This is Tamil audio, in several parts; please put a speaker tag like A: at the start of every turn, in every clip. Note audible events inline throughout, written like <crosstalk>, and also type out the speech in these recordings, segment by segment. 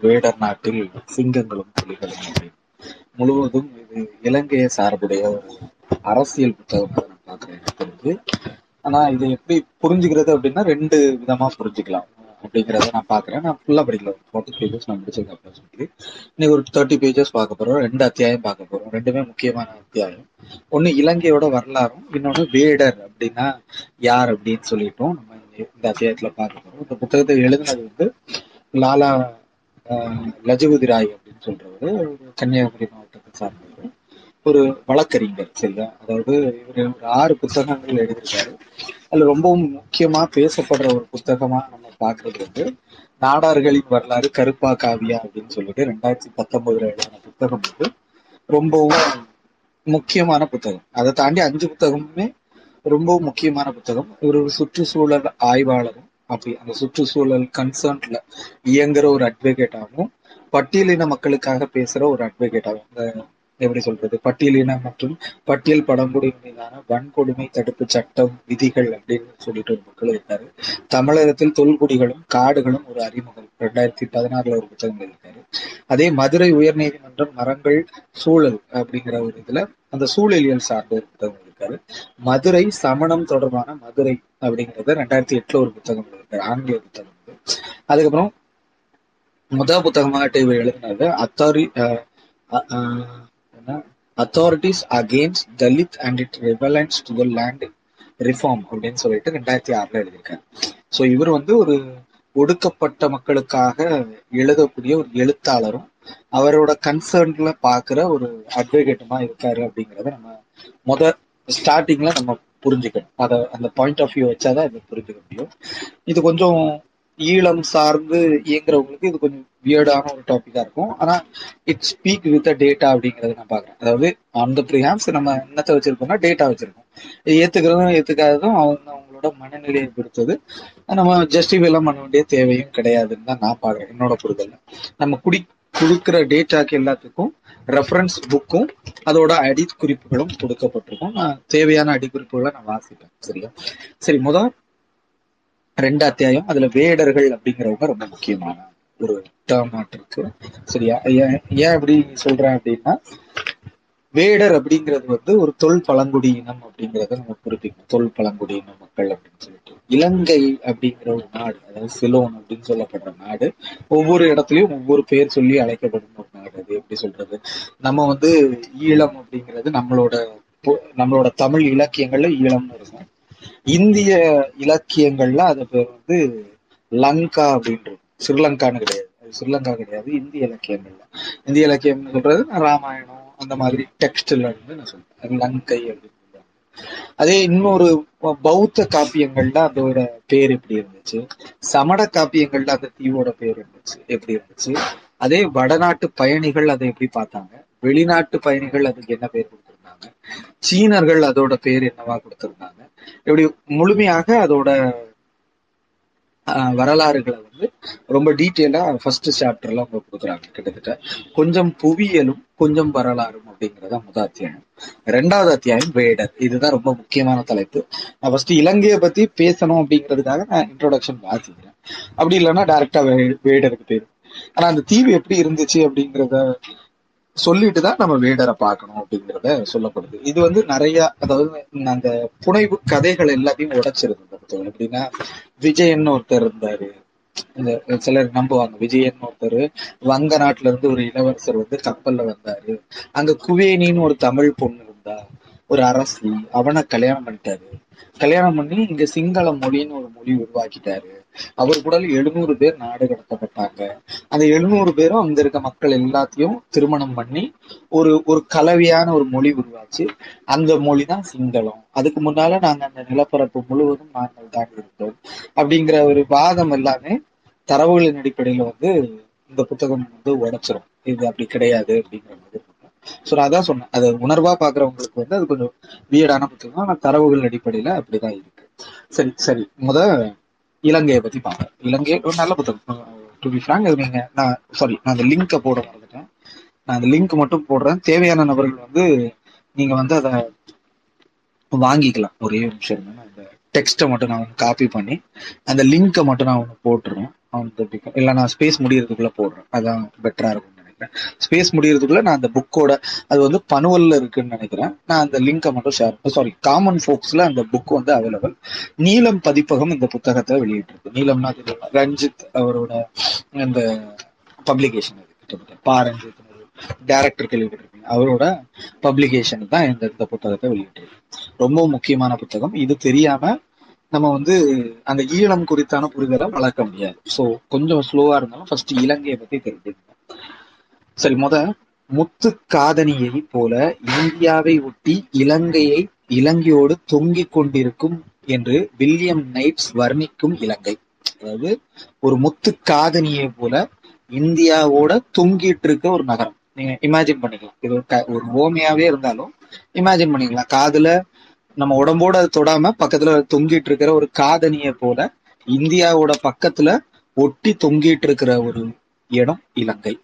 A: வேடர் நாட்டில் சிங்கங்களும் புலிகளும் இல்லை. முழுவதும் இது இலங்கையை சார்புடைய ஒரு அரசியல் புத்தகமாக நான் பார்க்குறேன் எனக்கு தெரிஞ்சு. ஆனா இது எப்படி புரிஞ்சுக்கிறது அப்படின்னா ரெண்டு விதமா புரிஞ்சுக்கலாம் அப்படிங்கிறத நான் பார்க்குறேன். நான் ஃபுல்லாக படிக்கல. ஃபார்ட்டி பேஜஸ் நான் முடிச்சிருக்கேன் அப்படின்னு சொல்லி இன்னைக்கு ஒரு தேர்ட்டி பேஜஸ் பார்க்க போறோம். ரெண்டு அத்தியாயம் பார்க்க போறோம். ரெண்டுமே முக்கியமான அத்தியாயம். ஒன்று இலங்கையோட வரலாறும் இன்னொன்று வேடர் அப்படின்னா யார் அப்படின்னு சொல்லிட்டோம் நம்ம இந்த- அத்தியாயத்துல பார்க்க போறோம். இந்த புத்தகத்தை எழுதினது வந்து லாலா லஜபதி ராய் அப்படின்னு சொல்றவர் கன்னியாகுமரி மாவட்டத்தை சார்ந்தவர். ஒரு வழக்கறிஞர் சரியா? அதாவது இவர் ஒரு ஆறு புத்தகங்கள் எழுதியிருக்காரு. அதுல ரொம்பவும் முக்கியமா பேசப்படுற ஒரு புத்தகமா நம்ம பாக்குறது வந்து நாடார்களின் வரலாறு கருப்பா காவியா அப்படின்னு சொல்லிட்டு ரெண்டாயிரத்தி பத்தொன்பதுல எழுதின புத்தகம் வந்து ரொம்பவும் முக்கியமான புத்தகம். அதை தாண்டி அஞ்சு புத்தகமுமே ரொம்ப முக்கியமான புத்தகம். இவர் ஒரு சுற்றுச்சூழல் ஆய்வாளரும் அப்படி அந்த சுற்றுச்சூழல் கன்சர்ன்ல இயங்குற ஒரு அட்வொகேட்டாகவும் பட்டியலின மக்களுக்காக பேசுற ஒரு அட்வொகேட்டாகவும் இந்த எப்படி சொல்றது பட்டியலின மற்றும் பட்டியல் பழங்குடி மீதான வன்கொடுமை தடுப்பு சட்டம் விதிகள் அப்படின்னு சொல்லிட்டு ஒரு மக்கள் இருக்காரு. தமிழகத்தில் தொல்குடிகளும் காடுகளும் ஒரு அறிமுகம். ரெண்டாயிரத்தி பதினாறுல ஒரு புத்தகம் இருக்காரு அதே மதுரை உயர்நீதிமன்றம் மரங்கள் சூழல் அப்படிங்கிற ஒரு இதுல அந்த சூழலியல் சார்ந்த ஒரு புத்தகம் எழுதியிருக்காரு மதுரை சமணம் தொடர்பான மதுரை அப்படிங்கிறத ரெண்டாயிரத்தி எட்டுல ஒரு புத்தகம் எழுதியிருக்காரு ஆங்கில புத்தகம் அதுக்கப்புறம் முதல் புத்தகமாக இவர் எழுதினது அத்தாரி authorities against Dalit and it relevance to the land reform அப்படின்னு சொல்லிட்டு ரெண்டாயிரத்தி ஆறுல எழுதியிருக்காரு. ஸோ இவர் வந்து ஒரு ஒடுக்கப்பட்ட மக்களுக்காக எழுதக்கூடிய ஒரு எழுத்தாளரும் அவரோட கன்சர்ன்ல பாக்குற ஒரு அட்வொகேட்டுமா இருக்காரு அப்படிங்கறத நம்ம முத ஸ்டார்டிங்ல நம்ம புரிஞ்சுக்கணும். அதை அந்த பாயிண்ட் ஆஃப் வியூ வச்சாதான் இதை புரிஞ்சுக்க முடியும். இது கொஞ்சம் ஈழம் சார்ந்து இயங்குறவங்களுக்கு இது கொஞ்சம் வியர்டான ஒரு டாபிக்கா இருக்கும். ஆனா இட் ஸ்பீக் வித் டேட்டா அப்படிங்கறத நான் பாக்குறேன் அதாவது ஆன் த ப்ரிஹாம்ஸ் நம்ம என்னத்தை வச்சிருக்கோம்னா டேட்டா வச்சிருக்கோம். ஏத்துக்கிறதும் ஏத்துக்காததும் அவங்க அவங்களோட மனநிலையை பொறுத்தது. நம்ம ஜஸ்டிஃபைலாம் பண்ண வேண்டிய தேவையும் கிடையாதுன்னு தான் நான் பாக்குறேன் என்னோட புரிதல் நம்ம குடி கொடுக்குற டேட்டாக்கு எல்லாத்துக்கும் ரெஃபரன்ஸ் புக்கும் அதோட அடிக்குறிப்புகளும் கொடுக்கப்பட்டிருக்கும். நான் தேவையான அடிக்குறிப்புகளை நான் வாசிப்பேன் சரியா? சரி முதல் ரெண்டு அத்தியாயம். அதுல வேடர்கள் அப்படிங்கிறவங்க ரொம்ப முக்கியமான ஒரு டேர்மாட் இருக்கு சரியா? ஏன் ஏன் அப்படி சொல்றேன் அப்படின்னா வேடர் அப்படிங்கிறது வந்து ஒரு தொல் பழங்குடி இனம் அப்படிங்கிறத நம்ம குறிப்பிடும் தொல் பழங்குடி இன மக்கள் அப்படின்னு சொல்லிட்டு. இலங்கை அப்படிங்கிற ஒரு நாடு அதாவது சிலோன் அப்படின்னு சொல்லப்படுற நாடு ஒவ்வொரு இடத்துலயும் ஒவ்வொரு பேர் சொல்லி அழைக்கப்படும் ஒரு நாடு அது. எப்படி சொல்றது? நம்ம வந்து ஈழம் அப்படிங்கிறது நம்மளோட நம்மளோட தமிழ் இலக்கியங்கள்ல ஈழம்னு இருக்கும். இந்திய இலக்கியங்கள்ல அது பேர் வந்து லங்கா அப்படின்றது. ஸ்ரீலங்கான்னு கிடையாது. அது ஸ்ரீலங்கா கிடையாது இந்திய இலக்கியங்கள்ல. இந்திய இலக்கியம்னு சொல்றது ராமாயணம் அந்த மாதிரி டெக்ஸ்டில் வந்து நான் சொல்றேன். லங்கை அப்படின்னு அதே இன்னொரு பௌத்த காப்பியங்கள்ல அதோட பேர் எப்படி இருந்துச்சு? சமண காப்பியங்கள்ல அந்த தீவோட பேர் இருந்துச்சு. எப்படி இருந்துச்சு? அதே வடநாட்டு பயணிகள் அதை எப்படி பார்த்தாங்க? வெளிநாட்டு பயணிகள் அதுக்கு என்ன பேர் கொடுத்திருந்தாங்க? சீனர்கள் அதோட பேர் என்னவா கொடுத்திருந்தாங்க? இப்படி முழுமையாக அதோட வரலாறுகளை வந்து ரொம்ப டீட்டெயிலா ஃபர்ஸ்ட் சாப்டர்ல அவங்க கொடுக்குறாங்க கிட்டத்தட்ட. கொஞ்சம் புவியியலும் கொஞ்சம் வரலாறும் அப்படிங்கறத முதல் அத்தியாயம். ரெண்டாவது அத்தியாயம் வேடர். இதுதான் ரொம்ப முக்கியமான தலைப்பு. நான் ஃபர்ஸ்ட் இலங்கையை பத்தி பேசணும் அப்படிங்கிறதுக்காக நான் இன்ட்ரோடக்ஷன் வாசிக்கிறேன். அப்படி இல்லைன்னா டைரக்டா வேடருக்கு போயிடும் ஆனா அந்த தீவு எப்படி இருந்துச்சு அப்படிங்கிறத சொல்லிட்டு தான் நம்ம வேடரை பார்க்கணும் அப்படிங்கிறத சொல்லப்படுது. இது வந்து நிறைய அதாவது அந்த புனைவு கதைகள் எல்லாத்தையும் உடைச்சிருந்தது புத்தகம் எப்படின்னா விஜயன் ஒருத்தர் இருந்தாரு. இந்த சிலர் நம்புவாங்க. விஜயன் ஒருத்தர் வங்க நாட்டுல இருந்து ஒரு இளவரசர் வந்து கப்பல்ல வந்தாரு. அங்க குவேனின்னு ஒரு தமிழ் பொண்ணு இருந்தா ஒரு அரசி அவனை கல்யாணம் பண்ணிட்டாரு. கல்யாணம் பண்ணி இங்க சிங்கள மொழின்னு ஒரு மொழி உருவாக்கிட்டாரு. அவர் கூட எழுநூறு பேர் நாடு கடத்தப்பட்டாங்க. அந்த எழுநூறு பேரும் அங்க இருக்க மக்கள் எல்லாத்தையும் திருமணம் பண்ணி ஒரு ஒரு கலவையான ஒரு மொழி உருவாச்சு. அந்த மொழி தான் சிங்களம். அதுக்கு முன்னால நாங்க அந்த நிலப்பரப்பு முழுவதும் நாங்கள் தான் இருந்தோம். அப்படிங்கிற ஒரு வாதம் எல்லாமே தரவுகளின் அடிப்படையில வந்து இந்த புத்தகம் வந்து உடைச்சிரும். இது அப்படி கிடையாது அப்படிங்கிற மாதிரி ஸோ நான் அதான் சொன்னேன். அது உணர்வா பாக்குறவங்களுக்கு வந்து அது கொஞ்சம் வியடான புத்தகம் ஆனா தரவுகள் அடிப்படையில அப்படிதான் இருக்கு. சரி சரி. முத இலங்கையை பத்தி பார்ப்பேன் இலங்கை ஒரு நல்ல புத்தகம். டு பி ஃப்ராங்க் அது நீங்க நான் சாரி நான் அந்த லிங்கை போட மறந்துட்டேன். நான் அந்த லிங்க் மட்டும் போடுறேன். தேவையான நபர்கள் வந்து நீங்க வந்து அதை வாங்கிக்கலாம். ஒரே நிமிஷம் நான் அந்த டெக்ஸ்ட்டை மட்டும் நான் காப்பி பண்ணி அந்த லிங்கை மட்டும் நான் ஒன்று போட்டுறேன். அவனுக்கு இல்லை நான் ஸ்பேஸ் முடியறதுக்குள்ள போடுறேன். அதான் பெட்டரா இருக்கும். நினைக்கிறேன். ஸ்பேஸ் முடியறதுக்குள்ள நான் அந்த புக்கோட அது வந்து பனுவல்ல இருக்குன்னு நினைக்கிறேன். நான் அந்த லிங்கை மட்டும் ஷேர் சாரி காமன் ஃபோக்ஸ்ல அந்த புக் வந்து அவைலபிள் நீலம் பதிப்பகம் இந்த புத்தகத்தை வெளியிட்டிருக்கு. நீலம்னா தெரியும் ரஞ்சித் அவரோட அந்த பப்ளிகேஷன் அது கிட்டத்தட்ட. பா. ரஞ்சித் டேரக்டர் கேள்விப்பட்டிருப்பீங்க அவரோட பப்ளிகேஷன் தான் இந்த இந்த புத்தகத்தை வெளியிட்டிருக்கு. ரொம்ப முக்கியமான புத்தகம். இது தெரியாம நம்ம வந்து அந்த ஈழம் குறித்தான புரிதலை வளர்க்க முடியாது. ஸோ கொஞ்சம் ஸ்லோவா இருந்தாலும் ஃபர்ஸ்ட் இலங்கையை பத்தி தெரிஞ்சுக்கணும். சரி முத முத்து காதனியை போல இந்தியாவை ஒட்டி இலங்கையை இலங்கையோடு தொங்கிக் கொண்டிருக்கும் என்று வில்லியம் நைட்ஸ் வர்ணிக்கும் இலங்கை. அதாவது ஒரு முத்து காதனியை போல இந்தியாவோட தொங்கிட்டு இருக்க ஒரு நகரம். நீங்க இமேஜின் பண்ணிக்கலாம். இது ஒரு க- ஒரு ஓமையாவே இருந்தாலும் இமேஜின் பண்ணிக்கலாம். காதுல நம்ம உடம்போட அதை தொடாம பக்கத்துல தொங்கிட்டு இருக்கிற ஒரு காதனியை போல இந்தியாவோட பக்கத்துல ஒட்டி தொங்கிட்டு இருக்கிற ஒரு இடம் இலங்கை.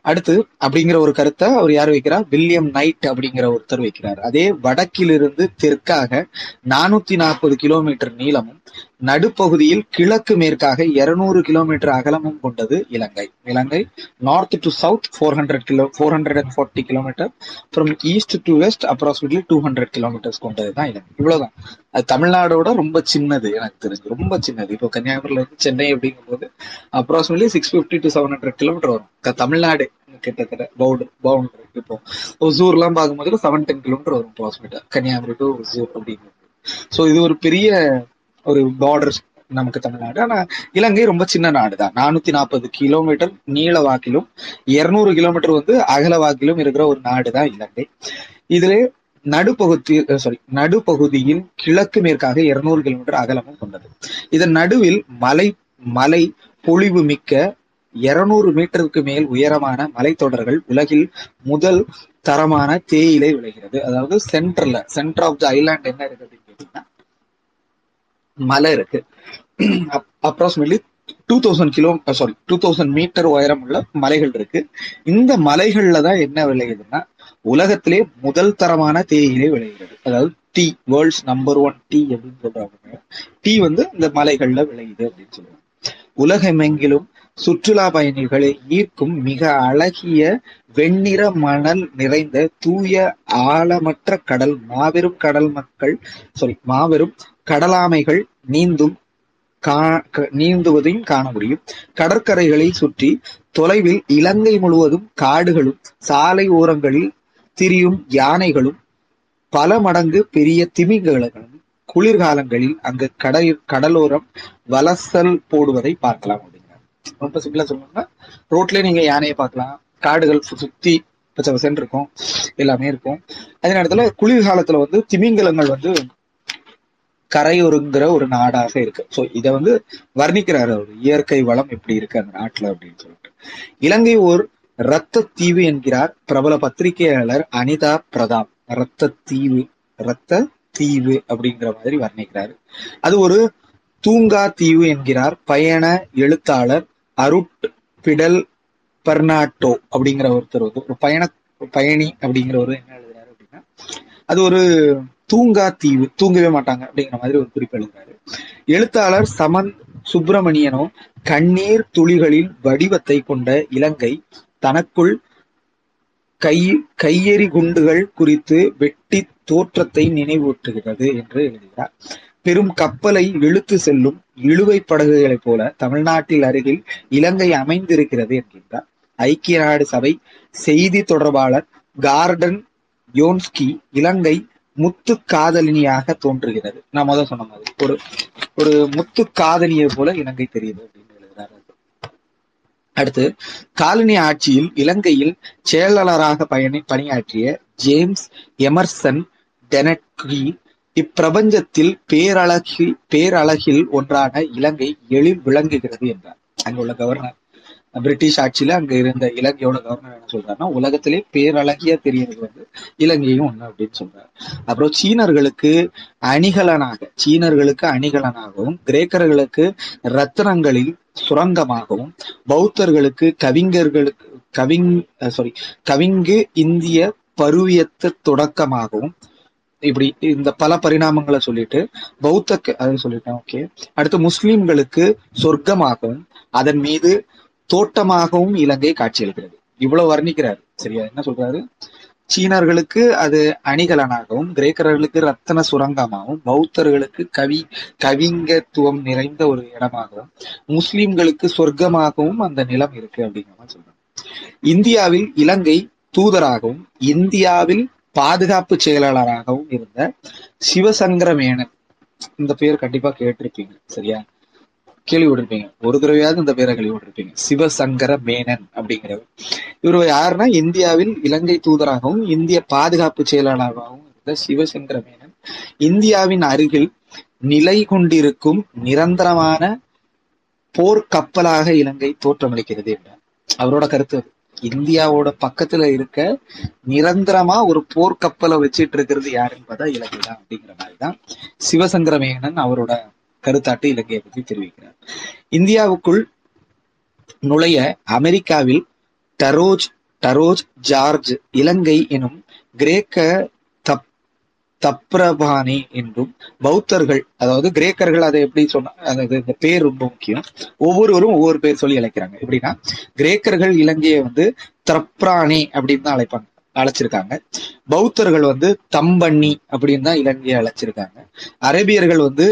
A: அடுத்து அப்படிங்கிற ஒரு கருத்தை அவர் யார் வைக்கிறார்? வில்லியம் நைட் அப்படிங்கிற ஒருத்தர் வைக்கிறார். அதே வடக்கிலிருந்து தெற்காக நானூத்தி நாற்பது கிலோமீட்டர் நீளமும் நடுப்பகுதியில் கிழக்கு மேற்காக இருநூறு கிலோமீட்டர் அகலமும் கொண்டது Ilangai. Ilangai north to south four hundred kilo four hundred and forty kilometre from east to west approximately two hundred kilometres கொண்டது தான் இலங்கை. இவ்வளவுதான். அது தமிழ்நாடோட ரொம்ப சின்னது எனக்கு தெரிஞ்சு. ரொம்ப சின்னது. இப்போ கன்னியாகுமரியில இருந்து சென்னை அப்படிங்கும்போது approximately six fifty to seven hundred kilometre வரும். தமிழ்நாடு கிட்டத்தட்ட பவுண்டர் பவுண்டரி இப்போ. ஒசூர்லாம் பார்க்கும்போது செவன் டென் கிலோமீட்டர் வரும் அப்ராக்சிமேட்டா கன்னியாகுமரி டு ஒசூர் அப்படிங்கிறது ஸோ இது ஒரு பெரிய ஒரு பார்டர் நமக்கு தமிழ்நாடு. ஆனா இலங்கை ரொம்ப சின்ன நாடு தான் நானூத்தி நாற்பது கிலோமீட்டர் நீள வாக்கிலும் இருநூறு கிலோமீட்டர் வந்து அகல வாக்கிலும் இருக்கிற ஒரு நாடு தான் இலங்கை. இதுல நடுப்பகுதி சாரி நடுப்பகுதியில் கிழக்கு மேற்காக இருநூறு கிலோமீட்டர் அகலமும் கொண்டது. இதன் நடுவில் மலை மலை பொழிவு மிக்க இருநூறு மீட்டருக்கு மேல் உயரமான மலைத்தொடர்கள் உலகில் முதல் தரமான தேயிலை விளைகிறது. அதாவது சென்டர்ல சென்டர் ஆஃப் த ஐலாண்ட் என்ன இருக்குது அப்படின்னு கேட்டீங்கன்னா மலை இருக்கு. Approximately two thousand kilo sorry two thousand metre உயரம் உள்ள மலைகள் இருக்கு. இந்த மலைகள்ல தான் என்ன விளையுதுன்னா உலகத்திலே முதல் தரமான தேயிலை விளைகிறது. அதாவது tea world's number one tea அப்படின்னு சொல்றாங்க. டீ வந்து இந்த மலைகள்ல விளையுது அப்படின்னு சொல்லுவாங்க உலகமெங்கிலும் சுற்றுலா பயணிகளை ஈர்க்கும் மிக அழகிய வெண்ணிற மணல் நிறைந்த தூய ஆழமற்ற கடல் மாபெரும் கடல் மக்கள் சாரி மாபெரும் கடலாமைகள் நீந்தும் கா- க- நீந்துவதையும் காண முடியும். கடற்கரைகளை சுற்றி தொலைவில் இலங்கை முழுவதும் காடுகளும் சாலை ஓரங்களில் திரியும் யானைகளும் பல மடங்கு பெரிய திமிங்கலங்களும் குளிர்காலங்களில் அங்கு கடல் கடலோரம் வலசல் போடுவதை பார்க்கலாம் அப்படிங்கிறாங்க ரொம்ப சிம்பிளா சொல்லணும்னா ரோட்லயே நீங்க யானையை பார்க்கலாம். காடுகள் சு- சுத்தி பச்சை பசன் இருக்கும் எல்லாமே இருக்கும். அதே நேரத்துல குளிர்காலத்துல வந்து திமிங்கலங்கள் வந்து கரையொருங்கிற ஒரு நாடாக இருக்கு. ஸோ இதை வந்து வர்ணிக்கிறாரு அவர். இயற்கை வளம் எப்படி இருக்கு அந்த நாட்டுல அப்படின்னு சொல்லிட்டு. இலங்கை ஓர் இரத்த தீவு என்கிறார் பிரபல பத்திரிகையாளர் அனிதா பிரதாப். ரத்த தீவு ரத்த தீவு அப்படிங்கிற மாதிரி வர்ணிக்கிறாரு. அது ஒரு தூங்கா தீவு என்கிறார் பயண எழுத்தாளர் அருட் பிடல் பெர்னாட்டோ அப்படிங்கிற ஒருத்தர் வந்து ஒரு பயண பயணி அப்படிங்கிறவர் என்ன அது ஒரு தூங்கா தீவு தூங்கவே மாட்டாங்க அப்படிங்கிற மாதிரி ஒரு குறிப்பு எழுதுறாரு. எழுத்தாளர் சமந்த் சுப்பிரமணியனோ கண்ணீர் துளிகளின் வடிவத்தை கொண்ட இலங்கை தனக்குள் கை கையெறி குண்டுகள் குறித்து வெட்டி தோற்றத்தை நினைவூட்டுகிறது என்று எழுதுகிறார். பெரும் கப்பலை இழுத்து செல்லும் இழுவை படகுகளைப் போல தமிழ்நாட்டில் அருகில் இலங்கை அமைந்திருக்கிறது என்கின்றார். ஐக்கிய நாடு சபை செய்தி தொடர்பாளர் கார்டன் யோன்ஸ்கி இலங்கை முத்து காதலினியாக தோன்றுகிறது. நான் முதல் சொன்ன மாதிரி. ஒரு ஒரு முத்து காதலியை போல இலங்கை தெரியுது அப்படின்னு எழுதுறாரு. அடுத்து காலனி ஆட்சியில் இலங்கையில் செயலாளராக பயணி பணியாற்றிய ஜேம்ஸ் எமர்சன் டெனட்கி இப்பிரபஞ்சத்தில் பேரழகி பேரழகில் ஒன்றான இலங்கை எழில் விளங்குகிறது என்றார். அங்குள்ள கவர்னர் பிரிட்டிஷ் ஆட்சியில அங்க இருந்த இலங்கையோட கவர்னர் என்ன சொல்றாருன்னா உலகத்திலே பேரழகியா தெரியறது வந்து இலங்கையும் ஒண்ணு அப்படின்னு சொல்றாரு. அப்புறம் சீனர்களுக்கு அணிகலனாக சீனர்களுக்கு அணிகலனாகவும் கிரேக்கர்களுக்கு ரத்தனங்களில் சுரங்கமாகவும் பௌத்தர்களுக்கு கவிஞர்களுக்கு கவிங் சாரி கவிங்கு இந்திய பருவியத்து தொடக்கமாகவும் இப்படி இந்த பல பரிணாமங்களை சொல்லிட்டு பௌத்த அது சொல்லிட்டேன் ஓகே அடுத்து முஸ்லிம்களுக்கு சொர்க்கமாகவும் அதன் மீது தோட்டமாகவும் இலங்கை காட்சியளிக்கிறது இவ்வளவு வர்ணிக்கிறாரு. சரியா? என்ன சொல்றாரு? சீனர்களுக்கு அது அணிகலனாகவும் கிரேக்கர்களுக்கு ரத்தன சுரங்கமாகவும் பௌத்தர்களுக்கு கவி கவிங்கத்துவம் நிறைந்த ஒரு இடமாகவும் முஸ்லிம்களுக்கு சொர்க்கமாகவும் அந்த நிலம் இருக்கு அப்படிங்கிற மாதிரி சொல்றாங்க இந்தியாவில் இலங்கை தூதராகவும் இந்தியாவில் பாதுகாப்பு செயலாளராகவும் இருந்த சிவசங்கர மேனன் இந்த பேர் கண்டிப்பா கேட்டிருப்பீங்க. சரியா? கேள்விப்பட்டிருப்பீங்க. ஒரு தடவையாவது இந்த பேரை கேள்விப்பட்டிருப்பீங்க. சிவசங்கர மேனன் அப்படிங்கிறவர். இவர் யாருன்னா இந்தியாவில் இலங்கை தூதராகவும் இந்திய பாதுகாப்பு செயலாளராகவும் இருந்த சிவசங்கர மேனன். இந்தியாவின் அருகில் நிலை கொண்டிருக்கும் நிரந்தரமான போர்க்கப்பலாக இலங்கை தோற்றமளிக்கிறது என்றார். அவரோட கருத்து அது. இந்தியாவோட பக்கத்துல இருக்க நிரந்தரமா ஒரு போர்க்கப்பலை வச்சிட்டு இருக்கிறது யாருன்னு பார்த்தா இலங்கை தான் அப்படிங்கிற மாதிரிதான் சிவசங்கர மேனன் அவரோட கருத்தாட்டு இலங்கையை பற்றி தெரிவிக்கிறார். இந்தியாவுக்குள் நுழைய அமெரிக்காவில் டரோஜ் டரோஜ் ஜார்ஜ் இலங்கை எனும் கிரேக்க தப் தப்ரபானி என்றும் பௌத்தர்கள் அதாவது கிரேக்கர்கள் அதை எப்படி சொன்னா அதாவது இந்த பேர் ரொம்ப முக்கியம். ஒவ்வொருவரும் ஒவ்வொரு பேர் சொல்லி அழைக்கிறாங்க. எப்படின்னா கிரேக்கர்கள் இலங்கையை வந்து திரப்ராணி அப்படின்னு தான் அழைப்பாங்க. அழைச்சிருக்காங்க. பௌத்தர்கள் வந்து தம்பண்ணி அப்படின்னு தான் இலங்கையை அழைச்சிருக்காங்க. அரேபியர்கள் வந்து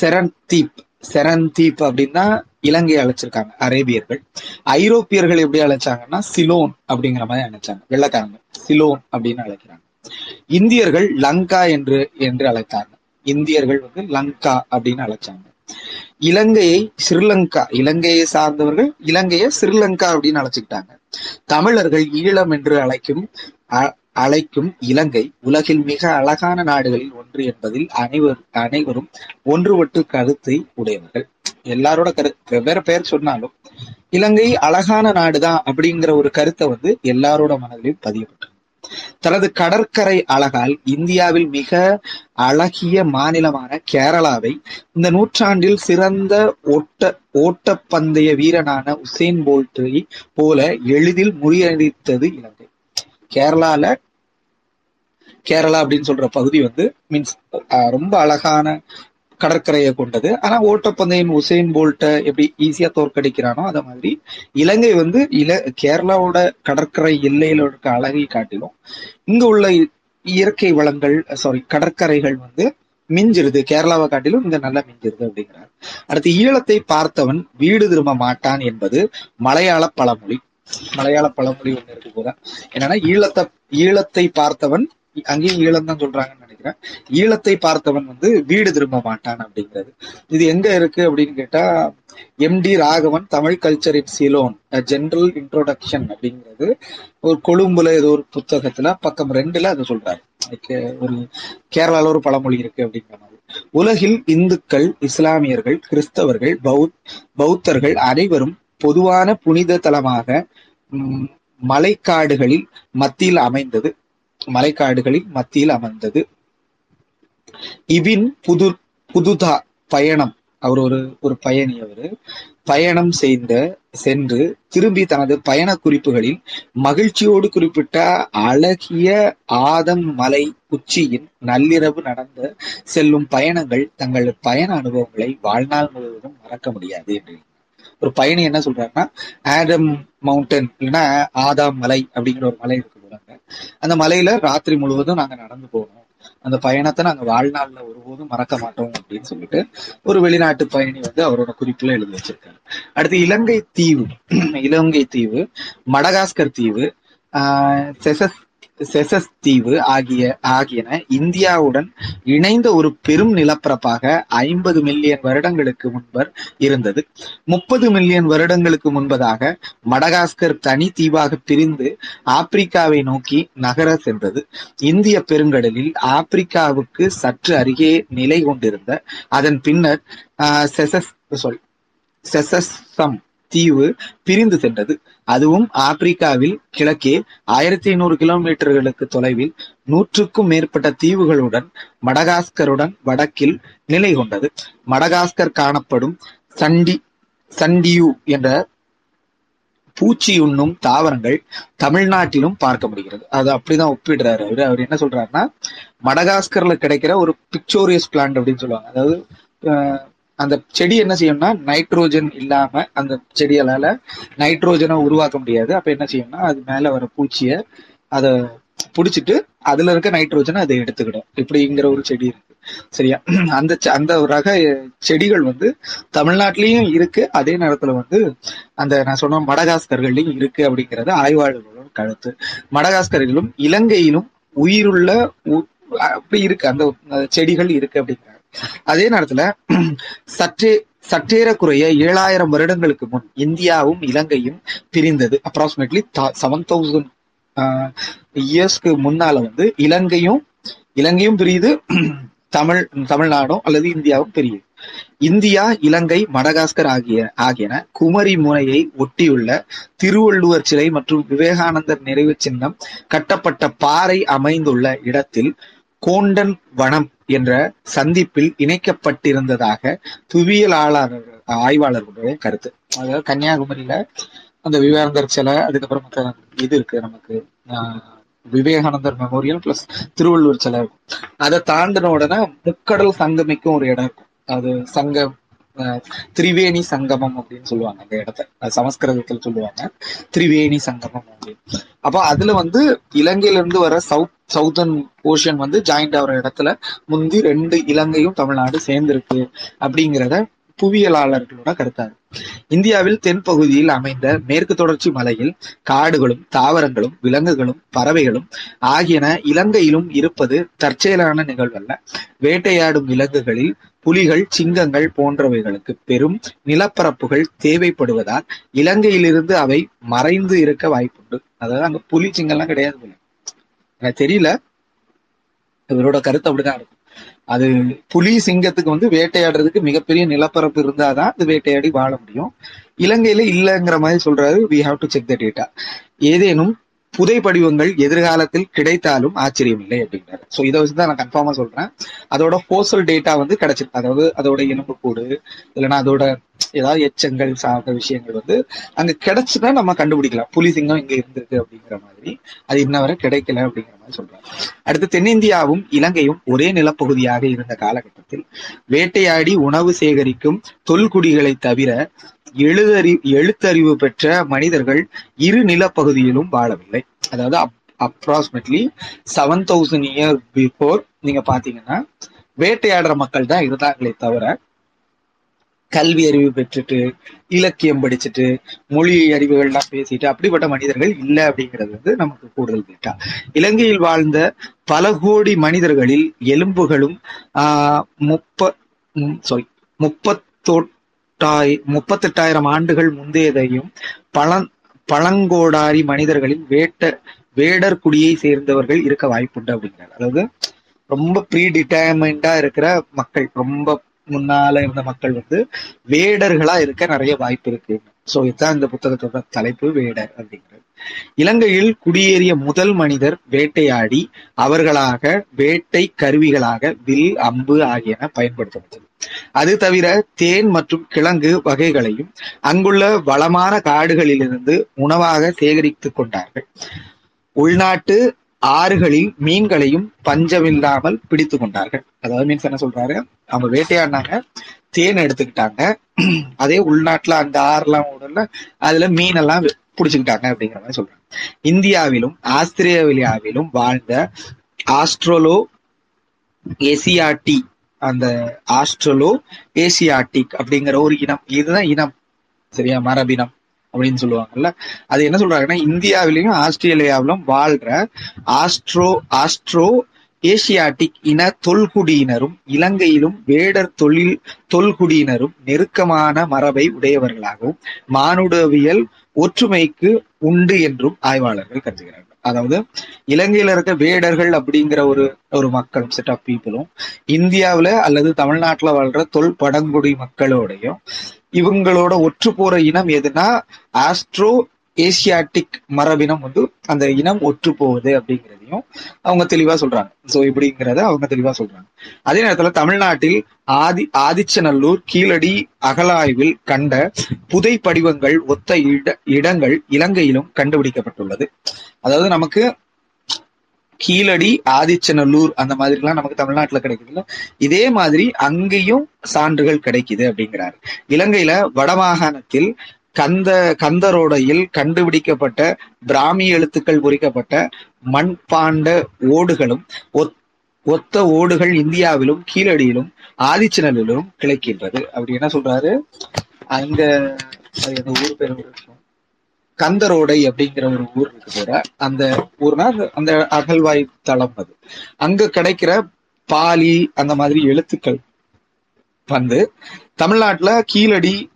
A: செரந்தீப் செரந்தீப் அப்படின்னு தான் இலங்கையை அழைச்சிருக்காங்க அரேபியர்கள். ஐரோப்பியர்கள் எப்படி அழைச்சாங்கன்னா சிலோன் அப்படிங்கிற மாதிரி அழைச்சாங்க வெள்ளக்காரங்க. சிலோன் அப்படின்னு அழைக்கிறாங்க. இந்தியர்கள் லங்கா என்று என்று அழைத்தாங்க. இந்தியர்கள் வந்து லங்கா அப்படின்னு அழைச்சாங்க. இலங்கையை ஸ்ரீலங்கா இலங்கையை சார்ந்தவர்கள் இலங்கையை ஸ்ரீலங்கா அப்படின்னு அழைச்சுக்கிட்டாங்க. தமிழர்கள் ஈழம் என்று அழைக்கும் அழைக்கும் இலங்கை உலகில் மிக அழகான நாடுகளில் ஒன்று என்பதில் அனைவர் அனைவரும் ஒன்றுபட்டு கருத்தை உடையவர்கள். எல்லாரோட கரு வெவ்வேறு பெயர் சொன்னாலும் இலங்கை அழகான நாடுதான் அப்படிங்கிற ஒரு கருத்தை வந்து எல்லாரோட மனதிலும் பதியப்பட்டது. தனது கடற்கரை அழகால் இந்தியாவில் மிக அழகிய மாநிலமான கேரளாவை இந்த நூற்றாண்டில் சிறந்த ஓட்ட ஓட்டப்பந்தய வீரனான உசேன் போல்ட்டை போல எளிதில் முறியடித்தது இலங்கை. கேரளால கேரளா அப்படின்னு சொல்ற பகுதி வந்து மீன்ஸ் ரொம்ப அழகான கடற்கரையை கொண்டது. ஆனா ஓட்டப்பந்தயம் உசேன் போல்ட்டை எப்படி ஈஸியா தோற்கடிக்கிறானோ அத மாதிரி இலங்கை வந்து இல கேரளாவோட கடற்கரை எல்லையில இருக்க அழகை காட்டிலும் இங்க உள்ள இயற்கை வளங்கள் சாரி கடற்கரைகள் வந்து மிஞ்சிருது. கேரளாவை காட்டிலும் இங்க நல்லா மிஞ்சிருது அப்படிங்கிறார். அடுத்து ஈழத்தை பார்த்தவன் வீடு திரும்ப மாட்டான் என்பது மலையாள பழமொழி. மலையாள பழமொழி ஒண்ணு இருக்கு போல. என்னன்னா ஈழத்தை ஈழத்தை பார்த்தவன் அங்கேயும் ஈழம் தான் சொல்றாங்கன்னு நினைக்கிறேன். ஈழத்தை பார்த்தவன் வந்து வீடு திரும்ப மாட்டான் அப்படிங்கிறது. இது எங்க இருக்கு அப்படின்னு கேட்டா M D Raghavan Tamil culture in Ceylon general introduction அப்படிங்கிறது. ஒரு கொழும்புல ஏதோ ஒரு புத்தகத்துல பக்கம் ரெண்டுல அதை சொல்றாரு. ஒரு கேரளால ஒரு பழமொழி இருக்கு அப்படிங்கிற மாதிரி. உலகில் இந்துக்கள் இஸ்லாமியர்கள் கிறிஸ்தவர்கள் பௌத் பௌத்தர்கள் அனைவரும் பொதுவான புனித தலமாக மலைக்காடுகளில் மத்தியில் அமைந்தது. மலைக்காடுகளில் மத்தியில் அமைந்தது. இபின் புது புதுதா பயணம் அவர் ஒரு ஒரு பயணி அவரு. பயணம் செய்த சென்று திரும்பி தனது பயண குறிப்புகளில் மகிழ்ச்சியோடு குறிப்பிட்ட அழகிய ஆதம் மலை உச்சியின் நள்ளிரவு நடந்த செல்லும் பயணங்கள் தங்கள் பயண அனுபவங்களை வாழ்நாள் முழுவதும் மறக்க முடியாது என்று ஒரு பயணி என்ன சொல்றாருன்னா ஆடம் மவுண்டன் இல்லைன்னா ஆதாம் மலை அப்படிங்கிற ஒரு மலை இருக்கு போறாங்க அந்த மலையில ராத்திரி முழுவதும் நாங்க நடந்து போவோம் அந்த பயணத்தை நாங்க வாழ்நாள்ல ஒருபோதும் மறக்க மாட்டோம் அப்படின்னு சொல்லிட்டு ஒரு வெளிநாட்டு பயணி வந்து அவரோட குறிப்புல எழுதி வச்சிருக்காரு. அடுத்து இலங்கை தீவு. இலங்கை தீவு மடகாஸ்கர் தீவு ஆஹ் செசஸ் செசஸ் தீவு ஆகிய ஆகியன இந்தியாவுடன் இணைந்த ஒரு பெரும் நிலப்பரப்பாக ஐம்பது மில்லியன் வருடங்களுக்கு முன்பர் இருந்தது. முப்பது மில்லியன் வருடங்களுக்கு முன்பதாக மடகாஸ்கர் தனி தீவாக பிரிந்து ஆப்பிரிக்காவை நோக்கி நகர சென்றது. இந்திய பெருங்கடலில் ஆப்பிரிக்காவுக்கு சற்று அருகே நிலை கொண்டிருந்த அதன் பின்னர் செசஸ் sorry, செசஸ்தம் தீவு பிரிந்து சென்றது. அதுவும் ஆப்பிரிக்காவில் கிழக்கே ஆயிரத்தி ஐநூறு கிலோமீட்டர்களுக்கு தொலைவில் நூற்றுக்கும் மேற்பட்ட தீவுகளுடன் மடகாஸ்கருடன் வடக்கில் நிலை கொண்டது. மடகாஸ்கர் காணப்படும் சண்டி சண்டியு என்ற பூச்சி உண்ணும் தாவரங்கள் தமிழ்நாட்டிலும் பார்க்க முடிகிறது அது அப்படிதான் ஒப்பிடுறாரு அவரு. அவர் என்ன சொல்றாருன்னா மடகாஸ்கர்ல கிடைக்கிற ஒரு பிக்சோரியஸ் பிளான்ட் அப்படின்னு சொல்லுவாங்க. அதாவது அஹ், அந்த செடி என்ன செய்யும்னா நைட்ரோஜன் இல்லாம அந்த செடிகளால நைட்ரோஜனை உருவாக்க முடியாது. அப்ப என்ன செய்யும்னா அது மேல வர பூச்சிய அதை புடிச்சிட்டு அதுல இருக்க நைட்ரோஜனை அதை எடுத்துக்கிடும். இப்படிங்கிற ஒரு செடி இருக்கு. சரியா? <clears throat> அந்த அந்த ரக செடிகள் வந்து தமிழ்நாட்டிலயும் இருக்கு. அதே நேரத்துல வந்து அந்த நான் சொன்ன மடகாஸ்கர்கள்லயும் இருக்கு அப்படிங்கறது ஆய்வாளர்களோட கருத்து. மடகாஸ்கர்களும் இலங்கையிலும் உயிருள்ள உ- அப்படி இருக்கு. அந்த செடிகள் இருக்கு அப்படிங்கிற அதே நேரத்துல சற்றே சற்றேறக்குறைய ஏழாயிரம் வருடங்களுக்கு முன் இந்தியாவும் இலங்கையும் பிரிந்தது. அப்ராக்சிமேட்லி செவன் தௌசண்ட் இயர்ஸ்க்கு முன்னால வந்து இலங்கையும் இலங்கையும் பிரியுது தமிழ் தமிழ்நாடும் அல்லது இந்தியாவும் பிரியுது. இந்தியா இலங்கை மடகாஸ்கர் ஆகிய ஆகியன குமரி முனையை ஒட்டியுள்ள திருவள்ளுவர் சிலை மற்றும் விவேகானந்தர் நிறைவு சின்னம் கட்டப்பட்ட பாறை அமைந்துள்ள இடத்தில் கோண்டன் வனம் என்ற சந்திப்பில் இணைக்கப்பட்டிருந்ததாக துவியலாளர் ஆய்வாளர்களுடைய கருத்து. அதாவது கன்னியாகுமரியில அந்த விவேகானந்தர் சிலை அதுக்கப்புறம் இது இருக்கு நமக்கு விவேகானந்தர் மெமோரியல் பிளஸ் திருவள்ளுவர் சிலை இருக்கும். அதை தாண்டின உடனே முக்கடல் சங்கமிக்கும் ஒரு இடம் இருக்கும். அது சங்கம் திரிவேணி சங்கமம் அப்படின்னு சொல்லுவாங்க அந்த இடத்த. அது சமஸ்கிருதத்துல சொல்லுவாங்க. திரிவேணி சங்கமம் அப்படின்னு. அப்போ அதுல வந்து இலங்கையில இருந்து வர சவுத் சவுத்தர்ன் ஓஷன் வந்து ஜாயிண்ட் ஆகிற இடத்துல முந்தி ரெண்டு இலங்கையும் தமிழ்நாடு சேர்ந்திருக்கு அப்படிங்கிறத புவியியலாளர்களோட கருத்தாரு. இந்தியாவில் தென்பகுதியில் அமைந்த மேற்கு தொடர்ச்சி மலையில் காடுகளும் தாவரங்களும் விலங்குகளும் பறவைகளும் ஆகியன இலங்கையிலும் இருப்பது தற்செயலான நிகழ்வல்ல. வேட்டையாடும் விலங்குகளில் புலிகள் சிங்கங்கள் போன்றவைகளுக்கு பெரும் நிலப்பரப்புகள் தேவைப்படுவதால் இலங்கையிலிருந்து அவை மறைந்து இருக்க வாய்ப்புண்டு. அதாவது அங்க புலி சிங்கம்லாம் கிடையாது எனக்கு தெரியல. இவரோட கருத்து அப்படிதான் இருக்கும். அது புலி சிங்கத்துக்கு வந்து வேட்டையாடுறதுக்கு மிகப்பெரிய நிலப்பரப்பு இருந்தாதான் அது வேட்டையாடி வாழ முடியும். இலங்கையில இல்லைங்கிற மாதிரி சொல்றாரு. We have to check the data ஏதேனும் புதை படிவங்கள் எதிர்காலத்தில் கிடைத்தாலும் ஆச்சரியம் இல்லை அப்படிங்கிறாரு. ஸோ இதை வச்சு தான் நான் கன்ஃபார்மா சொல்றேன். அதோட ஃபோசல் டேட்டா வந்து கிடைச்சிருக்கு. அதாவது அதோட எலும்புக்கூடு இல்லைன்னா அதோட ஏதாவது எச்சங்கள் சார்ந்த விஷயங்கள் வந்து அங்க கிடைச்சுன்னா நம்ம கண்டுபிடிக்கலாம். புலி சிங்கம் இங்க இருந்திருக்கு அப்படிங்கிற மாதிரி. அது இன்ன வரை கிடைக்கல அப்படிங்கிற மாதிரி சொல்றாங்க அடுத்து தென்னிந்தியாவும் இலங்கையும் ஒரே நிலப்பகுதியாக இருந்த காலகட்டத்தில் வேட்டையாடி உணவு சேகரிக்கும் தொல்குடிகளை தவிர எழுதறி எழுத்தறிவு பெற்ற மனிதர்கள் இரு நிலப்பகுதியிலும் வாழவில்லை. அதாவது approximately seven thousand year before நீங்க பாத்தீங்கன்னா வேட்டையாடுற மக்கள் தான் இருந்தாங்களே தவிர கல்வி அறிவு பெற்றுட்டு இலக்கியம் படிச்சுட்டு மொழி அறிவுகள்லாம் பேசிட்டு அப்படிப்பட்ட மனிதர்கள் இல்லை அப்படிங்கிறது வந்து நமக்கு கூடுதல் டேட்டா இலங்கையில் வாழ்ந்த பல கோடி மனிதர்களில் எலும்புகளும் ஆஹ் முப்ப சாரி முப்பத்தொட்டாய் முப்பத்தெட்டாயிரம் ஆண்டுகள் முந்தையதையும் பழ பழங்கோடாரி மனிதர்களின் வேட்ட வேடர் குடியை சேர்ந்தவர்கள் இருக்க வாய்ப்புண்டு அப்படிங்கிறார். அதாவது ரொம்ப ப்ரீ டிட்டர்மைண்டா இருக்கிற மக்கள் ரொம்ப முன்னால இருந்த மக்கள் வந்து வேடர்களா இருக்க நிறைய வாய்ப்பு இருக்கு. சோ இதுதான் இந்த புத்தகத்தோட தலைப்பு வேடர் அப்படிங்கிறது. இலங்கையில் குடியேறிய முதல் மனிதர் வேட்டையாடி அவர்களாக வேட்டை கருவிகளாக வில் அம்பு ஆகியன பயன்படுத்தப்பட்டது. அது தவிர தேன் மற்றும் கிழங்கு வகைகளையும் அங்குள்ள வளமான காடுகளிலிருந்து உணவாக சேகரித்துக் கொண்டார்கள். உள்நாட்டு ஆறுகளில் மீன்களையும் பஞ்சமில்லாமல் பிடித்து கொண்டார்கள். அதாவது மீன்ஸ் என்ன சொல்றாரு? அவங்க வேட்டையாடினாங்க தேன் எடுத்துக்கிட்டாங்க. அதே உள்நாட்டுல அந்த ஆறுலாம் ஓடல அதுல மீன் எல்லாம் பிடிச்சுக்கிட்டாங்க அப்படிங்கிற மாதிரி சொல்றாங்க. இந்தியாவிலும் ஆஸ்திரேலியாவிலும் வாழ்ந்த ஆஸ்ட்ரோலோ எசியாட்டி அந்த ஆஸ்ட்ரலோ ஏசியாட்டிக் அப்படிங்கிற ஒரு இனம். இதுதான் இனம். சரியா? மரபினம் அப்படின்னு சொல்லுவாங்கல்ல. அது என்ன சொல்றாங்கன்னா இந்தியாவிலையும் ஆஸ்திரேலியாவிலும் வாழ்ற ஆஸ்ட்ரோ ஆஸ்ட்ரோ ஏசியாட்டிக் இன தொல்குடியினரும் இலங்கையிலும் வேடர் தொழில் தொல்குடியினரும் நெருக்கமான மரபை உடையவர்களாகவும் மானுடவியல் ஒற்றுமைக்கு உண்டு என்றும் ஆய்வாளர்கள் கருதுகிறார்கள். அதாவது இலங்கையில இருக்க வேடர்கள் அப்படிங்கிற ஒரு ஒரு மக்களும் செட் ஆஃப் பீப்புளும் இந்தியாவுல அல்லது தமிழ்நாட்டுல வாழ்ற தொல் பழங்குடி மக்களோடையும் இவங்களோட ஒற்று போற இனம் எதுனா ஆஸ்ட்ரோ ஏசியாட்டிக் மரபினம் வந்து அந்த இனம் ஒற்று போகுது அப்படிங்கிறதையும் அவங்க தெளிவா சொல்றாங்க. சோ இப்படிங்கிறத அவங்க தெளிவா சொல்றாங்க. அதே நேரத்துல தமிழ்நாட்டில் ஆதி ஆதிச்சநல்லூர் கீழடி அகலாய்வில் கண்ட புதை படிவங்கள் ஒத்த இட இடங்கள் இலங்கையிலும் கண்டுபிடிக்கப்பட்டுள்ளது. அதாவது நமக்கு கீழடி ஆதிச்சநல்லூர் அந்த மாதிரிலாம் நமக்கு தமிழ்நாட்டுல கிடைக்குதுல்ல. இதே மாதிரி அங்கேயும் சான்றுகள் கிடைக்குது அப்படிங்கிறாரு. இலங்கையில வடமாகாணத்தில் கந்த கந்தரோடையில் கண்டுபிடிக்கப்பட்ட பிராமி எழுத்துக்கள் பொறிக்கப்பட்ட மண்பாண்ட ஓடுகளும் ஒத்- ஒத்த ஓடுகள் இந்தியாவிலும் கீழடியிலும் ஆதிச்சநல்லூரிலும் கிடைக்கின்றது. அப்படி என்ன சொல்றாரு? அங்க அது அந்த ஊர் பேர்? கந்தரோடை அப்படிங்கிற ஒரு ஊர் இருக்கு போற அந்த ஊர்னா அந்த- அகழ்வாய் தளம் அது. அங்க கிடைக்கிற பாலி அந்த மாதிரி எழுத்துக்கள் வந்து தமிழ்நாட்டுல கீழடி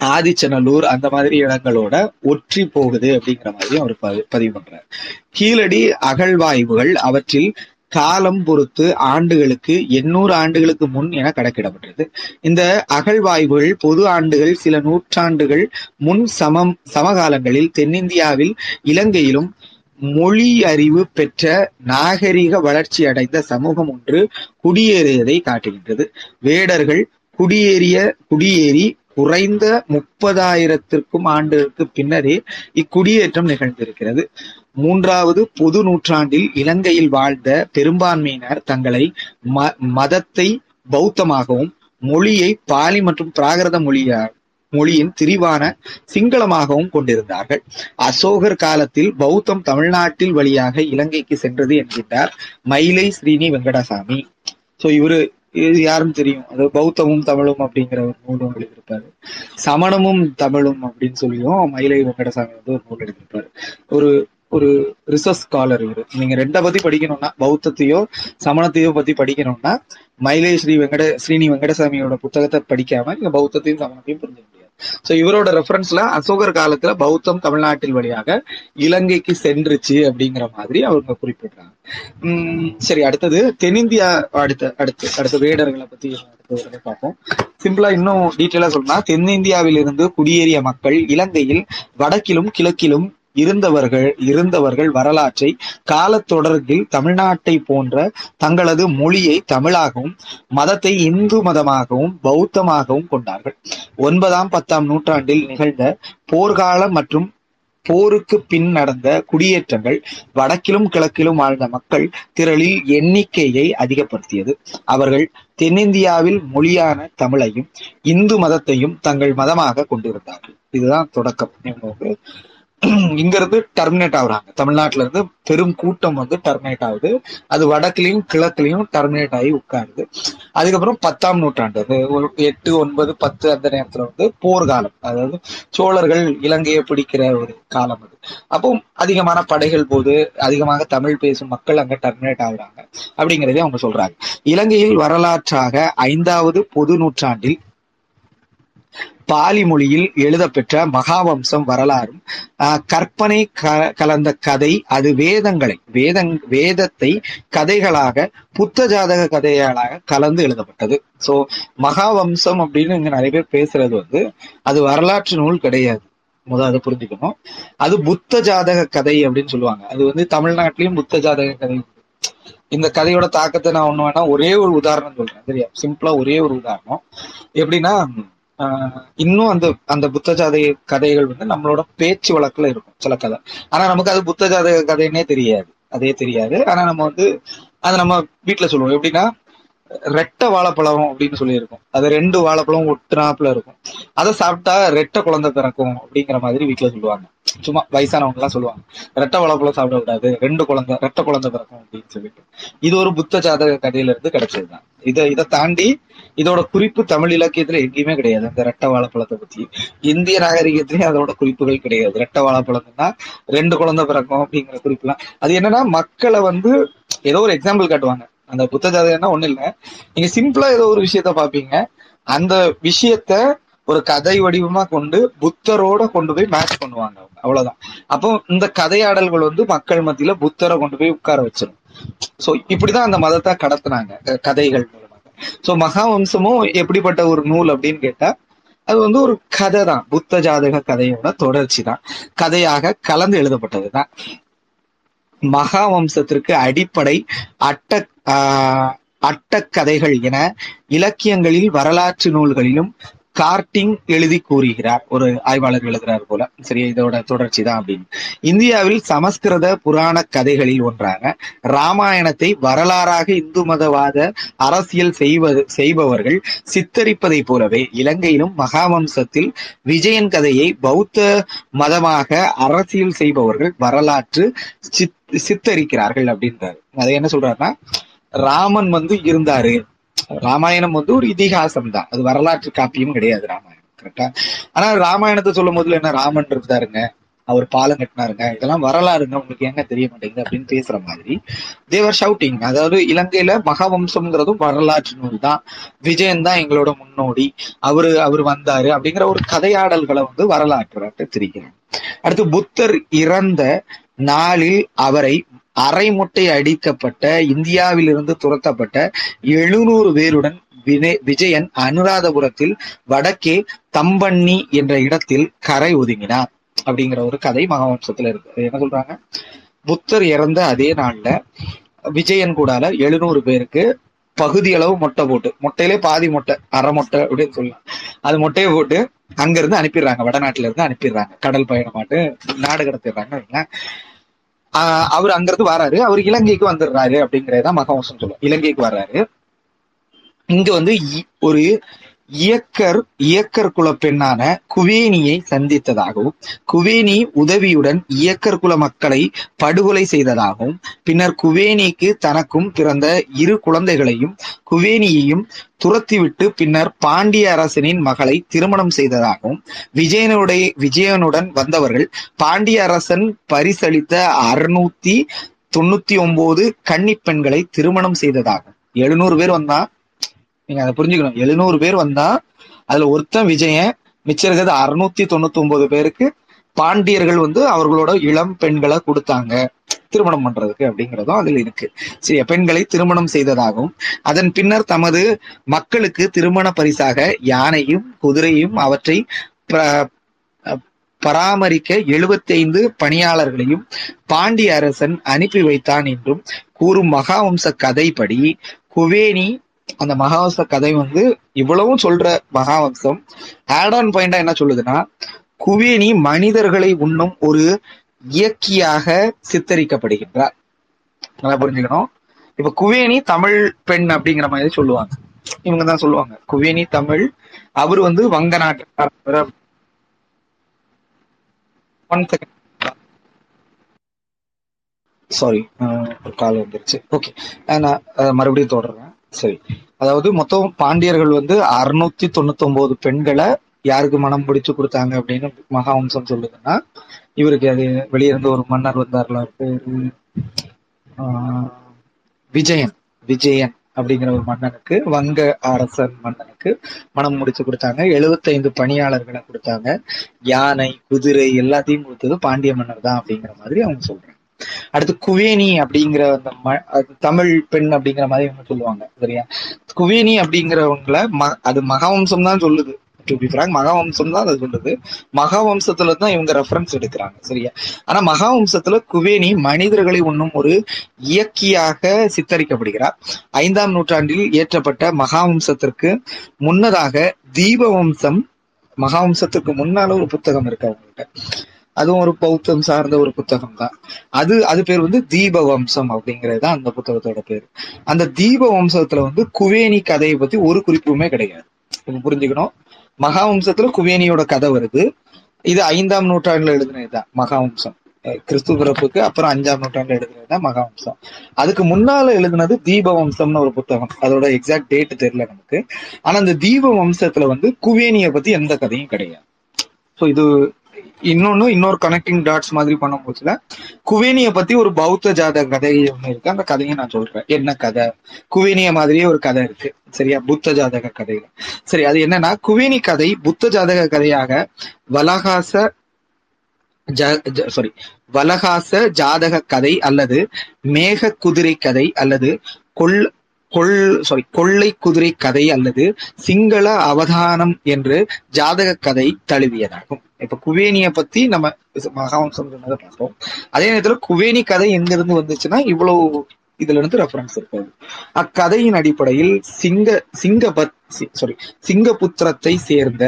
A: ஆதிச்சநல்லூர் அந்த மாதிரி இடங்களோட ஒற்றி போகுது அப்படிங்கிற மாதிரி அவர் பதி- பதிவு பண்றார். கீழடி அகழ்வாய்வுகள் அவற்றில் காலம் பொறுத்து ஆண்டுகளுக்கு எண்ணூறு ஆண்டுகளுக்கு முன் என கணக்கிடப்பட்டது இந்த அகழ்வாய்வுகள் பொது ஆண்டுகள் சில நூற்றாண்டுகள் முன் சமம் சமகாலங்களில் தென்னிந்தியாவில் இலங்கையிலும் மொழி அறிவு பெற்ற நாகரிக வளர்ச்சி அடைந்த சமூகம் ஒன்று குடியேறியதை காட்டுகின்றது. வேடர்கள் குடியேறிய குடியேறி குறைந்த முப்பதாயிரத்திற்கும் ஆண்டுகளுக்கு பின்னரே இக்குடியேற்றம் நிகழ்ந்திருக்கிறது. மூன்றாவது பொது நூற்றாண்டில் இலங்கையில் வாழ்ந்த பெரும்பான்மையினர் தங்களை ம- மதத்தை பௌத்தமாகவும் மொழியை பாலி மற்றும் பிராகிருத மொழியா மொழியின் திரிவான சிங்களமாகவும் கொண்டிருந்தார்கள். அசோகர் காலத்தில் பௌத்தம் தமிழ்நாட்டில் வழியாக இலங்கைக்கு சென்றது என்கின்றார் மயிலை ஸ்ரீனி வெங்கடசாமி. சோ இவரு இது தெரியும்? அது பௌத்தமும் தமிழும் அப்படிங்கிற ஒரு நூலும் எழுதியிருப்பாரு சமணமும் தமிழும் அப்படின்னு சொல்லியும் மயிலை வெங்கடசாமி வந்து ஒரு நூல் எழுதியிருப்பாரு. ஒரு ஒரு ரிசர்ச் ஸ்காலர் இவர். நீங்க ரெண்டை பத்தி படிக்கணும்னா பௌத்தத்தையோ சமணத்தையோ பத்தி படிக்கணும்னா மயிலை ஸ்ரீ வெங்கட ஸ்ரீனி வெங்கடசாமியோட புத்தகத்தை படிக்காம நீங்க பௌத்தத்தையும் சமணத்தையும் புரிஞ்சுக்க முடியாது. சோ இவரோட ரெஃபரன்ஸ்ல அசோகர் காலத்துல பௌத்தம் தமிழ்நாட்டில் வழியாக இலங்கைக்கு சென்றுச்சு அப்படிங்கிற மாதிரி அவங்க குறிப்பிடுறாங்க. உம் சரி அடுத்தது தென்னிந்தியா அடுத்த அடுத்து அடுத்த வேடர்களை பத்தி பார்ப்போம். சிம்பிளா இன்னும் டீட்டெயிலா சொல்லணும்னா தென்னிந்தியாவில் இருந்து குடியேறிய மக்கள் இலங்கையில் வடக்கிலும் கிழக்கிலும் இருந்தவர்கள் இருந்தவர்கள் வரலாற்றை காலத்தொடர்பில் தமிழ்நாட்டை போன்ற தங்களது மொழியை தமிழாகவும் மதத்தை இந்து மதமாகவும் பௌத்தமாகவும் கொண்டார்கள். ஒன்பதாம் பத்தாம் நூற்றாண்டில் நிகழ்ந்த போர்க்கால மற்றும் போருக்கு பின் நடந்த குடியேற்றங்கள் வடக்கிலும் கிழக்கிலும் வாழ்ந்த மக்கள் திரளில் எண்ணிக்கையை அதிகப்படுத்தியது. அவர்கள் தென்னிந்தியாவில் மொழியான தமிழையும் இந்து மதத்தையும் தங்கள் மதமாக கொண்டிருந்தார்கள். இதுதான் தொடக்கம். இவங்க இங்க இருந்து டெர்மினேட் ஆகுறாங்க. தமிழ்நாட்டுல இருந்து பெரும் கூட்டம் வந்து டெர்மினேட் ஆகுது. அது வடக்குலயும் கிழக்குலயும் டெர்மினேட் ஆகி உட்காருது. அதுக்கப்புறம் பத்தாம் நூற்றாண்டு அது ஒரு எட்டு ஒன்பது பத்து அந்த நேரத்துல வந்து போர்காலம் அதாவது சோழர்கள் இலங்கையை பிடிக்கிற ஒரு காலம் அது. அப்போ அதிகமான படைகள் போது அதிகமாக தமிழ் பேசும் மக்கள் அங்க டெர்மினேட் ஆகுறாங்க. அப்படிங்கறதே அவங்க சொல்றாங்க. இலங்கையில் வரலாற்றாக ஐந்தாவது பொது நூற்றாண்டில் பாலி மொழியில் எழுதப்பெற்ற மகாவம்சம் வரலாறும் ஆஹ், கற்பனை கலந்த கதை அது வேதங்களை வேதங் வேதத்தை கதைகளாக புத்த ஜாதக கதைகளாக கலந்து எழுதப்பட்டது. சோ மகாவம்சம் அப்படின்னு இங்க நிறைய பேர் பேசுறது வந்து அது வரலாற்று நூல் கிடையாது. முதல் அதை புரிஞ்சுக்கணும். அது புத்த ஜாதக கதை அப்படின்னு சொல்லுவாங்க. அது வந்து தமிழ்நாட்டிலயும் புத்த ஜாதக கதை. இந்த கதையோட தாக்கத்தை நான் ஒண்ணு வேணா ஒரே ஒரு உதாரணம் சொல்றேன். சரியா? சிம்பிளா ஒரே ஒரு உதாரணம். எப்படின்னா இன்னும் அந்த அந்த புத்த ஜாதக கதைகள் வந்து நம்மளோட பேச்சு வழக்குல இருக்கும் சில கதை. ஆனா நமக்கு அது புத்த ஜாதக கதைன்னே தெரியாது. அதே தெரியாது. ஆனா நம்ம வந்து அதை நம்ம வீட்டுல சொல்லுவோம். எப்படின்னா ரெட்டை வாழைப்பழம் அப்படின்னு சொல்லியிருக்கோம். அது ரெண்டு வாழைப்பழம் ஒட்டுனாப்புல இருக்கும். அதை சாப்பிட்டா ரெட்டை குழந்தை பிறக்கும் அப்படிங்கிற மாதிரி வீட்டுல சொல்லுவாங்க. சும்மா வயசானவங்க எல்லாம் சொல்லுவாங்க. ரெட்டை வாழைப்பழம் சாப்பிட கூடாது ரெண்டு குழந்தை ரெட்டை குழந்தை பிறக்கும் அப்படின்னு சொல்லிட்டு. இது ஒரு புத்த ஜாதக கதையில இருந்து கிடைச்சதுதான். இதை இதை தாண்டி இதோட குறிப்பு தமிழ் இலக்கியத்துல எங்கேயுமே கிடையாது. அந்த ரெட்டை வாழைப்பழத்தை பத்தி. இந்திய நாகரிகத்திலயும் அதோட குறிப்புகள் கிடையாது. ரெட்டை வாழைப்பழம்னா ரெண்டு குழந்தை பிறக்கும் அப்படிங்கிற குறிப்புலாம். அது என்னன்னா மக்களை வந்து ஏதோ ஒரு எக்ஸாம்பிள் காட்டுவாங்க. அந்த புத்த ஜாதகம்னா ஒண்ணு இல்ல. நீங்க சிம்பிளா ஏதோ ஒரு விஷயத்த பாப்பீங்க. அந்த விஷயத்த ஒரு கதை வடிவமா கொண்டு புத்தரோட கொண்டு போய் மேட்ச் பண்ணுவாங்க அவங்க. அவ்வளவுதான். அப்போ இந்த கதையாடல்கள் வந்து மக்கள் மத்தியில புத்தரை கொண்டு போய் உட்கார வச்சிடும் சோ இப்படிதான் அந்த மதத்தை கடத்துனாங்க. கதைகள் ஸோ மகாவம்சமும் எப்படிப்பட்ட ஒரு நூல் அப்படின்னு கேட்டா அது வந்து ஒரு கதை தான் புத்த ஜாதக கதையோட தொடர்ச்சி தான் கதையாக கலந்து எழுதப்பட்டதுதான். மகாவம்சத்திற்கு அடிப்படை அட்ட ஆஹ் அட்டக்கதைகள் என இலக்கியங்களில் வரலாற்று நூல்களிலும் கார்டிங் எழுதி கூறுகிறார். ஒரு ஆய்வாளர் எழுதுகிறார் போல. சரி இதோட தொடர்ச்சி தான் அப்படின்னு. இந்தியாவில் சமஸ்கிருத புராண கதைகளில் ஒன்றாக ராமாயணத்தை வரலாறாக இந்து மதவாத அரசியல் செய்வது செய்பவர்கள் சித்தரிப்பதைப் போலவே இலங்கையிலும் மகாவம்சத்தில் விஜயன் கதையை பௌத்த மதமாக அரசியல் செய்பவர்கள் வரலாற்று சித் சித்தரிக்கிறார்கள் அப்படின்றாரு. அதை என்ன சொல்றாருன்னா ராமன் வந்து இருந்தாரு. ராமாயணம் வந்து ஒரு இதிகாசம் தான் அது வரலாற்று காப்பியும் கிடையாது ராமாயணம் கரெக்டா ஆனா ராமாயணத்தை சொல்லும் போதுல என்ன ராமன் இருந்தாருங்க அவர் பாலம் கட்டினாருங்க இதெல்லாம் வரலாறுங்க உங்களுக்கு ஏங்க தெரிய மாட்டேங்குது அப்படின்னு பேசுற மாதிரி. தேவர் ஷவுட்டிங் அதாவது இலங்கையில மகாவம்சம்ங்கிறதும் வரலாற்று நூல் தான் விஜயன் தான் எங்களோட முன்னோடி. அவரு அவர் வந்தாரு அப்படிங்கிற ஒரு கதையாடல்களை வந்து வரலாற்று தெரிகிறாங்க அடுத்து புத்தர் இறந்த நாளில் அவரை அரைமுட்டை அடிக்கப்பட்ட இந்தியாவிலிருந்து துரத்தப்பட்ட எழுநூறு பேருடன் விஜயன் அனுராதபுரத்தில் வடக்கே தம்பண்ணி என்ற இடத்தில் கரை ஒதுங்கினார். அப்படிங்கிற ஒரு கதை மகாவம்சத்துல இருக்கு அது என்ன சொல்றாங்க? புத்தர் இறந்த அதே நாள்ல விஜயன் கூடால எழுநூறு பேருக்கு பகுதி அளவு மொட்டை போட்டு மொட்டையிலே பாதி மொட்டை அரை மொட்டை அப்படின்னு சொல்லலாம். அது மொட்டையை போட்டு அங்க இருந்து அனுப்பிடுறாங்க வடநாட்டுல இருந்து அனுப்பிடுறாங்க. கடல் பயணமாட்டு நாடு கடத்திடுறாங்க ஆஹ் அவர் அங்கிருந்து வராரு. அவர் இலங்கைக்கு வந்துடுறாரு அப்படிங்கறதுதான் மகவசம் சொல்லும். இலங்கைக்கு வர்றாரு. இங்க வந்து இ- ஒரு இயக்கர் இயக்கர் குல பெண்ணான குவேனியை சந்தித்ததாகவும் குவேனி உதவியுடன் இயக்கர் குல மக்களை படுகொலை செய்ததாகவும் பின்னர் குவேனிக்கு தனக்கும் பிறந்த இரு குழந்தைகளையும் குவேனியையும் துரத்திவிட்டு பின்னர் பாண்டிய அரசனின் மகளை திருமணம் செய்ததாகவும் விஜயனுடைய விஜயனுடன் வந்தவர்கள் பாண்டிய அரசன் பரிசளித்த அறுநூத்தி தொண்ணூத்தி ஒன்பது கன்னிப் பெண்களை திருமணம் செய்ததாகும் எழுநூறு பேர் வந்தா நீங்க அதை புரிஞ்சுக்கணும். எழுநூறு பேர் வந்தா அதுல ஒருத்தன் விஜயன் மிச்சம் இருக்கிறது அறுநூத்தி தொண்ணூத்தி ஒன்பது பேருக்கு பாண்டியர்கள் வந்து அவர்களோட இளம் பெண்களை கொடுத்தாங்க. திருமணம் பண்றதுக்கு அப்படிங்கிறதும் அதுல இருக்கு. சரி பெண்களை திருமணம் செய்ததாகவும் அதன் பின்னர் தமது மக்களுக்கு திருமண பரிசாக யானையும் குதிரையும் அவற்றை ப- பராமரிக்க 75 பணியாளர்களையும் பாண்டிய அரசன் அனுப்பி வைத்தான் என்றும் கூறும் மகாவம்ச கதைப்படி குவேனி அந்த மகாவம்ச கதை வந்து இவ்வளவும் சொல்ற மகாவம்சம். ஆட் ஆன் பாயிண்டா என்ன சொல்லுதுன்னா குவேனி மனிதர்களை உண்ணும் ஒரு இயக்கியாக சித்தரிக்கப்படுகின்றார். நல்லா புரிஞ்சுக்கணும். இப்ப குவேனி தமிழ் பெண் அப்படிங்கிற மாதிரி சொல்லுவாங்க. இவங்க தான் சொல்லுவாங்க. குவேனி தமிழ் அவர் வந்து வங்க நாட்டு ஒன் செகண்ட் சாரி ஒரு கால் வந்துருச்சு. ஓகே நான் மறுபடியும் தொடர்றேன். சரி. அதாவது மொத்தம் பாண்டியர்கள் வந்து அறுநூத்தி தொண்ணூத்தி ஒன்பது பெண்களை யாருக்கு மனம் பிடிச்சு கொடுத்தாங்க அப்படின்னு மகாவம்சம் சொல்லுதுன்னா இவருக்கு அது வெளியிருந்து ஒரு மன்னர் வந்தார்ல பேரு ஆஹ், விஜயன் விஜயன் அப்படிங்கிற ஒரு மன்னனுக்கு வங்க அரசன் மன்னனுக்கு மனம் முடிச்சு கொடுத்தாங்க. 75 பணியாளர்களை கொடுத்தாங்க. யானை குதிரை எல்லாத்தையும் கொடுத்தது பாண்டிய மன்னர் தான் அப்படிங்கிற மாதிரி அவங்க சொல்றாங்க. அடுத்து குவேனி அப்படிங்கிற அந்த ம- தமிழ் பெண் அப்படிங்கிற மாதிரி இவங்க சொல்லுவாங்க சரியா? குவேனி அப்படிங்கிறவங்கள ம அது மகாவம்சம் தான் சொல்லுது. டு பி ஃப்ராங்க் மகாவம்சம் தான் அது சொல்லுது. மகாவம்சத்துல தான் இவங்க ரெஃபரன்ஸ் எடுக்கிறாங்க சரியா? ஆனா மகாவம்சத்துல குவேனி மனிதர்களை ஒன்றும் ஒரு இயக்கியாக சித்தரிக்கப்படுகிறார். ஐந்தாம் நூற்றாண்டில் இயற்றப்பட்ட மகாவம்சத்திற்கு முன்னதாக தீபவம்சம் மகாவம்சத்துக்கு முன்னால ஒரு புத்தகம் இருக்கு அவங்ககிட்ட அதுவும் ஒரு பௌத்தம் சார்ந்த ஒரு புத்தகம் தான். அது அது பேர் வந்து தீப வம்சம் அப்படிங்கிறது தான் அந்த புத்தகத்தோட பேர். அந்த தீப வம்சத்துல வந்து குவேனி கதையை பத்தி ஒரு குறிப்புமே கிடையாது. இப்ப புரிஞ்சுக்கணும். மகாவம்சத்துல குவேனியோட கதை வருது. இது ஐந்தாம் நூற்றாண்டுல எழுதினதுதான் மகாவம்சம். கிறிஸ்து பிறப்புக்கு அப்புறம் அஞ்சாம் நூற்றாண்டுல எழுதினதுதான் மகாவம்சம். அதுக்கு முன்னால எழுதினது தீபவம்சம்னு ஒரு புத்தகம். அதோட எக்ஸாக்ட் டேட் தெரியல நமக்கு. ஆனா அந்த தீப வம்சத்துல வந்து குவேனிய பத்தி எந்த கதையும் கிடையாது. ஸோ இது இன்னொன்னு இன்னொரு கனெக்டிங் டாட்ஸ் மாதிரி பண்ணும் போதுல குவேனிய பத்தி ஒரு பௌத்த ஜாதக கதை ஒண்ணு இருக்கு. அந்த கதையை நான் சொல்றேன். என்ன கதை? குவேனிய மாதிரியே ஒரு கதை இருக்கு. சரியா? புத்த ஜாதக கதையில. சரி அது என்னன்னா குவேனி கதை புத்த ஜாதக கதையாக வலகாச சாரி வலகாச ஜாதக கதை அல்லது மேக குதிரை கதை அல்லது கொள் கொள் சாரி கொள்ளை குதிரை கதை அல்லது சிங்கள அவதானம் என்று ஜாதக கதை தழுவியதாகும். இப்ப குவேனிய பத்தி நம்ம மகாவம்சம் சொன்னதை பார்த்தோம் அதே நேரத்துல குவேனி கதை எங்க இருந்து வந்துச்சுன்னா இவ்வளவு இதுல இருந்து ரெஃபரன்ஸ் இருக்காது. அக்கதையின் அடிப்படையில் சிங்க சிங்கபத் சாரி சிங்கபுத்திரத்தை சேர்ந்த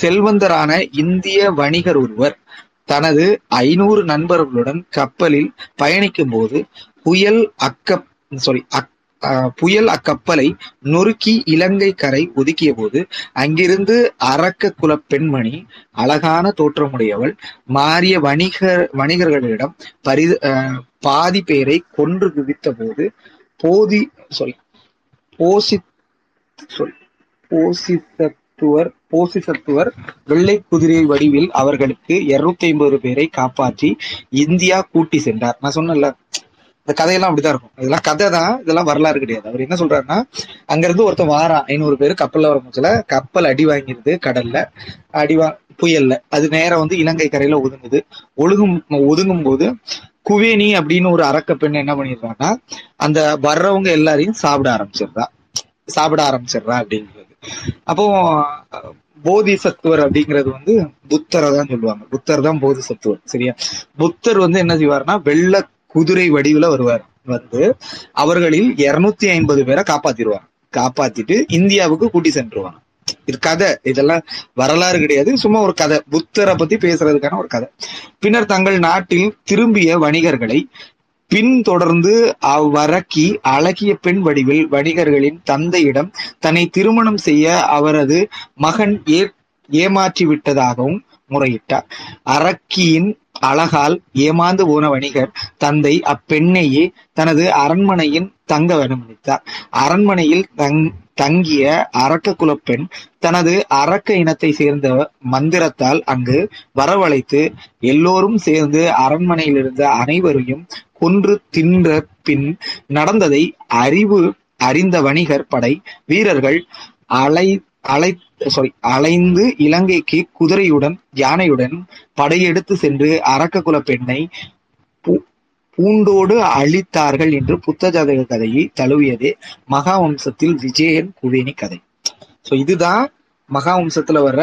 A: செல்வந்தரான இந்திய வணிகர் ஒருவர் தனது ஐநூறு நண்பர்களுடன் கப்பலில் பயணிக்கும் போது புயல் அக்க சாரி அக் புயல் அக்கப்பலை நொறுக்கி இலங்கை கரை ஒதுக்கிய போது அங்கிருந்து அரக்க குல பெண்மணி அழகான தோற்றமுடையவள் மாறிய வணிகர் வணிகர்களிடம் பரி பாதி பேரை கொன்று குவித்த போது போதி சொல் போசி சொல் போசிசத்துவர் போசிசத்துவர் வெள்ளை குதிரை வடிவில் அவர்களுக்கு இருநூத்தி ஐம்பது பேரை காப்பாற்றி இந்தியா கூட்டி சென்றார். நான் சொன்னல இந்த கதையெல்லாம் அப்படிதான் இருக்கும். இதெல்லாம் கதை தான் இதெல்லாம் வரலாறு கிடையாது. அவர் என்ன சொல்றாருன்னா அங்க இருந்து ஒருத்தன் வாரான் ஐநூறு பேர் கப்பல்ல வர முச்சுல கப்பல் அடி வாங்கிருது கடல்ல அடிவா புயல்ல. அது நேரம் வந்து இலங்கை கரையில ஒதுங்குது. ஒழுகும் ஒதுங்கும் போது குவேணி அப்படின்னு ஒரு அரக்க பெண் என்ன பண்ணிடுறான்னா அந்த வர்றவங்க எல்லாரையும் சாப்பிட ஆரம்பிச்சிடுறா. சாப்பிட ஆரம்பிச்சிடுறா அப்படிங்கிறது. அப்போ போதி சத்துவர் அப்படிங்கிறது வந்து புத்தரை தான் சொல்லுவாங்க. புத்தர் தான் போதி சத்துவர் சரியா? புத்தர் வந்து என்ன செய்வார்னா வெள்ள குதிரை வடிவுல வருவார். வந்து அவர்களில் இருநூத்தி ஐம்பது பேரை காப்பாத்திடுவாங்க காப்பாத்திட்டு இந்தியாவுக்கு கூட்டி சென்றுவாங்க இது கதை. இதெல்லாம் வரலாறு கிடையாது. சும்மா ஒரு கதை. புத்தரை பத்தி பேசுறதுக்கான ஒரு கதை. பின்னர் தங்கள் நாட்டில் திரும்பிய வணிகர்களை பின்தொடர்ந்து அவ்வரக்கி அழகிய பெண் வடிவில் வணிகர்களின் தந்தையிடம் தன்னை திருமணம் செய்ய அவரது மகன் ஏ ஏமாற்றி விட்டதாகவும் முறையிட்டார். அரக்கியின் அழகால் ஏமாந்து போன வணிகர் தந்தை அப்பெண்ணையே தனது அரண்மனையின் தங்க அனுமதித்தார் அரண்மனையில் தங் தங்கிய அரக்க குலப்பெண் தனது அரக்க இனத்தை சேர்ந்த மந்திரத்தால் அங்கு வரவழைத்து எல்லோரும் சேர்ந்து அரண்மனையில் இருந்த அனைவரையும் கொன்று தின்ற பின் நடந்ததை அறிவு அறிந்த வணிகர் படை வீரர்கள் அலை அலை சாரி அலைந்து இலங்கைக்கு குதிரையுடன் யானையுடன் படையெடுத்து சென்று அரக்க குல பெண்ணை பூண்டோடு அழித்தார்கள் என்று புத்த ஜாதக கதையை தழுவியதே மகாவம்சத்தில் விஜயன் குவேணி கதை. சோ இதுதான் மகாவம்சத்துல வர்ற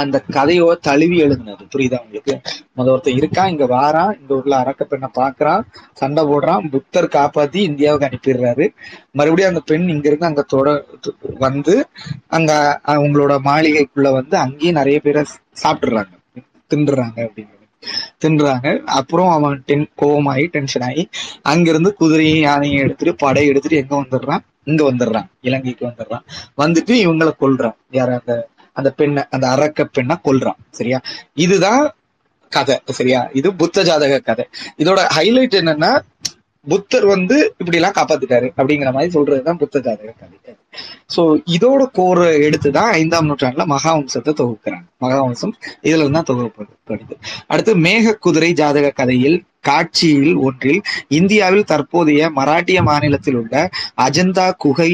A: அந்த கதையோ தழுவி எழுதுனது. புரியுதா உங்களுக்கு? முத ஒருத்தர் இருக்கான் இங்க வாரான் இந்த ஊர்ல அரக்க பெண்ணை பாக்குறான் சண்டை போடுறான் புத்தர் காப்பாத்தி இந்தியாவுக்கு அனுப்பிடுறாரு. மறுபடியும் அந்த பெண் இங்க இருந்து அங்க தொட வந்து அங்க அவங்களோட மாளிகைக்குள்ள வந்து அங்கேயும் நிறைய பேரை சாப்பிட்டுறாங்க தின்றுறாங்க அப்படின்னு தின்றாங்க அப்புறம் அவன் டென் கோவமாயி டென்ஷன் ஆகி அங்கிருந்து குதிரையும் யானையும் எடுத்துட்டு படை எடுத்துட்டு எங்க வந்துடுறான்? இங்க வந்துடுறான். இலங்கைக்கு வந்துடுறான். வந்துட்டு இவங்களை கொல்றான். யார? அந்த அந்த பெண்ணை அந்த அரக்க பெண்ணை கொல்றான் சரியா? இதுதான் கதை சரியா? இது புத்த ஜாதக கதை. இதோட ஹைலைட் என்னன்னா புத்தர் வந்து இப்படி எல்லாம் காப்பாத்திட்டாரு அப்படிங்கிற மாதிரி சொல்றதுதான் புத்த ஜாதக கதை. சோ இதோட கோர் எடுத்துதான் ஐந்தாம் நூற்றாண்டுல மகாவம்சத்தை தொகுக்கிறாங்க. மகாவம்சம் இதுல இருந்தா தொகுக்கப்படுது. அடுத்து மேக குதிரை ஜாதக கதையில் காட்சியில் ஒன்றில் இந்தியாவில் தற்போதைய மராட்டிய மாநிலத்தில் உள்ள அஜந்தா குகை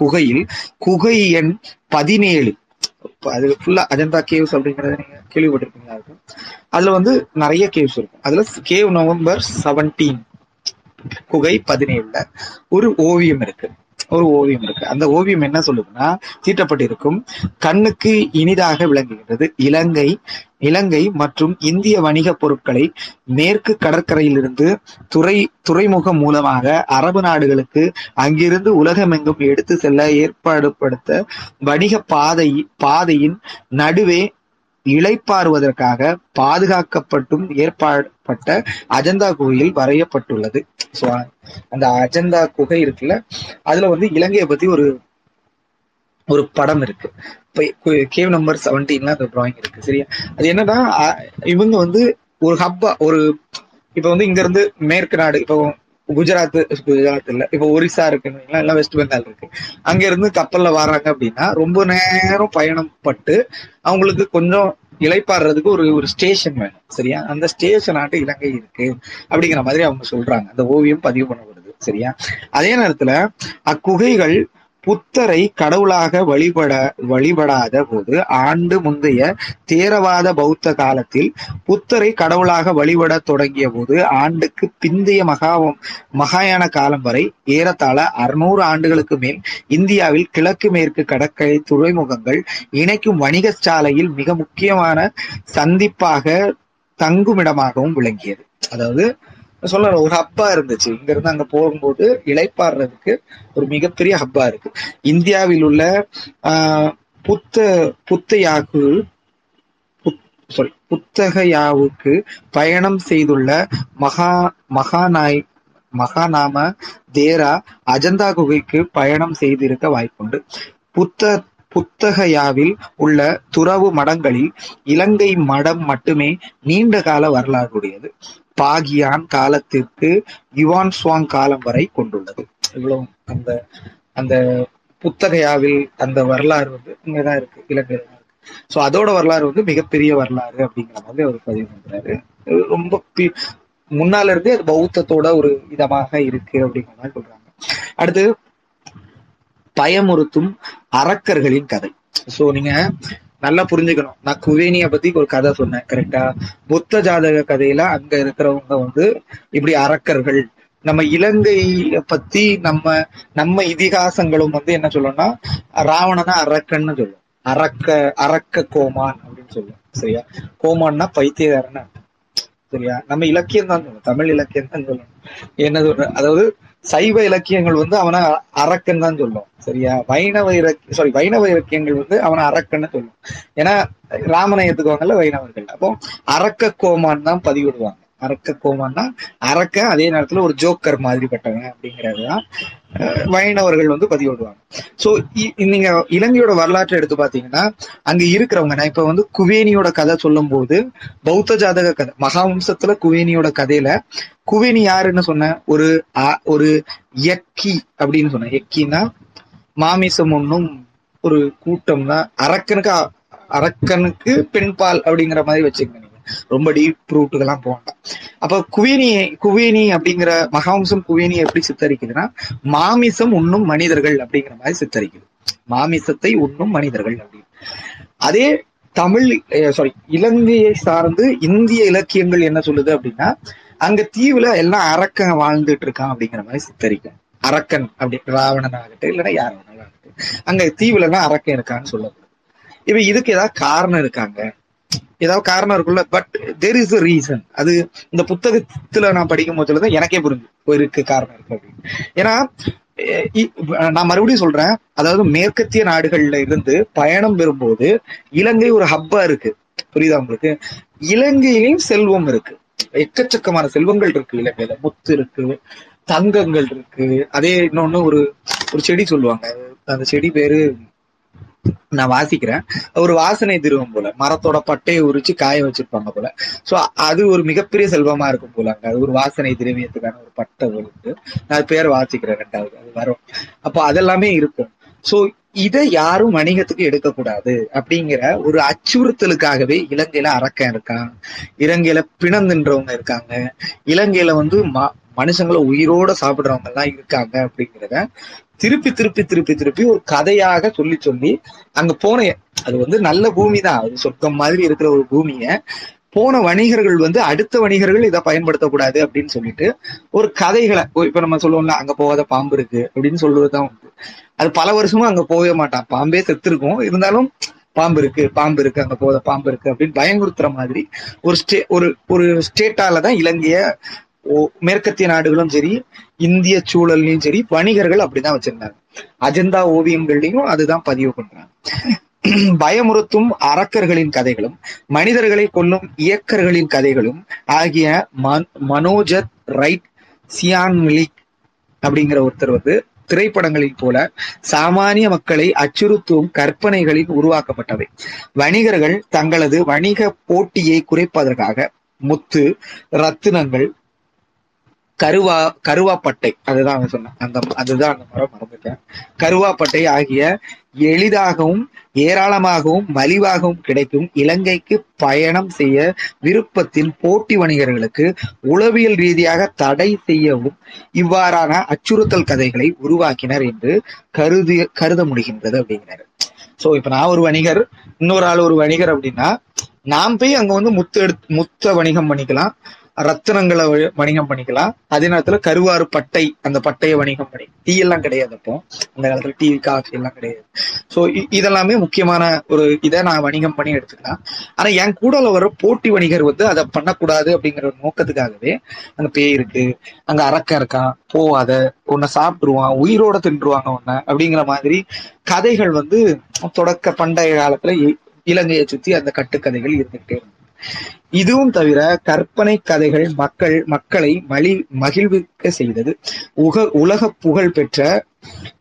A: குகையில் குகை எண் பதினேழு அது ஃபுல்லா அஜந்தா கேவ்ஸ் அப்படிங்கறத நீங்க கேள்விப்பட்டிருப்பீங்களா? இருக்கும் அதுல வந்து நிறைய கேவ்ஸ் இருக்கும். அதுல கேவ் நவம்பர் செவன்டீன் குகை பதினேழுல ஒரு ஓவியம் இருக்கு. ஒரு ஓவியம் இருக்கு. அந்த ஓவியம் என்ன சொல்லுதுன்னா தீட்டப்பட்டிருக்கும் கண்ணுக்கு இனிதாக விளங்குகின்றது. இலங்கை இலங்கை மற்றும் இந்திய வணிக பொருட்களை மேற்கு கடற்கரையிலிருந்து துறை துறைமுகம் மூலமாக அரபு நாடுகளுக்கு அங்கிருந்து உலகமெங்கும் எடுத்து செல்ல ஏற்பாடுபடுத்த வணிக பாதை பாதையின் நடுவே இழைப்பாறுவதற்காக பாதுகாக்கப்பட்டும் ஏற்பாடப்பட்ட அஜந்தா குகையில் வரையப்பட்டுள்ளது. ஸோ அந்த அஜந்தா குகை இருக்குல்ல அதுல வந்து இலங்கையை பத்தி ஒரு ஒரு படம் இருக்கு. இப்போ கேவ் நம்பர் செவன்டீன்ல அந்த டிராயிங் இருக்கு சரியா? அது என்னன்னா இவங்க வந்து ஒரு ஹப்பா ஒரு இப்ப வந்து இங்க இருந்து மேற்கு நாடு இப்போ குஜராத் குஜராத் இல்ல இப்போ ஒரிசா இருக்குன்னு எல்லாம் வெஸ்ட் பெங்கால் இருக்கு. அங்க இருந்து கப்பல்ல வர்றாங்க அப்படின்னா ரொம்ப நேரம் பயணம் பட்டு அவங்களுக்கு கொஞ்சம் இலைப்பாடுறதுக்கு ஒரு ஒரு ஸ்டேஷன் வேணும் சரியா? அந்த ஸ்டேஷன் ஆட்டு இலங்கை இருக்கு அப்படிங்கிற மாதிரி அவங்க சொல்றாங்க. அந்த ஓவியம் பதிவு பண்ணப்படுது சரியா? அதே நேரத்துல அக்குகைகள் புத்தரை கடவுளாக வழிபட வழிபடாத போது ஆண்டு முந்தைய தேரவாத பௌத்த காலத்தில் புத்தரை கடவுளாக வழிபட தொடங்கிய போது ஆண்டுக்கு பிந்தைய மகாவம் மகாயான காலம் வரை ஏறத்தாழ அறுநூறு ஆண்டுகளுக்கு மேல் இந்தியாவில் கிழக்கு மேற்கு கடற்கரை துறைமுகங்கள் இணைக்கும் வணிக சாலையில் மிக முக்கியமான சந்திப்பாக தங்குமிடமாகவும் விளங்கியது. அதாவது சொல்ல ஒரு ஹப்பா இருந்துச்சு. இங்க இருந்து அங்க போகும்போது இளைப்பாடுறதுக்கு ஒரு மிகப்பெரிய ஹப்பா இருக்கு. இந்தியாவில் உள்ள ஆஹ், புத்த யாக்கு சாரி புத்தகயாவுக்கு பயணம் செய்துள்ள மகா மகாநாய் மகாநாம தேரா அஜந்தா குகைக்கு பயணம் செய்திருக்க வாய்ப்புண்டு. புத்த புத்தகையாவில் உள்ள துறவு மடங்களில் இலங்கை மடம் மட்டுமே நீண்ட கால வரலாறுடையது. பாகியான் காலத்திற்கு யுவான் சுவாங் காலம் வரை கொண்டுள்ளது. இவ்வளவு அந்த அந்த புத்தகையாவில் அந்த வரலாறு வந்து இங்கதான் இருக்கு இலங்கையில தான் இருக்கு. ஸோ அதோட வரலாறு வந்து மிகப்பெரிய வரலாறு அப்படிங்கிற மாதிரி அவர் பதிவு பண்றாரு. ரொம்ப முன்னால இருந்தே அது பௌத்தத்தோட ஒரு இதமாக இருக்கு அப்படிங்கிற மாதிரி சொல்றாங்க. அடுத்து பயமுறுத்தும் அரக்கர்களின் கதை. சோ நீங்க நல்லா புரிஞ்சுக்கணும். நான் குவேனிய பத்தி ஒரு கதை சொன்னேன் கரெக்டா புத்த ஜாதக கதையில அங்க இருக்கிறவங்க வந்து இப்படி அரக்கர்கள். நம்ம இலங்கைய பத்தி நம்ம நம்ம இதிகாசங்களும் வந்து என்ன சொல்லணும்னா ராவணனா அரக்கன்னு சொல்லும் அரக்க அரக்க கோமான் அப்படின்னு சொல்லும் சரியா? கோமான்னா பைத்தியக்காரன்னு சரியா? நம்ம இலக்கியம் தான் சொல்லணும் தமிழ் இலக்கியம் தான் சொல்லணும் என்ன சொல்ற அதாவது சைவ இலக்கியங்கள் வந்து அவனை அரக்கன் தான் சொல்லும். சரியா? வைணவ இலக்கிய சாரி வைணவ இலக்கியங்கள் வந்து அவனை அரக்கன்னு சொல்லும். ஏன்னா ராமனை ஏத்துக்குவாங்கல்ல வைணவர்கள். அப்போ அரக்க கோமான் தான் பதிவிடுவாங்க. அரக்க கோமான்னா அரக்க அதே நேரத்துல ஒரு ஜோக்கர் மாதிரி பட்டவன் அப்படிங்கறதுதான் வைணவர்கள் வந்து பதிவிடுவாங்க சோ நீங்க இலங்கையோட வரலாற்றை எடுத்து பாத்தீங்கன்னா அங்க இருக்கிறவங்க நான் இப்ப வந்து குவேனியோட கதை சொல்லும் போது பௌத்த ஜாதக கதை மகாவம்சத்துல குவேனியோட கதையில குவேனி யாருன்னு சொன்ன ஒரு ஒரு எக்கி அப்படின்னு சொன்ன எக்கின்னா மாமிசம் ஒண்ணும் ஒரு கூட்டம் தான் அரக்கனுக்கு அ- அரக்கனுக்கு பெண்பால் அப்படிங்கிற மாதிரி வச்சுக்கங்க. ரொம்ப டீப் ரூட்டுக்கெல்லாம் போகலாம் அப்ப குவேனி குவேனி அப்படிங்கிற மகாவம்சம் குவேனியை எப்படி சித்தரிக்குதுன்னா மாமிசம் உண்ணும் மனிதர்கள் அப்படிங்கிற மாதிரி சித்தரிக்குது. மாமிசத்தை உண்ணும் மனிதர்கள் அப்படின்னு. அதே தமிழ் சாரி இலங்கையை சார்ந்து இந்திய இலக்கியங்கள் என்ன சொல்லுது அப்படின்னா அங்க தீவுல எல்லாம் அரக்கன் வாழ்ந்துட்டு இருக்கான் அப்படிங்கிற மாதிரி சித்தரிக்கும் அரக்கன் அப்படி ராவணன் ஆகட்டும் இல்லைன்னா யார் வேணாலும் ஆகட்டும். அங்க தீவுல எல்லாம் அரக்கன் இருக்கான்னு சொல்லப்படுது. இப்ப இதுக்கு ஏதாவது காரணம் இருக்காங்க? ஏதாவது காரணம் இருக்குல்ல but there is a reason அது இந்த புத்தகத்துல நான் படிக்கும் போதுல தான் எனக்கே புரிஞ்சு இருக்கு காரணம் இருக்கு அப்படின்னு. ஏன்னா நான் மறுபடியும் சொல்றேன் அதாவது மேற்கத்திய நாடுகள்ல இருந்து பயணம் பெறும்போது இலங்கை ஒரு ஹப்பா இருக்கு. புரியுதா உங்களுக்கு? இலங்கையிலையும் செல்வம் இருக்கு. எக்கச்சக்கமான செல்வங்கள் இருக்கு இலங்கையில. முத்து இருக்கு தங்கங்கள் இருக்கு. அதே இன்னொன்னு ஒரு ஒரு செடி சொல்லுவாங்க. அந்த செடி பேரு நான் வாசிக்கிறேன். ஒரு வாசனை திருவம் போல. மரத்தோட பட்டையை உரிச்சு காய வச்சிருப்பாங்க போல. சோ அது ஒரு மிகப்பெரிய செல்வமா இருக்கும் போல அங்க. அது ஒரு வாசனை திரவியத்துக்கான ஒரு பட்டை இருக்கு நான் பேர் வாசிக்கிறேன் ரெண்டாவது. அது வரும். அப்போ அதெல்லாமே இருக்கும். சோ இதை யாரும் வணிகத்துக்கு எடுக்கக்கூடாது அப்படிங்கிற ஒரு அச்சுறுத்தலுக்காகவே இலங்கையில அரக்கன் இருக்கான். இலங்கையில பிணந்துன்றவங்க இருக்காங்க. இலங்கையில வந்து ம- மனுஷங்களை உயிரோட சாப்பிடுறவங்க எல்லாம் இருக்காங்க அப்படிங்கிறத திருப்பி திருப்பி திருப்பி திருப்பி ஒரு கதையாக சொல்லி சொல்லி அங்க போன அது வந்து நல்ல பூமி தான் அது சொர்க்கம் மாதிரி இருக்கிற ஒரு பூமிய போன வணிகர்கள் வந்து அடுத்த வணிகர்கள் இதை பயன்படுத்தக்கூடாது அப்படின்னு சொல்லிட்டு ஒரு கதைகளை இப்ப நம்ம சொல்லுவோம்ல அங்க போகாத பாம்பு இருக்கு அப்படின்னு சொல்லுவதுதான் உண்டு. அது பல வருஷமும் அங்க போகவே மாட்டான். பாம்பே செத்து இருக்கும். இருந்தாலும் பாம்பு இருக்கு பாம்பு இருக்கு அங்க போத பாம்பு இருக்கு அப்படின்னு பயங்குறுத்துற மாதிரி ஒரு ஸ்டே ஒரு ஒரு ஸ்டேட்டால தான் இலங்கைய ஓ- மேற்கத்திய நாடுகளும் சரி இந்திய சூழல்லையும் சரி வணிகர்கள் அப்படிதான் வச்சிருந்தாங்க. அஜந்தா ஓவியங்கள்லயும் அதுதான் பதிவு பண்றாங்க. பயமுறுத்தும் அரக்கர்களின் கதைகளும் மனிதர்களை கொல்லும் இயக்கர்களின் கதைகளும் ஆகிய மன்- மனோஜத் ரைட் சியான்லிக் அப்படிங்கிற ஒருத்தர் வந்து திரைப்படங்களில் போல சாமானிய மக்களை அச்சுறுத்தும் கற்பனைகளில் உருவாக்கப்பட்டவை. வணிகர்கள் தங்களது வணிக போட்டியை குறைப்பதற்காக முத்து ரத்தினங்கள் கருவா கருவாப்பட்டை. அதுதான் சொன்னேன். அந்த அதுதான் அந்த மரம் மறந்துட்டேன். கருவாப்பட்டை ஆகிய எளிதாகவும் ஏராளமாகவும் மலிவாகவும் கிடைக்கும் இலங்கைக்கு பயணம் செய்ய விருப்பத்தின் போட்டி வணிகர்களுக்கு உளவியல் ரீதியாக தடை செய்யவும் இவ்வாறான அச்சுறுத்தல் கதைகளை உருவாக்கினர் என்று கருதி கருத முடிகின்றது அப்படிங்கிறாரு. சோ இப்ப நான் ஒரு வணிகர் இன்னொரு ஆள் ஒரு வணிகர் அப்படின்னா நாம் போய் அங்க வந்து முத்து எடுத்து முத்த வணிகம் பண்ணிக்கலாம். ரத்தினங்களை வணிகம் பண்ணிக்கலாம். அதே நேரத்துல கருவாறு பட்டை அந்த பட்டையை வணிகம் பண்ணி டீ எல்லாம் கிடையாது அப்போ. அந்த காலத்துல டீ காஃபி எல்லாம் கிடையாது. சோ இதெல்லாமே முக்கியமான ஒரு இதை நான் வணிகம் பண்ணி எடுத்துக்கலாம். ஆனா என் கூட வர போட்டி வணிகர் வந்து அதை பண்ணக்கூடாது அப்படிங்கிற ஒரு நோக்கத்துக்காகவே அங்க பேய் இருக்கு. அங்க அரக்கன் இருக்கான். போவாத. உன்னை சாப்பிட்டுருவான் உயிரோட தின்றுவாங்க உன்னை அப்படிங்கிற மாதிரி கதைகள் வந்து தொடக்க பண்டைய காலத்துல இ- இலங்கையை சுத்தி அந்த கட்டுக்கதைகள் இருந்துகிட்டே இருந்தது இதுவும் தவிர கற்பனை கதைகள் மக்கள் மக்களை மலி மகிழ்விக்க செய்தது. உக உலக புகழ் பெற்ற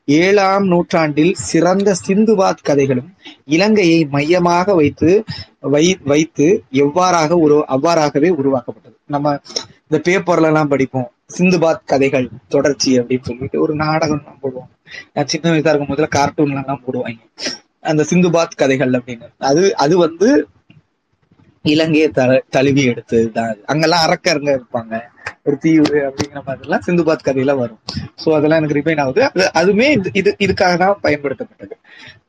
A: ஏழாம் நூற்றாண்டில் சிறந்த சிந்துபாத் கதைகளும் இலங்கையை மையமாக வைத்து வை வைத்து எவ்வாறாக ஒரு அவ்வாறாகவே உருவாக்கப்பட்டது. நம்ம இந்த பேப்பர்ல எல்லாம் படிப்போம். சிந்துபாத் கதைகள் தொடர்ச்சி அப்படின்னு சொல்லிட்டு ஒரு நாடகம் போடுவோம் போடுவாங்க. நான் சின்ன வயசா இருக்கும் போதுல கார்ட்டூன்ல எல்லாம் போடுவாங்க. அந்த சிந்துபாத் கதைகள் அப்படின்னு. அது அது வந்து இலங்கையை த தழுவி எடுத்ததுதான் தான் அங்கெல்லாம் அறக்கருங்க இருப்பாங்க. ஒரு தீவு அப்படிங்கிற மாதிரிலாம் சிந்துபாத் கதையில வரும். சோ அதெல்லாம் எனக்கு ரிமைன் ஆகுது. அது அதுவுமே இது இது இதுக்காக தான் பயன்படுத்தப்பட்டது.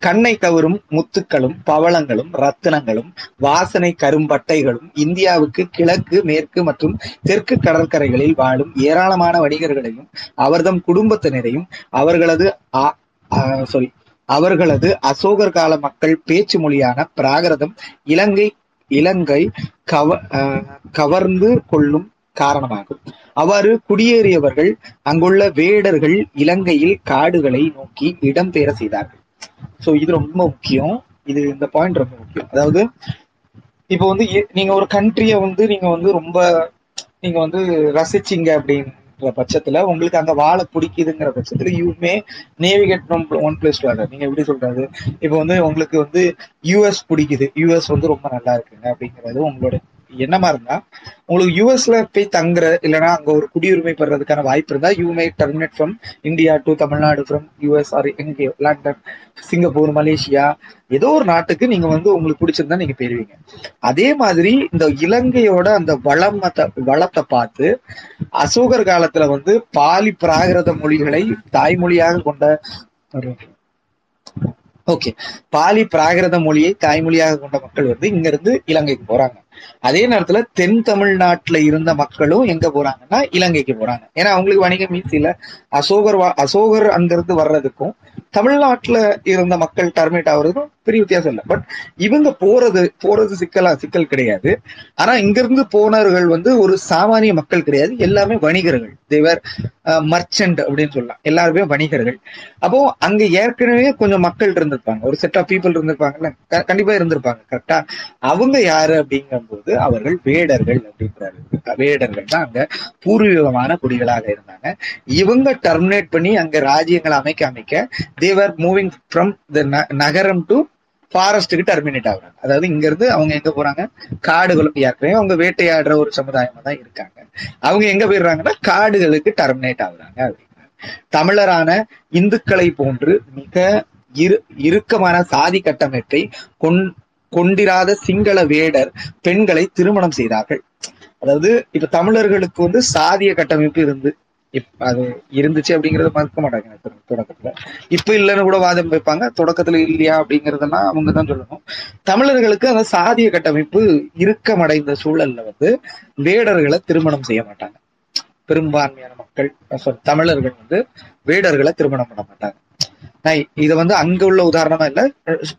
A: கண்ணை கவரும் முத்துக்களும் பவளங்களும் ரத்தினங்களும் வாசனை கரும்பட்டைகளும் இந்தியாவுக்கு கிழக்கு மேற்கு மற்றும் தெற்கு கடற்கரைகளில் வாழும் ஏராளமான வணிகர்களையும் அவர்தம் குடும்பத்தினரையும் அவர்களது சாரி அவர்களது அசோகர் கால மக்கள் பேச்சு மொழியான பிராகிருதம் இலங்கை இலங்கை கவ கவர்ந்து கொள்ளும் காரணமாகும். அவ்வாறு குடியேறியவர்கள் அங்குள்ள வேடர்கள் இலங்கையில் காடுகளை நோக்கி இடம்பெயர செய்தார்கள். சோ இது ரொம்ப முக்கியம். இது இந்த பாயிண்ட் ரொம்ப முக்கியம். அதாவது இப்போ வந்து எ- நீங்க ஒரு கண்ட்ரிய வந்து நீங்க வந்து ரொம்ப நீங்க வந்து ரசிச்சீங்க அப்படின்ற பட்சத்துல உங்களுக்கு அங்க வாழ பிடிக்குதுங்கிற பட்சத்துல you may navigate one place to other நீங்க எப்படி சொல்றது? இப்போ வந்து உங்களுக்கு வந்து யூஎஸ் பிடிக்குது. யூஎஸ் வந்து ரொம்ப நல்லா இருக்குங்க அப்படிங்கிறது உங்களோட எண்ணமா இருந்தா உங்களுக்கு யூஎஸ்ல போய் தங்குற இல்லைன்னா அங்க ஒரு குடியுரிமை பெறதுக்கான வாய்ப்பு இருந்தா you may terminate from India to Tamil Nadu from US or எங்கே லண்டன் சிங்கப்பூர் மலேசியா ஏதோ ஒரு நாட்டுக்கு நீங்க வந்து உங்களுக்கு பிடிச்சிருந்தா நீங்க போயிருவீங்க. அதே மாதிரி இந்த இலங்கையோட அந்த வளமத்தை வளத்தை பார்த்து அசோகர் காலத்துல வந்து பாலி பிராகிருத மொழிகளை தாய்மொழியாக கொண்ட ஓகே பாலி பிராகிருத மொழியை தாய்மொழியாக கொண்ட மக்கள் வந்து இங்க இருந்து இலங்கைக்கு போறாங்க. அதே நேரத்துல தென் தமிழ்நாட்டுல இருந்த மக்களும் எங்க போறாங்கன்னா இலங்கைக்கு போறாங்க. ஏன்னா அவங்களுக்கு வணிகம் இல்ல. அசோகர் வா- அசோகர் அங்கிருந்து வர்றதுக்கும் தமிழ்நாட்டுல இருந்த மக்கள் டர்மேட் ஆகுறதுக்கும் பெரிய வித்தியாசம் இல்லை. பட் இவங்க போறது போறது சிக்கலா சிக்கல் கிடையாது. ஆனா இங்கிருந்து போனவர்கள் வந்து ஒரு சாமானிய மக்கள் கிடையாது. எல்லாமே வணிகர்கள். தேவர் மர்ச்சன்ட் அப்படின்னு சொல்லலாம். எல்லாருமே வணிகர்கள். அப்போ அங்க ஏற்கனவே கொஞ்சம் மக்கள் இருந்திருப்பாங்க. ஒரு செட் ஆஃப் பீப்புள் இருந்திருப்பாங்கல்ல? க- கண்டிப்பா இருந்திருப்பாங்க. கரெக்டா அவங்க யாரு அப்படிங்கும்போது அவர்கள் வேடர்கள் அப்படின்றாரு. வேடர்கள் தான் அங்க பூர்வீகமான குடிகளாக இருந்தாங்க. இவங்க டெர்மினேட் பண்ணி அங்க ராஜ்யங்களை அமைக்க அமைக்க தேவர் மூவிங் ஃப்ரம் த நகரம் டு ஃபாரஸ்ட்டுக்கு டெர்மினேட் ஆகுறாங்க. அதாவது இங்கிருந்து அவங்க எங்க போறாங்க? காடுகளுக்கு ஏற்கனவே அவங்க வேட்டையாடுற ஒரு சமுதாயமா தான் இருக்காங்க. அவங்க எங்க போயிடுறாங்கன்னா காடுகளுக்கு டெர்மினேட் ஆகுறாங்க அப்படிங்கிறாங்க தமிழரான இந்துக்களை போன்று மிக இரு இறுக்கமான சாதி கட்டமைப்பை கொண் கொண்டிராத சிங்கள வேடர் பெண்களை திருமணம் செய்தார்கள். அதாவது இப்ப தமிழர்களுக்கு வந்து சாதிய கட்டமைப்பு இருந்து இப்- அது இருந்துச்சு அப்படிங்கறத மறுக்க மாட்டாங்க தொடக்கத்துல. இப்ப இல்லைன்னு கூட வாதம் வைப்பாங்க. தொடக்கத்துல இல்லையா அப்படிங்கறதெல்லாம் அவங்க தான் சொல்லணும். தமிழர்களுக்கு அந்த சாதிய கட்டமைப்பு இறுக்கமடைந்த சூழல்ல வந்து வேடர்களை திருமணம் செய்ய மாட்டாங்க. பெரும்பான்மையான மக்கள் தமிழர்கள் வந்து வேடர்களை திருமணம் பண்ண மாட்டாங்க. நான் இதை வந்து அங்க உள்ள உதாரணமா இல்ல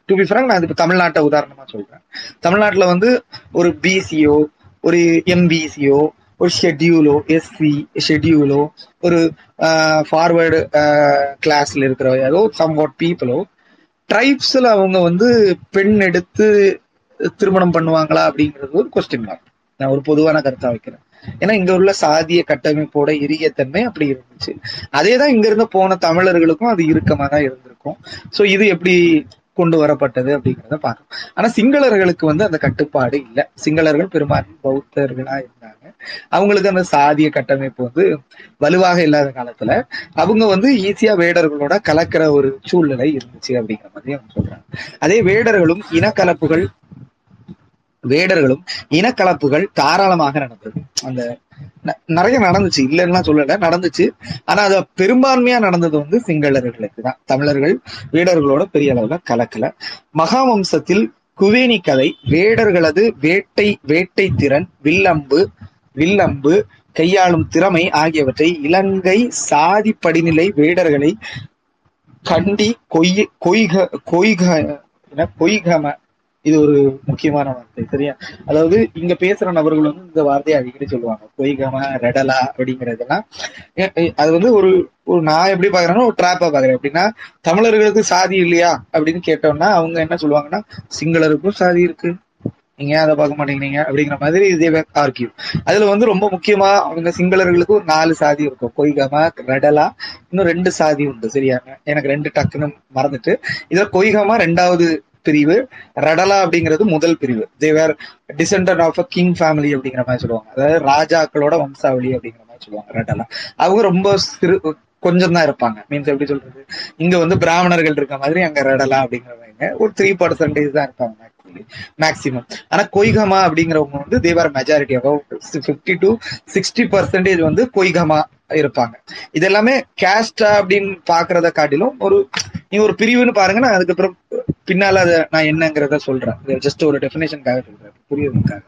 A: டு பி ஃப்ரங்க் நான் இது தமிழ்நாட்டை உதாரணமா சொல்றேன். தமிழ்நாட்டுல வந்து ஒரு பிசிஓ ஒரு எம்பிசிஓ ஒரு ஷெட்யூலோ எஸ்சி ஷெட்யூலோ ஒரு ஃபார்வேர்டு கிளாஸ்ல இருக்கிற ஏதோ சம் வாட் பீப்புளோ ட்ரைப்ஸ்ல அவங்க வந்து பெண் எடுத்து திருமணம் பண்ணுவாங்களா அப்படிங்கிறது ஒரு கொஸ்டின் மார்க் நான் ஒரு பொதுவான கருத்தா வைக்கிறேன். ஏன்னா இங்க உள்ள சாதிய கட்டமைப்போட இறுகிய தன்மை அப்படி இருந்துச்சு. அதே தான் இங்க இருந்து போன தமிழர்களுக்கும் அது இறுக்கமா தான் இருந்திருக்கும். ஸோ இது எப்படி கொண்டு வரப்பட்டது அப்படிங்கிறத பார்க்கணும். ஆனா சிங்களர்களுக்கு வந்து அந்த கட்டுப்பாடு இல்லை. சிங்களர்கள் பெரும்பாலும் பௌத்தர்களா இருந்தாங்க. அவங்களுக்கு அந்த சாதிய கட்டமைப்பு வந்து வலுவாக இல்லாத காலத்துல அவங்க வந்து ஈஸியா வேடர்களோட கலக்கிற ஒரு சூழ்நிலை இருந்துச்சு அப்படிங்கிற மாதிரி அவங்க சொல்றாங்க. அதே வேடர்களும் இனக்கலப்புகள் வேடர்களும் இனக்கலப்புகள் தாராளமாக நடந்தது. அந்த ந- நிறைய நடந்துச்சு. இல்லைன்னா சொல்லல. நடந்துச்சு. ஆனா அது பெரும்பான்மையா நடந்தது வந்து சிங்களர்களுக்கு தான். தமிழர்கள் வேடர்களோட பெரிய அளவுல கலக்கல. மகாவம்சத்தில் குவேனி கதை வேடர்களது வேட்டை வேட்டை திறன் வில்லம்பு வில்லம்பு கையாளும் திறமை ஆகியவற்றை இலங்கை சாதி படிநிலை வேடர்களை கண்டி கொய்ய கொய்க கொய்க என்ன கொய்கம இது ஒரு முக்கியமான வார்த்தை சரியா? அதாவது இங்க பேசுற நபர்கள் வந்து இந்த வார்த்தையை அடிக்கடி சொல்லுவாங்க. பொய்கம ரெடலா அப்படிங்கறதெல்லாம். அது வந்து ஒரு ஒரு நான் எப்படி பாக்குறேன்னா ஒரு ட்ராப்பா பாக்குறேன். எப்படின்னா தமிழர்களுக்கு சாதி இல்லையா அப்படின்னு கேட்டோம்னா அவங்க என்ன சொல்லுவாங்கன்னா சிங்களருக்கும் சாதி இருக்கு. நீங்க அதை பார்க்க மாட்டேங்கிறீங்க? அப்படிங்கிற மாதிரி இதே ஆர்கியூ அதுல வந்து ரொம்ப முக்கியமா அவங்க சிங்களர்களுக்கு ஒரு நாலு சாதி இருக்கும். கொய்கமா ரெடலா இன்னும் ரெண்டு சாதி உண்டு சரியாங்க எனக்கு ரெண்டு டக்குன்னு மறந்துட்டு. இதுல கொய்கமா ரெண்டாவது பிரிவு ரடலா அப்படிங்கிறது முதல் பிரிவு. They are descendant of a king family அப்படிங்கிற மாதிரி சொல்லுவாங்க. அதாவது ராஜாக்களோட வம்சாவளி அப்படிங்கிற மாதிரி சொல்லுவாங்க ரடலா. அவங்க ரொம்ப சிறு கொஞ்சம் தான் இருப்பாங்க. மீன்ஸ் எப்படி சொல்றது? இங்க வந்து பிராமணர்கள் இருக்க மாதிரி அங்க ரடலா அப்படிங்கிறவங்க. ஒரு த்ரீ பர்சன்டேஜ் தான் இருப்பாங்க மேக்சிமம் ஆனா கொய்கமா அப்படிங்கிறவங்க வந்து they are majority about fifty to sixty percentage வந்து கொய்கமா இருப்பாங்க. இது எல்லாமே கேஸ்டா அப்படின்னு பாக்குறத காட்டிலும் ஒரு நீங்க ஒரு பிரிவுன்னு பாருங்க நான் அதுக்கப்புறம் பின்னால அதை நான் என்னங்கிறத சொல்றேன். ஜஸ்ட் ஒரு டெஃபினேஷனுக்காக சொல்றேன். புரியுதுக்காக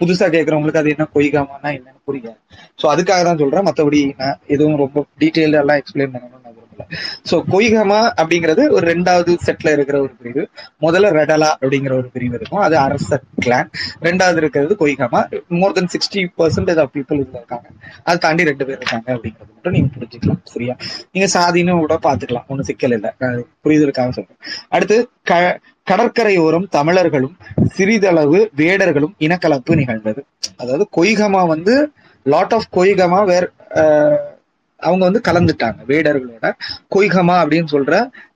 A: புதுசா கேட்கறவங்களுக்கு அது என்ன பொய்காமானா என்னன்னு புரியாது. ஸோ அதுக்காக தான் சொல்றேன். மற்றபடி நான் எதுவும் ரொம்ப டீட்டெயில்டா எல்லாம் எக்ஸ்பிளைன் பண்ணணும் சோ விரும்பல கொய்கமா அப்படிங்கிறது ஒரு ரெண்டாவது செட்ல இருக்கிற ஒரு பிரிவு. முதல்ல ரெடலா அப்படிங்கிற ஒரு பிரிவு இருக்கும். அது அரச கிளான் ரெண்டாவது இருக்கிறது Goyigama. More then sixty percentage of people இதுல இருக்காங்க. அதை தாண்டி ரெண்டு பேர் இருக்காங்க அப்படிங்கிறது மட்டும் நீங்க புரிஞ்சுக்கலாம். சரியா? நீங்க சாதின்னு கூட பாத்துக்கலாம் ஒன்னும் சிக்கல் இல்லை. நான் புரிதலுக்காக சொல்றேன். அடுத்து க கடற்கரையோரம் தமிழர்களும் சிறிதளவு வேடர்களும் இனக்கலப்பு நிகழ்ந்தது. அதாவது கொய்கமா வந்து லாட் ஆஃப் கொய்கமா வேர் அவங்க வந்து கலந்துட்டாங்க. வேடர்களோட கொய்கமா அப்படின்னு சொல்ற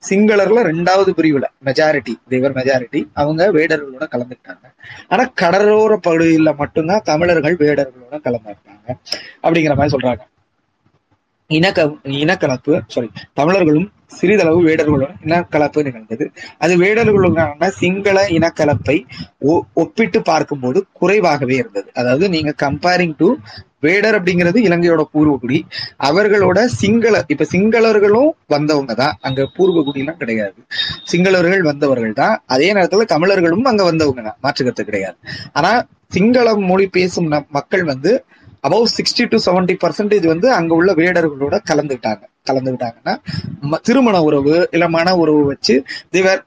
A: சிங்களர்ல ரெண்டாவது பிரிவுல மெஜாரிட்டி தேவர் மெஜாரிட்டி அவங்க வேடர்களோட கலந்துட்டாங்க ஆனா கடலோர பகுதியில மட்டும்தான் தமிழர்கள் வேடர்களோட கலந்துட்டாங்க அப்படிங்கிற மாதிரி சொல்றாங்க. இனக்க இனக்கலப்பு சாரி தமிழர்களும் சிறிதளவு வேடர்களுடன் இனக்கலப்பு நிகழ்ந்தது. அது வேடர்களுடனான சிங்கள இனக்கலப்பை ஒ- ஒப்பிட்டு பார்க்கும்போது குறைவாகவே இருந்தது. அதாவது நீங்க கம்பேரிங் டு வேடர் அப்படிங்கிறது இலங்கையோட பூர்வகுடி. அவர்களோட சிங்கள இப்ப சிங்களர்களும் வந்தவங்க தான். அங்க பூர்வகுடியெல்லாம் கிடையாது. சிங்களர்கள் வந்தவர்கள் தான். அதே நேரத்துல தமிழர்களும் அங்க வந்தவங்க தான். மாற்றுக்கிறது கிடையாது. ஆனா சிங்கள மொழி பேசும் மக்கள் வந்து above sixty to seventy percentage வந்து அங்க உள்ள வேடர்களோட கலந்துக்கிட்டாங்க. கலந்துக்கிட்டாங்கன்னா திருமண உறவு இல்ல மன உறவு வச்சு தேவர்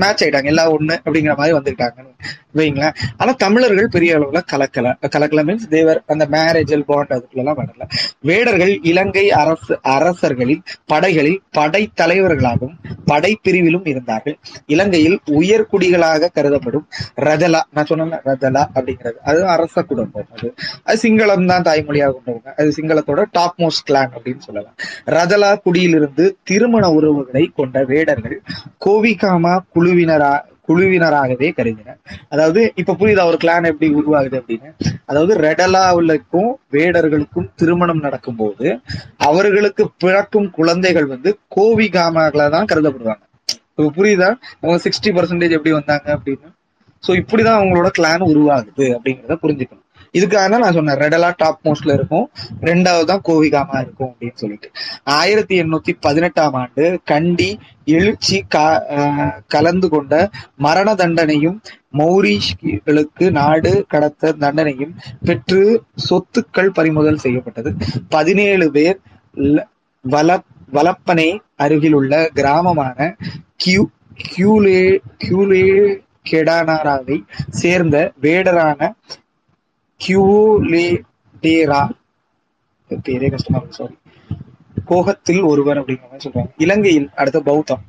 A: மேட்ச் ஆயிட்டாங்க. எல்லாம் ஒண்ணு அப்படிங்கிற மாதிரி வந்துட்டாங்கன்னு வைங்களேன் ஆனா தமிழர்கள் பெரிய அளவுல கலக்கல. கலக்கல மீன்ஸ் தேவர் அந்த மேரேஜல் பாண்ட் அதுக்குள்ள எல்லாம் வரல. வேடர்கள் இலங்கை அரசு அரசர்களில் படைகளில் படை தலைவர்களாகவும் படைப்பிரிவிலும் இருந்தார்கள். இலங்கையில் உயர்குடிகளாக கருதப்படும் ரதலா நான் சொன்னேன் ரதலா அப்படிங்கிறது. அது அரச குடும்பம் அது. அது சிங்களம் தான் தாய்மொழியாக கொண்டவங்க. அது சிங்களத்தோட டாப் மோஸ்ட் கிளான் அப்படின்னு சொல்லலாம். ரதலா குடியிலிருந்து திருமண உறவுகளை கொண்ட வேடர்கள் கோவிகாமா குழுவினரா குழுவினராகவே கருதினர் அதாவது இப்ப புரியுது ஒரு கிளான் எப்படி உருவாகுது அப்படின்னு? அதாவது ரெடலாவுக்கும் வேடர்களுக்கும் திருமணம் நடக்கும்போது அவர்களுக்கு பிறக்கும் குழந்தைகள் வந்து கோவிகாமாக்களா தான் கருதப்படுவாங்க. இப்ப புரியுதா? அவங்க சிக்ஸ்டி பர்சன்டேஜ் எப்படி வந்தாங்க அப்படின்னு? சோ இப்படிதான் அவங்களோட கிளான் உருவாகுது அப்படிங்கிறத புரிஞ்சுக்கணும். இதுக்காக தான் நான் சொன்னேன் ரெடலா டாப் மோஸ்ட்ல இருக்கும். ரெண்டாவது தான் கோவிகாமா இருக்கும் அப்படின்னு சொல்லிட்டு. ஆயிரத்தி எண்ணூத்தி பதினெட்டாம் ஆண்டு கண்டி எழுச்சி க- கலந்து கொண்ட மரண தண்டனையும் மௌரிஷ்களுக்கு நாடு கடத்த தண்டனையும் பெற்று சொத்துக்கள் பறிமுதல் செய்யப்பட்டது. பதினேழு பேர் வல வலப்பனை அருகிலுள்ள கிராமமான கியூ கியூலே கியூலே கெடானாராவை சேர்ந்த வேடரான கியூலேடேரா பேரே கஷ்டமா இருக்கு சாரி கோகத்தில் ஒருவர் அப்படிங்கிற மாதிரி சொல்றாங்க. இலங்கையில் அடுத்த பௌத்தம்.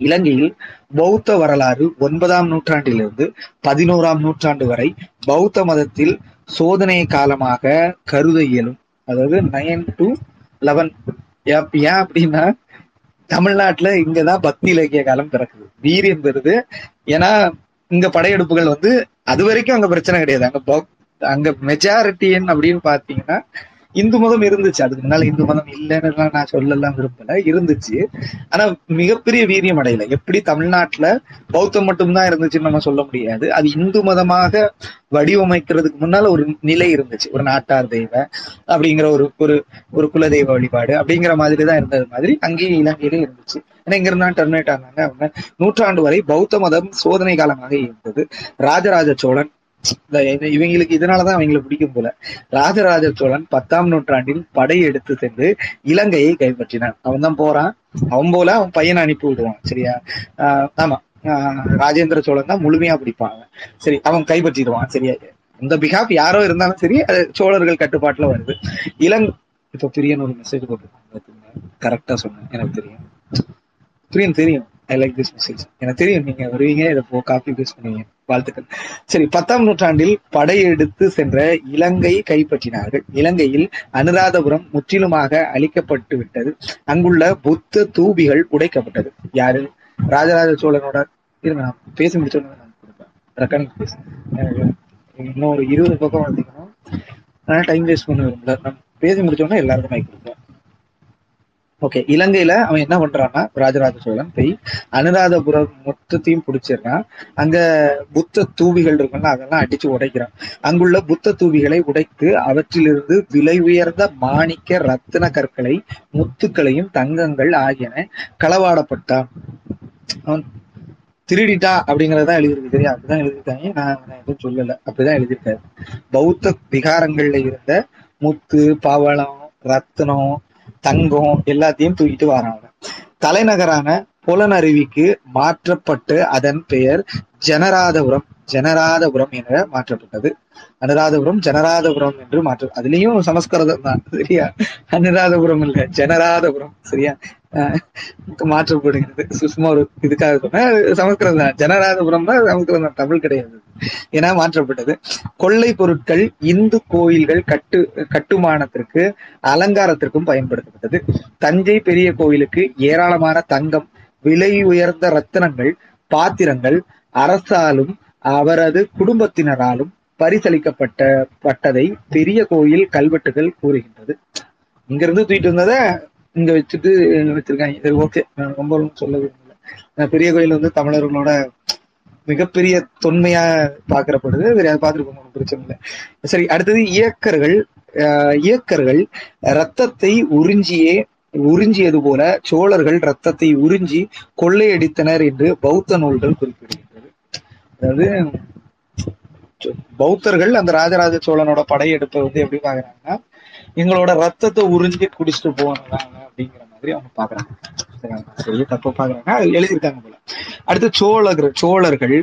A: இலங்கையில் பௌத்த வரலாறு ஒன்பதாம் நூற்றாண்டிலிருந்து பதினோராம் நூற்றாண்டு வரை பௌத்த மதத்தில் சோதனை காலமாக கருத இயலும். அதாவது நைன் டு லெவன் ஏன் அப்படின்னா தமிழ்நாட்டுல இங்கதான் பக்தி இலக்கிய காலம் பிறக்குது. வீரியம் பெறுது ஏன்னா இங்க படையெடுப்புகள் வந்து அது வரைக்கும் அங்க பிரச்சனை கிடையாது. அங்க அங்க மெஜாரிட்டியன் அப்படின்னு பாத்தீங்கன்னா இந்து மதம் இருந்துச்சு. அதுக்கு முன்னால இந்து மதம் இல்லைன்னு நான் சொல்லலாம் விரும்பல. இருந்துச்சு. ஆனா மிகப்பெரிய வீரியம் அடையல. எப்படி தமிழ்நாட்டுல பௌத்தம் மட்டும்தான் இருந்துச்சுன்னு நம்ம சொல்ல முடியாது. அது இந்து மதமாக வடிவமைக்கிறதுக்கு முன்னால ஒரு நிலை இருந்துச்சு. ஒரு நாட்டார் தெய்வ அப்படிங்கிற ஒரு ஒரு ஒரு குலதெய்வ வழிபாடு அப்படிங்கிற மாதிரி தான் இருந்தது மாதிரி அங்கேயும் இலங்கையிலும் இருந்துச்சு. ஏன்னா இங்க இருந்தா டெர்மினேட் ஆனாங்க. அவங்க நூற்றாண்டு வரை பௌத்த மதம் சோதனை காலமாக இருந்தது. ராஜராஜ சோழன் இவங்களுக்கு இதனாலதான் அவங்களை பிடிக்கும் போல. ராஜராஜ சோழன் பத்தாம் நூற்றாண்டில் படையெடுத்து சென்று இலங்கையை கைப்பற்றினான். அவன் தான் போறான். அவன் போல அவன் பையனை அனுப்பி விடுவான். சரியா? ஆஹ் ஆமா. ஆஹ் ராஜேந்திர சோழன் தான் முழுமையா பிடிப்பாங்க சரி அவன் கைப்பற்றிடுவான். சரியா? இந்த பிகாப் யாரோ இருந்தாலும் சரி அது சோழர்கள் கட்டுப்பாட்டுல வருது. இலங் இப்ப பிரியன் ஒரு மெசேஜ் போட்டுருக்காங்க கரெக்டா சொன்னேன். எனக்கு தெரியும். பிரியன் தெரியும். ஐ லைக் திஸ் மெசேஜ் எனக்கு தெரியும். நீங்க வருவீங்க இதை போ காப்பி பேஸ் பண்ணுவீங்க. வாழ்த்துக்கள். சரி பத்தாம் நூற்றாண்டில் படையெடுத்து சென்ற இலங்கை கைப்பற்றினார்கள். இலங்கையில் அனுராதபுரம் முற்றிலுமாக அழிக்கப்பட்டு விட்டது. அங்குள்ள புத்த தூபிகள் உடைக்கப்பட்டது. யாரு? ராஜராஜ சோழனோட இருங்க நான் பேசி முடிச்சோன்னு நான் கொடுப்பேன். ரெக்கார்டிங் பேச. இன்னும் ஒரு இருபது பக்கம் வந்தீங்கன்னா டைம் வேஸ்ட் பண்ண விரும்பல. நான் பேசி முடிச்சோன்னா எல்லாருக்கும் மைக் கொடுப்பேன். ஓகே இலங்கையில அவன் என்ன பண்றான்னா ராஜராஜ சோழன் போய் அனுராதபுரம் மொத்தத்தையும் பிடிச்சிடுறான். அங்க புத்த தூவிகள் இருக்குல்ல அதெல்லாம் அடிச்சு உடைக்கிறான். அங்குள்ள புத்த தூவிகளை உடைத்து அவற்றிலிருந்து விலை உயர்ந்த மாணிக்க ரத்தின கற்களை முத்துக்களையும் தங்கங்கள் ஆகியன களவாடப்பட்டான். அவன் திருடிட்டா அப்படிங்கறதா எழுதியிருக்கு தெரியும் அப்படிதான் எழுதியிருக்காங்க. நான் எதுவும் சொல்லல. அப்படிதான் எழுதியிருக்காரு. பௌத்த விகாரங்கள்ல இருந்த முத்து பவளம் ரத்னம் தங்கம் எல்லாத்தையும் தூக்கிட்டு வராங்க. தலைநகரான புலனருவிக்கு மாற்றப்பட்டு அதன் பெயர் ஜனராதபுரம் ஜனராதபுரம் என மாற்றப்பட்டது. அனுராதபுரம் ஜனராதபுரம் என்று மாற்ற அதுலயும் சமஸ்கிருதம் தான் சரியா? அனுராதபுரம் இல்ல ஜனராதபுரம் சரியா? மாற்றப்படுகிறது. சும்மா ஒரு இதுக்காக சொன்னேன் சமஸ்கிருதம் தான். ஜனராதபுரம் தான் சமஸ்கிருதம் தான், தமிழ் கிடையாது. என மாற்றப்பட்டது. கொள்ளை பொருட்கள் இந்து கோயில்கள் கட்டு கட்டுமானத்திற்கு அலங்காரத்திற்கும் பயன்படுத்தப்பட்டது. தஞ்சை பெரிய கோயிலுக்கு ஏராளமான தங்கம் விலை உயர்ந்த ரத்தினங்கள் பாத்திரங்கள் அரசாலும் அவரது குடும்பத்தினராலும் பரிசளிக்கப்பட்ட பட்டதை பெரிய கோயில் கல்வெட்டுகள் கூறுகின்றது. இங்கிருந்து தூக்கிட்டு வந்ததை இங்க வச்சுட்டு வச்சிருக்காங்க. சரி ஓகே நான் ரொம்ப ஒண்ணும் சொல்ல விரும்பல. பெரிய கோயில் வந்து தமிழர்களோட மிகப்பெரிய தொன்மையா பார்க்கப்படுது சரி அதை பார்த்துருக்கோம் ஒன்றும் பிரச்சனை இல்லை. சரி அடுத்தது இயக்கர்கள் அஹ் இயக்கர்கள் ரத்தத்தை உறிஞ்சியே உறிஞ்சியது போல சோழர்கள் ரத்தத்தை உறிஞ்சி கொள்ளையடித்தனர் என்று பௌத்த நூல்கள் குறிப்பிடுகின்றது. அதாவது பௌத்தர்கள் அந்த ராஜராஜ சோழனோட படையெடுப்பை வந்து எப்படி பாக்குறாங்கன்னா எங்களோட ரத்தத்தை உறிஞ்சி குடிச்சிட்டு போனாங்க அப்படிங்கிற மாதிரி அவங்க பாக்குறாங்க. சரிங்களா? பெரிய தப்பு பாக்குறாங்க. எழுதியிருக்காங்க போல. அடுத்து சோழர்கள் சோழர்கள்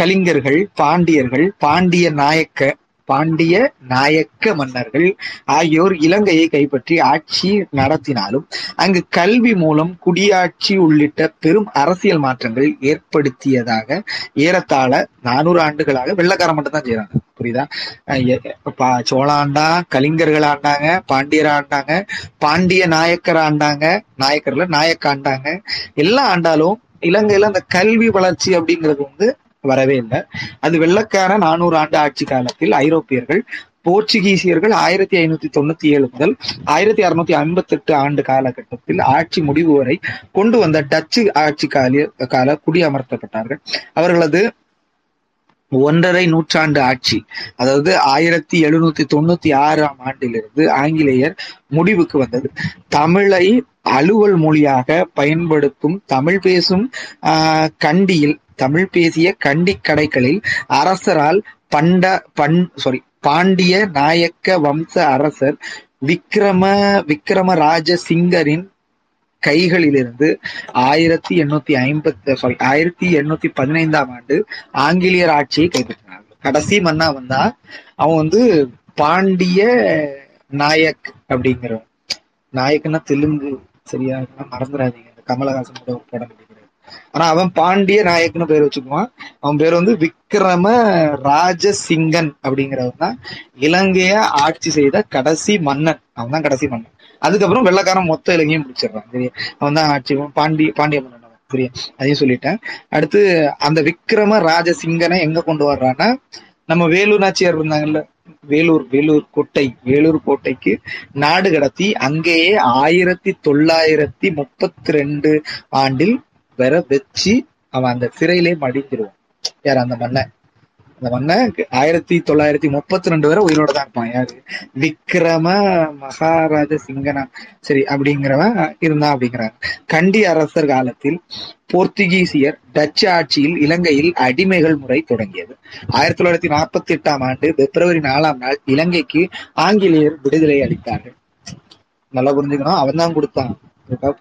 A: கலிங்கர்கள் பாண்டியர்கள் பாண்டிய நாயக்க பாண்டிய நாயக்க மன்னர்கள் ஆகியோர் இலங்கையை கைப்பற்றி ஆட்சி நடத்தினாலும் அங்கு கல்வி மூலம் குடியாட்சி உள்ளிட்ட பெரும் அரசியல் மாற்றங்கள் ஏற்படுத்தியதாக ஏறத்தாழ நானூறு ஆண்டுகளாக வெள்ளக்காரன் மட்டும் தான் செய்யறாங்க புரியுதா? அஹ் பா- கலிங்கர்கள் ஆண்டாங்க பாண்டியர் ஆண்டாங்க பாண்டிய நாயக்கர் ஆண்டாங்க நாயக்கர்ல நாயக்க ஆண்டாங்க. எல்லாம் ஆண்டாலும் இலங்கையில அந்த கல்வி வளர்ச்சி அப்படிங்கிறது வந்து வரவே இல்லை. அது வெள்ளக்கார நானூறு ஆண்டு ஆட்சி காலத்தில் ஐரோப்பியர்கள் போர்ச்சுகீசியர்கள் ஆயிரத்தி ஐநூத்தி தொண்ணூத்தி ஏழு முதல் ஆயிரத்தி அறுநூத்தி ஐம்பத்தி எட்டு ஆண்டு காலகட்டத்தில் ஆட்சி முடிவு வரை கொண்டு வந்த டச்சு ஆட்சி கால கால குடியமர்த்தப்பட்டார்கள். அவர்களது ஒன்றரை நூற்றாண்டு ஆட்சி அதாவது ஆயிரத்தி எழுநூத்தி தொண்ணூத்தி ஆறாம் ஆண்டிலிருந்து ஆங்கிலேயர் முடிவுக்கு வந்தது. தமிழை அலுவல் மொழியாக பயன்படுத்தும் தமிழ் பேசும் ஆஹ், கண்டியில் தமிழ் பேசிய கண்டி கடைகளில் அரசரால் பண்ட பண் சாரி பாண்டிய நாயக்க வம்ச அரசர் விக்ரம விக்ரமராஜ சிங்கரின் கைகளிலிருந்து ஆயிரத்தி எண்ணூத்தி ஐம்பத்தி சாரி ஆயிரத்தி எண்ணூத்தி பதினைந்தாம் ஆண்டு ஆங்கிலேயர் ஆட்சியை கைப்பற்றினார் கடைசி மன்னா வந்தா அவன் வந்து பாண்டிய நாயக் அப்படிங்கிறவன். நாயக்னா தெலுங்கு சரியா? மறந்துடாதீங்க. கமலஹாசன் கூட படம் ஆனா அவன் பாண்டிய நாயக்னு பேர் வச்சுக்குவான். அவன் பேர் வந்து விக்ரம ராஜசிங்கன் அப்படிங்கிறவன் தான். இலங்கைய ஆட்சி செய்த கடைசி மன்னன். அவன் தான் கடைசி மன்னன். அதுக்கப்புறம் வெள்ளக்காரன் மொத்த இலங்கையும் பிடிச்சிடுறான். சரியா? அவன் தான் ஆட்சி பாண்டி பாண்டிய மன்னன் சரியா? அதையும் சொல்லிட்டேன். அடுத்து அந்த விக்ரம ராஜசிங்கனை எங்க கொண்டு வர்றான்னா நம்ம வேலூர் நாச்சியார் இருந்தாங்கல்ல வேலூர் வேலூர் கோட்டை வேலூர் கோட்டைக்கு நாடு கடத்தி அங்கேயே ஆயிரத்தி தொள்ளாயிரத்தி முப்பத்தி ரெண்டு ஆண்டில் வர வச்சு அவன் அந்த சிறையிலே மடிஞ்சிருவான். யார் அந்த மன்னன் அந்த மன்னன் ஆயிரத்தி தொள்ளாயிரத்தி முப்பத்தி ரெண்டு வரை உயிரோட தான் இருப்பான். யாரு? விக்ரம மகாராஜ சிங்கனா. சரி அப்படிங்கிறவன் இருந்தான் அப்படிங்கிறாங்க கண்டி அரசர் காலத்தில் போர்த்துகீசியர் டச்சு ஆட்சியில் இலங்கையில் அடிமைகள் முறை தொடங்கியது. ஆயிரத்தி தொள்ளாயிரத்தி நாற்பத்தி எட்டாம் ஆண்டு பிப்ரவரி நாலாம் நாள் இலங்கைக்கு ஆங்கிலேயர் விடுதலை அளித்தார்கள். நல்லா புரிஞ்சுக்கணும். அவன் தான் கொடுத்தான்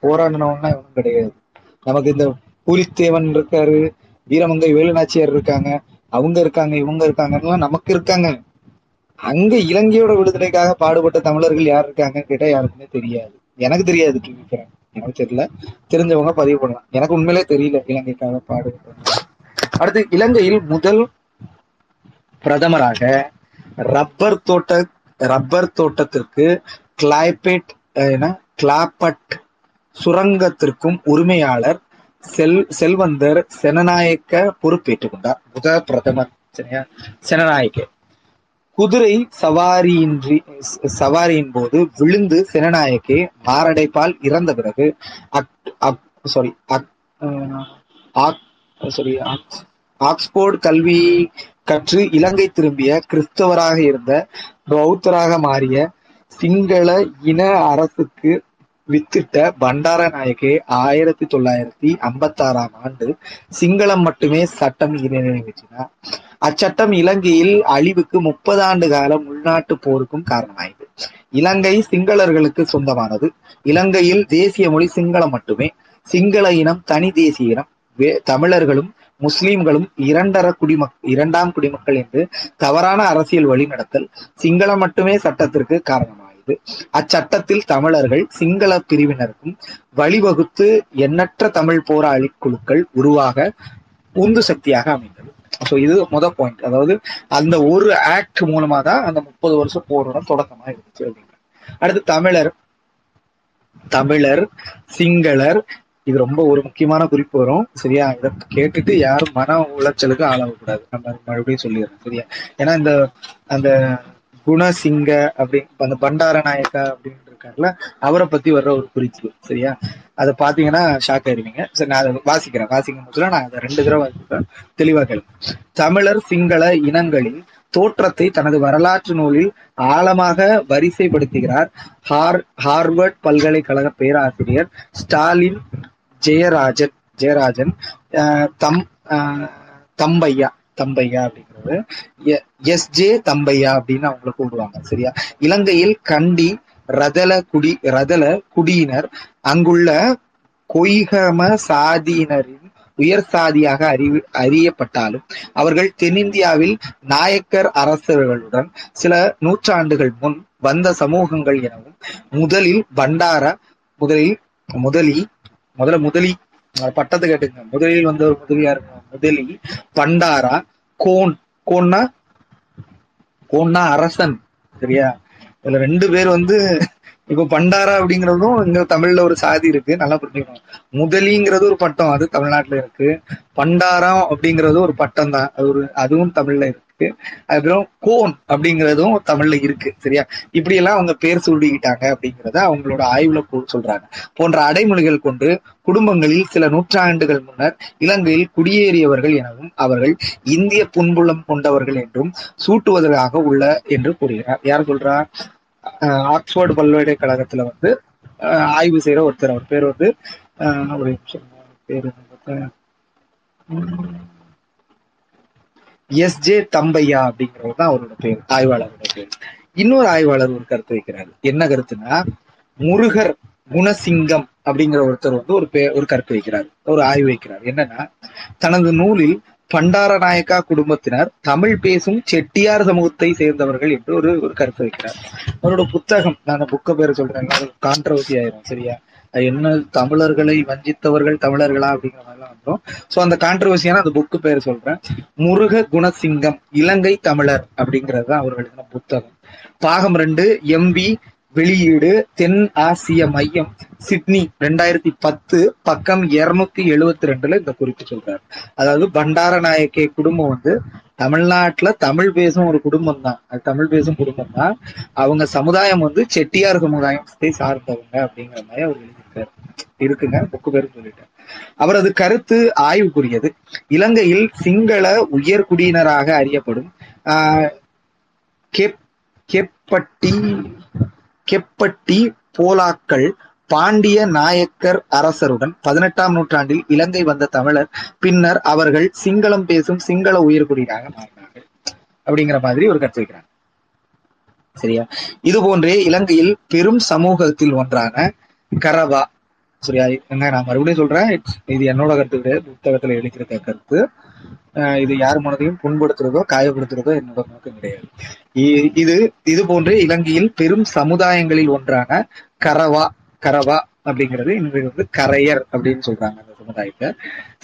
A: போராடினவன்னா இவனும் கிடையாது. நமக்கு இந்த பூலித்தேவன் இருக்காரு வீரமங்கை வேலுநாச்சியார் இருக்காங்க அவங்க இருக்காங்க இவங்க இருக்காங்கலாம் நமக்கு இருக்காங்க. அங்க இலங்கையோட விடுதலைக்காக பாடுபட்ட தமிழர்கள் யார் இருக்காங்கன்னு கேட்டா யாருக்குமே தெரியாது. எனக்கு தெரியாது கேட்கிறேன் எனக்கு தெரியல. தெரிஞ்சவங்க பதிவு பண்ணலாம். எனக்கு உண்மையிலே தெரியல இலங்கைக்காக பாடுபட்ட அடுத்து இலங்கையில் முதல் பிரதமராக ரப்பர் தோட்ட ரப்பர் தோட்டத்திற்கு கிளைபேட் என்ன? கிளாப்பட் சுரங்கத்திற்கும் உரிமையாளர் செல் செல்வந்தர் செனநாயக்க பொறுப்பேற்றுக் கொண்டார். முதல் பிரதமர் செனநாயக்க. குதிரை சவாரியின்றி சவாரியின் போது விழுந்து செனநாயக்கே மாரடைப்பால் இறந்த பிறகு அக் சாரி அக் சாரி ஆக்ஸ்போர்ட் கல்வி கற்று இலங்கை திரும்பிய கிறிஸ்தவராக இருந்த பௌத்தராக மாறிய சிங்கள இன அரசுக்கு வித்திட்ட பண்டாரநாயகே ஆயிரத்தி தொள்ளாயிரத்தி ஐம்பத்தி ஆறாம் ஆண்டு சிங்களம் மட்டுமே சட்டம் நிறைவேற்றினார் அச்சட்டம் இலங்கையில் அழிவுக்கு முப்பது ஆண்டு காலம் உள்நாட்டு போருக்கும் காரணமாயிற்று. இலங்கை சிங்களர்களுக்கு சொந்தமானது. இலங்கையில் தேசிய மொழி சிங்களம் மட்டுமே. சிங்கள இனம் தனி தேசிய இனம். தமிழர்களும் முஸ்லிம்களும் இரண்டர குடிமக் இரண்டாம் குடிமக்கள் என்று தவறான அரசியல் வழிநடத்தல் சிங்களம் மட்டுமே சட்டத்திற்கு காரணமாயிற்று அச்சட்டத்தில் தமிழர்கள் சிங்கள பிரிவினருக்கும் வழிவகுத்து எண்ணற்ற தமிழ் போராளி குழுக்கள் உருவாக உந்து சக்தியாக அமைந்தது. ஸோ இது முத பாயிண்ட் அதாவது அந்த ஒரு ஆக்ட் மூலமா தான் அந்த முப்பது வருஷம் போரோட தொடக்கமா இருந்துச்சு அப்படிங்க அடுத்து தமிழர். தமிழர் சிங்களர் இது ரொம்ப ஒரு முக்கியமான குறிப்பு வரும். சரியா? இதை கேட்டுட்டு யாரும் மன உளைச்சலுக்கு ஆளாகக்கூடாது. நம்ம மறுபடியும் சொல்லிடுறோம். சரியா? ஏன்னா இந்த அந்த குணசிங்க அப்படி அந்த பண்டார நாயக்கா அப்படின்னு இருக்காருல்ல அவரை பத்தி வர்ற ஒரு குறிப்பு சரியா? அதை பாத்தீங்கன்னா ஷாக் ஆயிருவீங்க. சரி நான் அதை வாசிக்கிறேன். வாசிக்கும் போதுல நான் அதை ரெண்டு தடவை வாசிக்கிறேன் தெளிவா கேள்வி தமிழர் சிங்கள இனங்களின் தோற்றத்தை தனது வரலாற்று நூலில் ஆழமாக வரிசைப்படுத்துகிறார் ஹார் ஹார்வர்ட் பல்கலைக்கழக பேராசிரியர் ஸ்டாலின் ஜெயராஜன் ஜெயராஜன் தம் தம்பையா தம்பையா அப்படிங்கிற வந்து எஸ் ஜே தம்பையா அப்படின்னு அவங்கள கூடுவாங்க சரியா? இலங்கையில் கண்டி ரதல குடி ரதல குடியினர் அங்குள்ள கொய்கம சாதியினரின் உயர் சாதியாக அறிவி அறியப்பட்டாலும் அவர்கள் தென்னிந்தியாவில் நாயக்கர் அரசர்களுடன் சில நூற்றாண்டுகள் முன் வந்த சமூகங்கள் எனவும் முதலில் பண்டார முதலில் முதலி முதல்ல முதலி பட்டத்தை கேட்டுங்க முதலில் வந்த ஒரு முதலியா இருக்கும் முதலி பண்டாரா கோன் கோன்னா கோன்னா அரசன் சரியா? இதுல ரெண்டு பேர் வந்து இப்ப பண்டாரா அப்படிங்கறதும் இங்க தமிழ்ல ஒரு சாதி இருக்கு நல்லா புரிஞ்சுக்கணும். முதலிங்கிறது ஒரு பட்டம் அது தமிழ்நாட்டுல இருக்கு. பண்டாரம் அப்படிங்கிறது ஒரு பட்டம் தான் அது ஒரு அதுவும் தமிழ்ல இருக்கு. அதுக்கப்புறம் கோன் அப்படிங்கிறதும் தமிழ்ல இருக்கு சரியா? இப்படி எல்லாம் அவங்க பேர் சொல்லிக்கிட்டாங்க அப்படிங்கிறத அவங்களோட ஆய்வுல சொல்றாங்க. போன்ற அடைமொழிகள் கொண்டு குடும்பங்களில் சில நூற்றாண்டுகள் முன்னர் இலங்கையில் குடியேறியவர்கள் எனவும் அவர்கள் இந்திய புன்புலம் கொண்டவர்கள் என்றும் சூட்டுவதற்காக உள்ள என்று கூறுகிறார். யார் சொல்றா? ஆக்ஸ்போர்டு பல்கலைக்கழகத்துல வந்து ஆய்வு செய்யற ஒருத்தர். அவர் பேர் வந்து ஒரு பேர் எஸ் ஜே தம்பையா அப்படிங்கிறது தான் அவரோட பேர் ஆய்வாளரோட பேர். இன்னொரு ஆய்வாளர் ஒரு கருத்து வைக்கிறாரு. என்ன கருத்துன்னா முருகர் குணசிங்கம் அப்படிங்கிற ஒருத்தர் வந்து ஒரு பே ஒரு கருத்து வைக்கிறார் ஒரு ஆய்வு வைக்கிறார். என்னன்னா தனது நூலில் பண்டாரநாயக்கா குடும்பத்தினர் தமிழ் பேசும் செட்டியார் சமூகத்தை சேர்ந்தவர்கள் என்று ஒரு ஒரு கருத்து வைக்கிறார். அவரோட புத்தகம் நான் அந்த புக்க பேர் சொல்றேன் கான்ட்ரவர்சி ஆயிரும் சரியா? என்ன தமிழர்களை வஞ்சித்தவர்கள் தமிழர்களா அப்படிங்கிற மாதிரி வந்துடும் ஸோ அந்த கான்ட்ரவர்சியான அந்த புக்கு பேர் சொல்றேன். முருக குணசிங்கம் இலங்கை தமிழர் அப்படிங்கிறது தான் அவர் எழுதின புத்தகம். பாகம் ரெண்டு எம்பி வெளியீடு தென் ஆசிய மையம் சிட்னி ரெண்டாயிரத்தி பத்து பக்கம் இருநூத்தி எழுவத்தி ரெண்டுல இந்த குறிப்பு சொல்றாரு. அதாவது பண்டாரநாயக்கே குடும்பம் வந்து தமிழ்நாட்டுல தமிழ் பேசும் ஒரு குடும்பம் தான் அது தமிழ் பேசும் குடும்பம் தான் அவங்க சமுதாயம் வந்து செட்டியார் சமுதாயத்தை சார்ந்தவங்க அப்படிங்கிற மாதிரி அவர் எழுதியிருக்காரு. இருக்குங்க புக்கு பேரு சொல்லிட்டேன். அவரது கருத்து ஆய்வுக்குரியது. இலங்கையில் சிங்கள உயர்குடியினராக அறியப்படும் கெப்பட்டி கெப்பட்டி போலாக்கள் பாண்டிய நாயக்கர் அரசருடன் பதினெட்டாம் நூற்றாண்டில் இலங்கை வந்த தமிழர் பின்னர் அவர்கள் சிங்களம் பேசும் சிங்கள உயர்குடியினராக மாறினார்கள். அப்படிங்கிற மாதிரி ஒரு கருத்து வைக்கிறாங்க. சரியா? இது போன்றே இலங்கையில் பெரும் சமூகத்தில் ஒன்றான கரவா சரியா என்ன நான் மறுபடியும் சொல்றேன். இது என்னோட கருத்து கிடையாது. புத்தகத்துல எழுதியிருக்க கருத்து. இது யார் மனதையும் புண்படுத்துறதோ காயப்படுத்துறதோ என்னோட நோக்கம் கிடையாது. இது இது போன்றே இலங்கையில் பெரும் சமுதாயங்களில் ஒன்றான கரவா கரவா அப்படிங்கிறது இன்றைக்கு வந்து கரையர் அப்படின்னு சொல்றாங்க அந்த சமுதாயத்தை.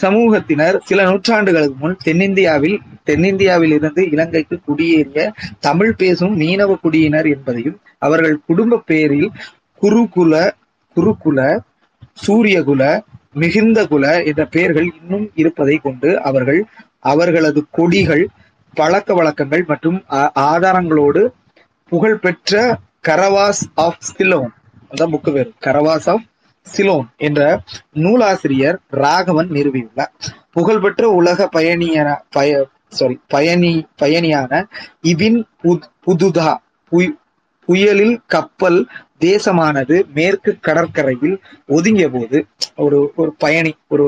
A: சமூகத்தினர் சில நூற்றாண்டுகளுக்கு முன் தென்னிந்தியாவில் தென்னிந்தியாவில் இருந்து இலங்கைக்கு குடியேறிய தமிழ் பேசும் மீனவ குடியினர் என்பதையும் அவர்கள் குடும்ப பெயரில் குருகுல குருகுல சூரியகுல மிகுந்த குல என்ற பெயர்கள் இன்னும் இருப்பதை கொண்டு அவர்கள் அவர்களது கொடிகள் பழக்க வழக்கங்கள் மற்றும் ஆதாரங்களோடு புகழ்பெற்ற கரவாஸ் ஆஃப் சிலோன். அதான் புக்கு பேர். கரவாஸ் ஆஃப் சிலோன் என்ற நூலாசிரியர் ராகவன் நிறுவியுள்ளார். புகழ்பெற்ற உலக பயணியன பய சாரி பயணி பயணியான இபின் புத்- புதுதா புயலில் கப்பல் தேசமானது மேற்கு கடற்கரையில் ஒதுங்கிய போது ஒரு ஒரு பயணி ஒரு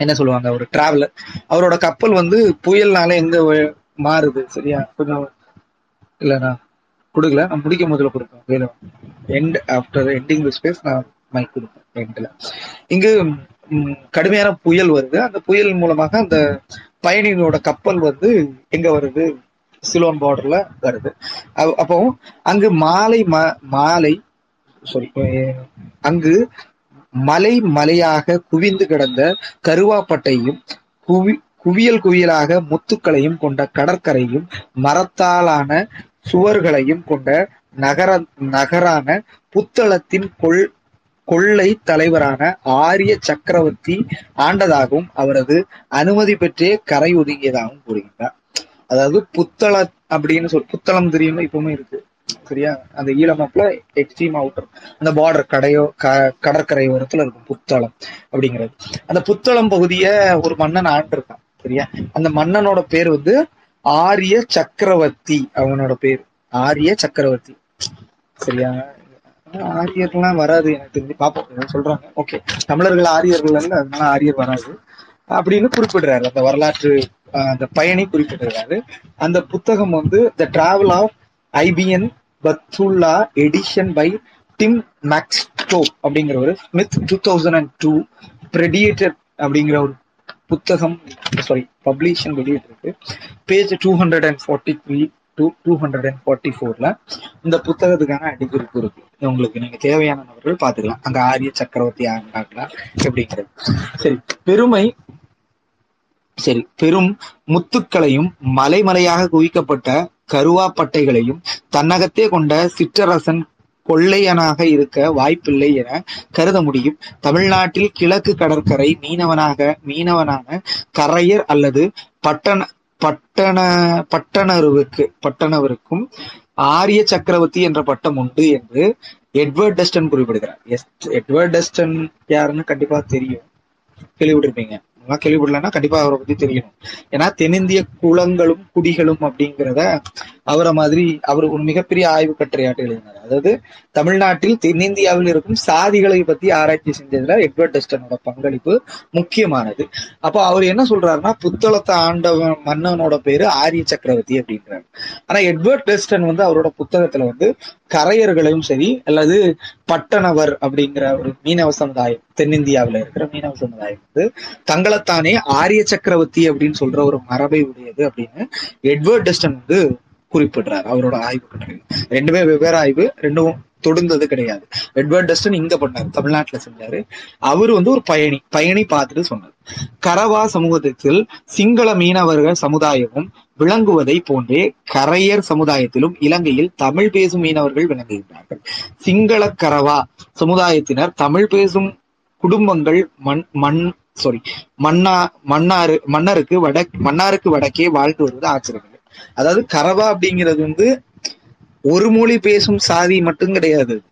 A: என்ன சொல்லுவாங்க ஒரு டிராவலர் அவரோட கப்பல் வந்து புயல்னால எங்க மாறுது சரியா? கொஞ்சம் இல்லைண்ணா கொடுக்கல. நான் முடிக்கும் முதல்ல கொடுப்பேன் வேணும் end after ending the space நான் மைக் கொடுப்பேன் எண்டில் இங்கு கடுமையான புயல் வருது. அந்த புயல் மூலமாக அந்த பயணிகளோட கப்பல் வந்து எங்க வருது? சிலோன் பார்டர்ல வருது. அப்போ அங்கு மாலை மாலை சாரி அங்கு மலை மலையாக குவிந்து கிடந்த கருவாப்பட்டையும் குவி குவியல் குவியலாக முத்துக்களையும் கொண்ட கடற்கரையும் மரத்தாலான சுவர்களையும் கொண்ட நகர நகரான புத்தளத்தின் கொள் கொள்ளை தலைவரான ஆரிய சக்கரவர்த்தி ஆண்டதாகவும் அவரது அனுமதி பெற்றே கரை ஒதுங்கியதாகவும் கூறுகின்றார். அதாவது புத்தள அப்படின்னு சொல் புத்தளம் தெரியும் இப்பவுமே இருக்கு. சரியா? அந்த ஈழமாப்புல எக்ஸ்ட்ரீம் அவுட்டர் அந்த பார்டர் கடையோ க- கடற்கரை ஓரத்துல இருக்கும் புத்தளம் அப்படிங்கிறது. அந்த புத்தளம் பகுதிய ஒரு மன்னன் ஆண்டிருக்கான். சரியா? அந்த மன்னனோட பேர் வந்து ஆரிய சக்கரவர்த்தி அவனோட பேர். ஆரிய சக்கரவர்த்தி. சரியா? ஆரியர்லாம் வராது எனக்கு தெரிஞ்சு. பாப்போம் சொல்றாங்க. ஓகே தமிழர்கள் ஆரியர்கள் அதனால ஆரியர் வராது. அப்படின்னு குறிப்பிடுறாரு. அந்த வரலாற்று அந்த பயணி குறிப்பிட்டிருக்காரு அந்த புத்தகம் வந்து the travel of Ibn Battuta edition by Tim Mackintosh அப்படிங்கிற ஒரு Smith two thousand and two predator அப்படிங்கிற ஒரு புத்தகம் sorry publication வெளியிட்டிருக்கு. Page two hundred and forty three to two hundred and forty ஃபோர்ல இந்த புத்தகத்துக்கான அடிக்குறிப்பு இருக்கு. உங்களுக்கு நீங்க தேவையான நபர்கள் பாத்துக்கலாம் அங்க ஆரிய சக்கரவர்த்தி ஆண்டாங்களா எப்படிங்கிறது. சரி பெருமை சரி பெரும் முத்துக்களையும் மலைமலையாக குவிக்கப்பட்ட கருவாப்பட்டைகளையும் தன்னகத்தே கொண்ட சிற்றரசன் கொள்ளையனாக இருக்க வாய்ப்பில்லை என கருத முடியும். தமிழ்நாட்டில் கிழக்கு கடற்கரை மீனவனாக மீனவனான கரையர் அல்லது பட்டண பட்டண பட்டணருவுக்கு பட்டணவருக்கும் ஆரிய சக்கரவர்த்தி என்ற பட்டம் உண்டு என்று எட்வர்ட் டஸ்டன் குறிப்பிடுகிறார். எஸ் எட்வர்ட் டஸ்டன் யாருன்னு கண்டிப்பா தெரியும். கேள்விப்பட்டிருப்பீங்க. இதெல்லாம் கேள்விப்படலன்னா கண்டிப்பா அவரை பத்தி தெரியணும் ஏன்னா தென்னிந்திய குளங்களும் குடிகளும் அப்படிங்கிறத அவரை மாதிரி அவர் ஒரு மிகப்பெரிய ஆய்வு கட்டுரையாட்டு எழுதினார். அதாவது தமிழ்நாட்டில் தென்னிந்தியாவில் இருக்கும் சாதிகளை பத்தி ஆராய்ச்சி செஞ்சதுல எட்வர்ட் டஸ்டனோட பங்களிப்பு முக்கியமானது. அப்போ அவர் என்ன சொல்றாருன்னா புத்தளத்தை ஆண்டவன் மன்னனோட பேரு ஆரிய சக்கரவர்த்தி அப்படின்றாரு. ஆனா எட்வர்ட் டெஸ்டன் வந்து அவரோட புத்தகத்துல வந்து கரையர்களையும் சரி அல்லது பட்டணவர் அப்படிங்கிற ஒரு மீனவ சமுதாயம் தென்னிந்தியாவில இருக்கிற மீனவ சமுதாயம் வந்து தங்களைத்தானே ஆரிய சக்கரவர்த்தி அப்படின்னு சொல்ற ஒரு மரபை உடையது அப்படின்னு எட்வர்ட் டெஸ்டன் வந்து குறிப்பிடுறாரு. அவரோட ஆய்வு ரெண்டுமே வெவ்வேறு ஆய்வு ரெண்டும் தொடுந்தது கிடையாது. எட்வர்ட் டஸ்டன் இங்க பண்ணாரு தமிழ்நாட்டுல செஞ்சாரு. அவர் வந்து ஒரு பயணி பயணி பார்த்துட்டு சொன்னார். கரவா சமூகத்தில் சிங்கள மீனவர்கள் சமுதாயமும் விளங்குவதை போன்றே கரையர் சமுதாயத்திலும் இலங்கையில் தமிழ் பேசும் மீனவர்கள் விளங்குகின்றார்கள். சிங்கள கரவா சமுதாயத்தினர் தமிழ் பேசும் குடும்பங்கள் மண் மண் சாரி மன்னா மன்னாரு மன்னருக்கு வட மன்னாருக்கு வடக்கே வாழ்ந்து வருவது ஆச்சரியம். அதாவது கரவா அப்படிங்கிறது வந்து ஒரு மொழி பேசும் சாதி மட்டும் கிடையாது.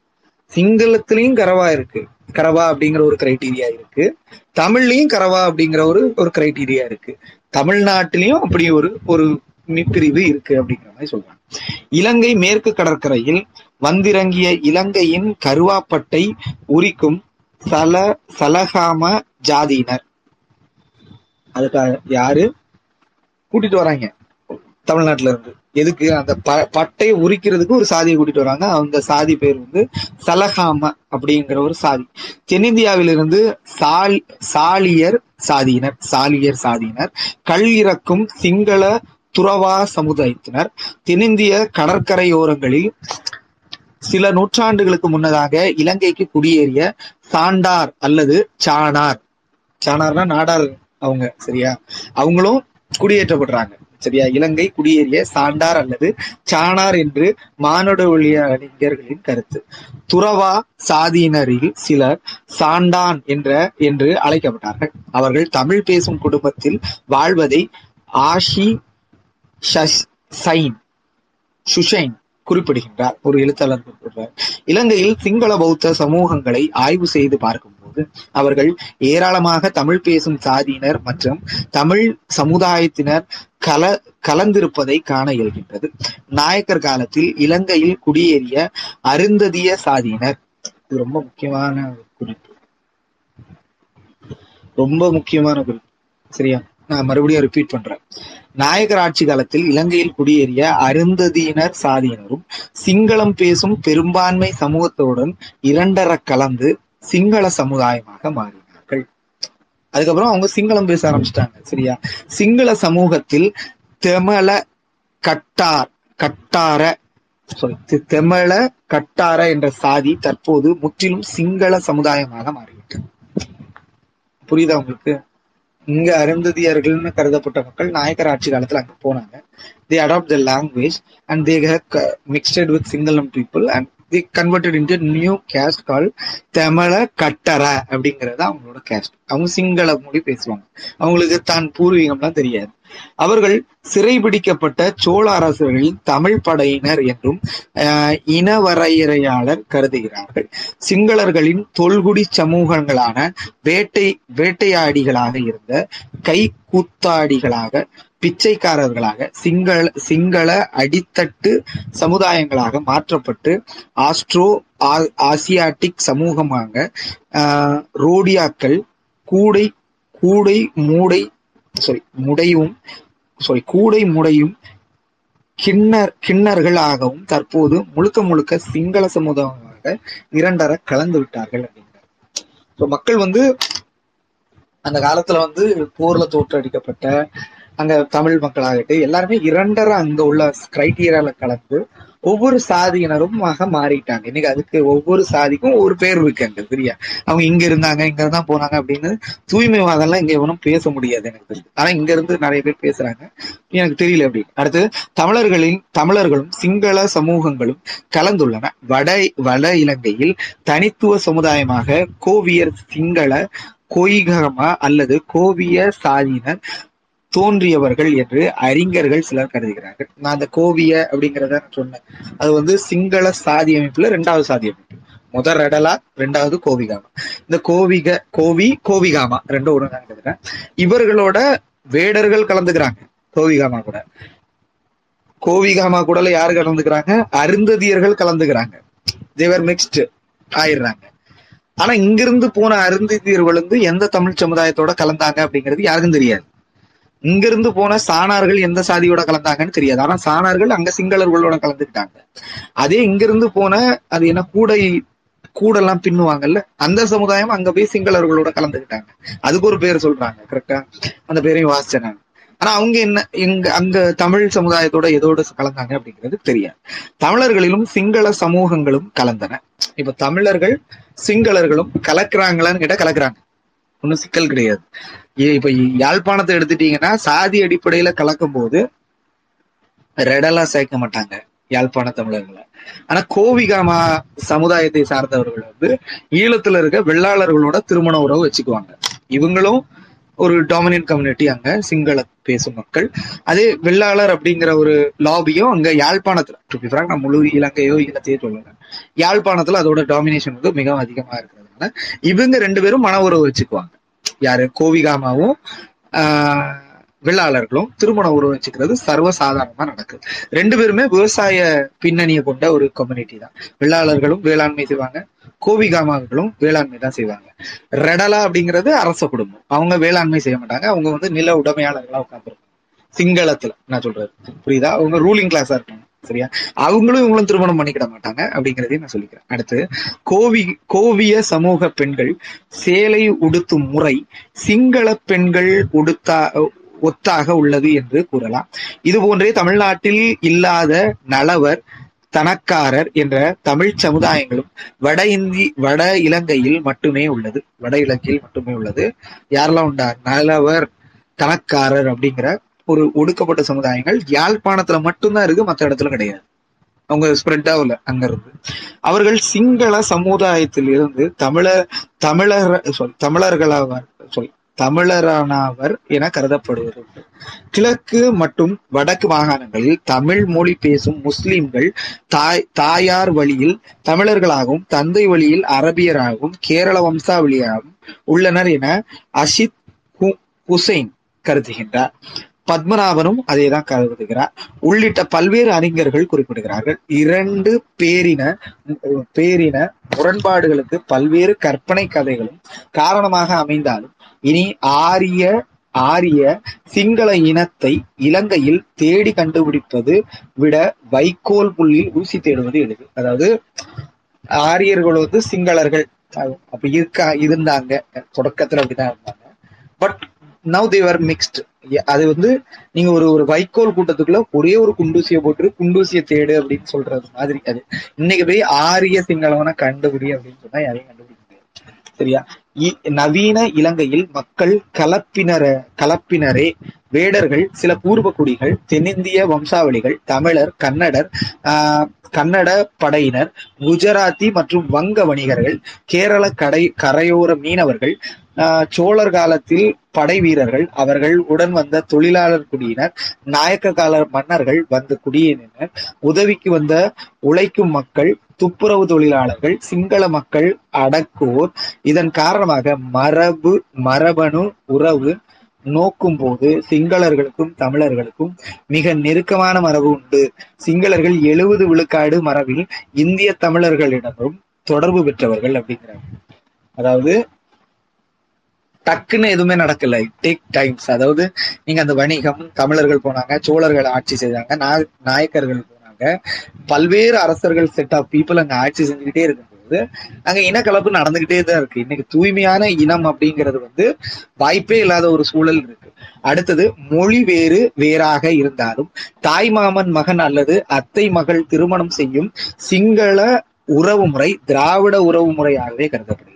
A: சிங்களத்திலையும் கரவா இருக்கு. கரவா அப்படிங்கிற ஒரு கிரைட்டீரியா இருக்கு. தமிழ்லயும் கரவா அப்படிங்கிற ஒரு ஒரு கிரைட்டீரியா இருக்கு. தமிழ்நாட்டிலையும் அப்படி ஒரு ஒரு பிரிவு இருக்கு அப்படிங்கிற மாதிரி சொல்றாங்க. இலங்கை மேற்கு கடற்கரையில் வந்திறங்கிய இலங்கையின் கருவாப்பட்டை உரிக்கும் சல சலகாம ஜாதியினர். அதுக்காக யாரு? கூட்டிட்டு வராங்க. தமிழ்நாட்டுல இருந்து. எதுக்கு? அந்த ப பட்டையை உரிக்கிறதுக்கு ஒரு சாதியை கூட்டிட்டு வராங்க. அந்த சாதி பேர் வந்து சலகாம அப்படிங்கிற ஒரு சாதி. தென்னிந்தியாவிலிருந்து சால் சாலியர் சாதியினர் சாலியர் சாதியினர் கல் இறக்கும் சிங்கள துறவா சமுதாயத்தினர் தென்னிந்திய கடற்கரையோரங்களில் சில நூற்றாண்டுகளுக்கு முன்னதாக இலங்கைக்கு குடியேறிய சாண்டார் அல்லது சாணார். சாணார்னா நாடார் அவங்க சரியா? அவங்களும் குடியேற்றப்படுறாங்க. சரியா? இலங்கை குடியேறிய சாண்டார் அல்லது சாணார் என்று மானுட ஒழிய அறிஞர்களின் கருத்து. துறவா சாதியினரில் சிலர் சாண்டான் என்ற என்று அழைக்கப்பட்டார்கள். அவர்கள் தமிழ் பேசும் குடும்பத்தில் வாழ்வதை ஆஷி சைன் சுஷைன் குறிப்பிடுகின்றார். ஒரு எழுத்தாளர் குறிப்பிடுறார் இலங்கையில் சிங்கள பௌத்த சமூகங்களை ஆய்வு செய்து பார்க்கும் அவர்கள் ஏராளமாக தமிழ் பேசும் சாதியினர் மற்றும் தமிழ் சமுதாயத்தினர் கல கலந்திருப்பதை காண இயல்கின்றது. நாயக்கர் காலத்தில் இலங்கையில் குடியேறிய அருந்ததிய சாதியினர். இது ரொம்ப முக்கியமான குறிப்பு. ரொம்ப முக்கியமான குறிப்பு. சரியா? நான் மறுபடியும் ரிப்பீட் பண்றேன். நாயகர் ஆட்சி காலத்தில் இலங்கையில் குடியேறிய அருந்ததியினர் சாதியினரும் சிங்களம் பேசும் பெரும்பான்மை சமூகத்துடன் இரண்டர கலந்து சிங்கள சமுதாயமாக மாறினார்கள். அதுக்கப்புறம் அவங்க சிங்களம் பேச ஆரம்பிச்சிட்டாங்க சரியா? சிங்கள சமூகத்தில் தெமல கட்டார் கட்டார சாரி தெமல கட்டார என்ற சாதி தற்போது முற்றிலும் சிங்கள சமுதாயமாக மாறிவிட்டது. புரியுதா உங்களுக்கு? இங்க அருந்ததியர்கள்னு கருதப்பட்ட மக்கள் நாயக்கர் ஆட்சி காலத்துல அங்க போனாங்க. They adapt the language and they mixed with Sinhalam people and converted into new caste call தமிழ கட்டர அப்படிங்கிறது அவங்களோட கேஸ்ட் அவங்க சிங்கள மொழி பேசுவாங்க. அவங்களுக்கு தான் பூர்வீகம்லாம் தெரியாது. அவர்கள் சிறைபிடிக்கப்பட்ட சோழ அரசர்களின் தமிழ் படையினர் என்றும் இனவரையறையாளர் கருதுகிறார்கள். சிங்களர்களின் தொல்குடி சமூகங்களான வேட்டை வேட்டையாடிகளாக இருந்த கை கூத்தாடிகளாக பிச்சைக்காரர்களாக சிங்கள சிங்கள அடித்தட்டு சமுதாயங்களாக மாற்றப்பட்டு ஆஸ்ட்ரோ ஆசியாட்டிக் சமூகமாக ரோடியாக்கள் கூடை கூடை மூடை சாரி முடையும் சாரி கூடை முடையும் கிண்ணர் கிண்ணர்களாகவும் தற்போது முழுக்க முழுக்க சிங்கள சமுதாயமாக இரண்டர கலந்து விட்டார்கள் அப்படிங்கிறார் ஸோ மக்கள் வந்து அந்த காலத்துல வந்து போர்ல தோற்றடிக்கப்பட்ட அங்க தமிழ் மக்களாகட்டும் எல்லாருமே இரண்டரை அங்க உள்ள கிரைட்டீரியால கலந்து ஒவ்வொரு சாதியினரும் மாறிட்டாங்க. இன்னைக்கு அதுக்கு ஒவ்வொரு சாதிக்கும் ஒரு பேர் இருக்கு அங்க சரியா? அவங்க இங்க இருந்தாங்க இங்க இருந்தா போனாங்க அப்படின்னு தூய்மைவாதம்லாம் இங்க எவனும் பேச முடியாது எனக்கு தெரிஞ்சு. ஆனா இங்க இருந்து நிறைய பேர் பேசுறாங்க. எனக்கு தெரியல அப்படி. அடுத்து தமிழர்களின் தமிழர்களும் சிங்கள சமூகங்களும் கலந்துள்ளன. வட வட இலங்கையில் தனித்துவ சமுதாயமாக கோவியர் சிங்கள கொய்கமா அல்லது கோவிய சாதியினர் தோன்றியவர்கள் என்று அறிஞர்கள் சிலர் கருதுகிறார்கள். நான் அந்த கோவிய அப்படிங்கிறத சொன்னேன். அது வந்து சிங்கள சாதி அமைப்புல ரெண்டாவது சாதி அமைப்பு. முதல் ரெடலா ரெண்டாவது கோவிகாமா. இந்த கோவிக கோவி கோவிகாமா ரெண்டும் ஒன்று நான் கருதுறேன். இவர்களோட வேடர்கள் கலந்துக்கிறாங்க. கோவிகாமா கூட. கோவிகாமா கூடல யாரு கலந்துக்கிறாங்க? அருந்ததியர்கள் கலந்துக்கிறாங்க. தேவர் மிக்ஸ்ட் ஆயிடுறாங்க. ஆனா இங்கிருந்து போன அருந்ததியர்கள் வந்து எந்த தமிழ் சமுதாயத்தோட கலந்தாங்க அப்படிங்கிறது யாருக்கும் தெரியாது. இங்கிருந்து போன சாணார்கள் எந்த சாதியோட கலந்தாங்கன்னு தெரியாது. ஆனா சாணார்கள் அங்க சிங்களர்களோட கலந்துக்கிட்டாங்க. அதே இங்கிருந்து போன அது என்ன கூடை கூடெல்லாம் பின்னுவாங்கல்ல அந்த சமுதாயம் அங்க போய் சிங்களர்களோட கலந்துக்கிட்டாங்க. அதுக்கு ஒரு பேர் சொல்றாங்க கரெக்டா அந்த பேரையும் வாசிச்சேன் ஆனா அவங்க என்ன எங்க அங்க தமிழ் சமுதாயத்தோட எதோட கலந்தாங்க அப்படிங்கிறது தெரியாது. தமிழர்களிலும் சிங்கள சமூகங்களும் கலந்தன. இப்ப தமிழர்கள் சிங்களர்களும் கலக்குறாங்களான்னு கேட்டா கலக்குறாங்க. ஒன்றும் சிக்கல் கிடையாது. இப்ப யாழ்ப்பாணத்தை எடுத்துட்டீங்கன்னா சாதி அடிப்படையில கலக்கும் போது ரெடலா சேர்க்க மாட்டாங்க யாழ்ப்பாண தமிழர்களை. ஆனா கோவிகாமா சமுதாயத்தை சார்ந்தவர்கள் வந்து ஈழத்துல இருக்க வெள்ளாளர்களோட திருமண உறவு வச்சுக்குவாங்க. இவங்களும் ஒரு டாமினன்ட் கம்யூனிட்டி அங்க சிங்கள பேசும் மக்கள். அதே வெள்ளாளர் அப்படிங்கிற ஒரு லாபியும் அங்க யாழ்ப்பாணத்துல நான் முழு இலங்கையோ ஈழத்தையோ சொல்லல. யாழ்ப்பாணத்துல அதோட டாமினேஷன் வந்து மிகவும் அதிகமா இருக்கிறதுனால இவங்க ரெண்டு பேரும் மன உறவு வச்சுக்குவாங்க. யாரு? கோவிகாமாவும் வில்லாளர்களும் வெள்ளாளர்களும் திருமண உறவு வச்சுக்கிறது சர்வசாதாரணமா நடக்குது. ரெண்டு பேருமே விவசாய பின்னணியை கொண்ட ஒரு கம்யூனிட்டி தான். வெள்ளாளர்களும் வேளாண்மை செய்வாங்க கோவிகாமாவர்களும் வேளாண்மை தான் செய்வாங்க. ரெடலா அப்படிங்கிறது அரச குடும்பம். அவங்க வேளாண்மை செய்ய மாட்டாங்க. அவங்க வந்து நில உடமையாளர்களா உட்காந்துருப்பாங்க சிங்களத்துல நான் சொல்றது. புரியுதா? அவங்க ரூலிங் கிளாஸா இருப்பாங்க. சரியா? அவங்களும் இவங்களும் திருமணம் பண்ணிக்கிட மாட்டாங்க அப்படிங்கிறதையும் நான் சொல்லிக்கிறேன். அடுத்து கோவி கோவிய சமூக பெண்கள் சேலை உடுத்தும் முறை சிங்கள பெண்கள் உடுத்தா ஒத்தாக உள்ளது என்று கூறலாம். இது போன்றே தமிழ்நாட்டில் இல்லாத நலவர் தனக்காரர் என்ற தமிழ் சமுதாயங்களும் வட இந்தி வட இலங்கையில் மட்டுமே உள்ளது. வட இலங்கையில் மட்டுமே உள்ளது. யாரெல்லாம் உண்டா? நலவர் தனக்காரர் அப்படிங்கிற ஒரு ஒடுக்கப்பட்ட சமுதாயங்கள் யாழ்ப்பாணத்துல மட்டும்தான் இருக்கு மற்ற இடத்துல கிடையாது. அவங்க ஸ்ப்ரெட் ஆகல அங்க இருந்து. அவர்கள் சிங்கள சமுதாயத்தில் இருந்து தமிழர் தமிழர் சொல் தமிழர்களாவர் சொல் தமிழரானவர் என கருதப்படுகிறது. கிழக்கு மற்றும் வடக்கு மாகாணங்களில் தமிழ் மொழி பேசும் முஸ்லிம்கள் தாய் தாயார் வழியில் தமிழர்களாகவும் தந்தை வழியில் அரபியராகவும் கேரள வம்சாவளியாகவும் உள்ளனர் என அஷித் ஹுசைன் கருதுகின்றார். பத்மநாபனும் அதே தான் கருதுகிறார். உள்ளிட்ட பல்வேறு அறிஞர்கள் குறிப்பிடுகிறார்கள். இரண்டு பேரின பேரின முரண்பாடுகளுக்கு பல்வேறு கற்பனை கதைகளும் காரணமாக அமைந்தாலும் இனி ஆரிய ஆரிய சிங்கள இனத்தை இலங்கையில் தேடி கண்டுபிடிப்பது விட வைக்கோல் புள்ளில் ஊசி தேடுவது எளிது. அதாவது ஆரியர்கள் வந்து சிங்களர்கள். அப்ப இருக்கா இருந்தாங்க. தொடக்கத்துல அப்படிதான் இருந்தாங்க. பட் நவ் தேவர் மிக்ஸ்ட் அது வந்து நீங்க ஒரு ஒரு வைக்கோல் கூட்டத்துக்குள்ள ஒரே ஒரு குண்டூசியை போட்டு குண்டூசியை தேடு அப்படின்னு சொல்றது மாதிரி. அது இன்னைக்கு போய் ஆரிய சிங்களவனை கண்டுபிடி அப்படின்னு சொன்னா யாரையும் கண்டுபிடிக்க சரியா? நவீன இலங்கையில் மக்கள் கலப்பினர கலப்பினரே வேடர்கள் சில பூர்வக்குடிகள் தென்னிந்திய வம்சாவளிகள் தமிழர் கன்னடர் ஆஹ் கன்னட படையினர் குஜராத்தி மற்றும் வங்க வணிகர்கள் கேரள கடை கரையோர மீனவர்கள் சோழர் காலத்தில் படை வீரர்கள் அவர்கள் உடன் வந்த தொழிலாளர் குடியினர் நாயக்க கால மன்னர்கள் வந்த குடியினர் உதவிக்கு வந்த உழைக்கும் மக்கள் துப்புரவு தொழிலாளர்கள் சிங்கள மக்கள் அடக்குவோர். இதன் காரணமாக மரபு மரபணு உறவு நோக்கும் போது சிங்களர்களுக்கும் தமிழர்களுக்கும் மிக நெருக்கமான மரபு உண்டு. சிங்களர்கள் எழுபது விழுக்காடு மரபில் இந்திய தமிழர்களிடமும் தொடர்பு பெற்றவர்கள் அப்படிங்கிறாங்க. அதாவது டக்குன்னு எதுவுமே நடக்கல. டேக் டைம்ஸ் அதாவது நீங்க அந்த வணிகம் தமிழர்கள் போனாங்க சோழர்கள் ஆட்சி செய்தாங்க நாயக்கர்கள் போனாங்க. பல்வேறு அரசர்கள் செட் ஆஃப் பீப்புள் அங்க ஆட்சி செஞ்சுக்கிட்டே இருக்கும்போது அங்க இனக்கலப்பு நடந்துகிட்டே தான் இருக்கு. இன்னைக்கு தூய்மையான இனம் அப்படிங்கிறது வந்து வாய்ப்பே இல்லாத ஒரு சூழல் இருக்கு. அடுத்தது மொழி வேறு வேறாக இருந்தாலும் தாய்மாமன் மகன் அல்லது அத்தை மகள் திருமணம் செய்யும் சிங்கள உறவு முறை திராவிட உறவு முறையாகவே கருதப்படுகிறது.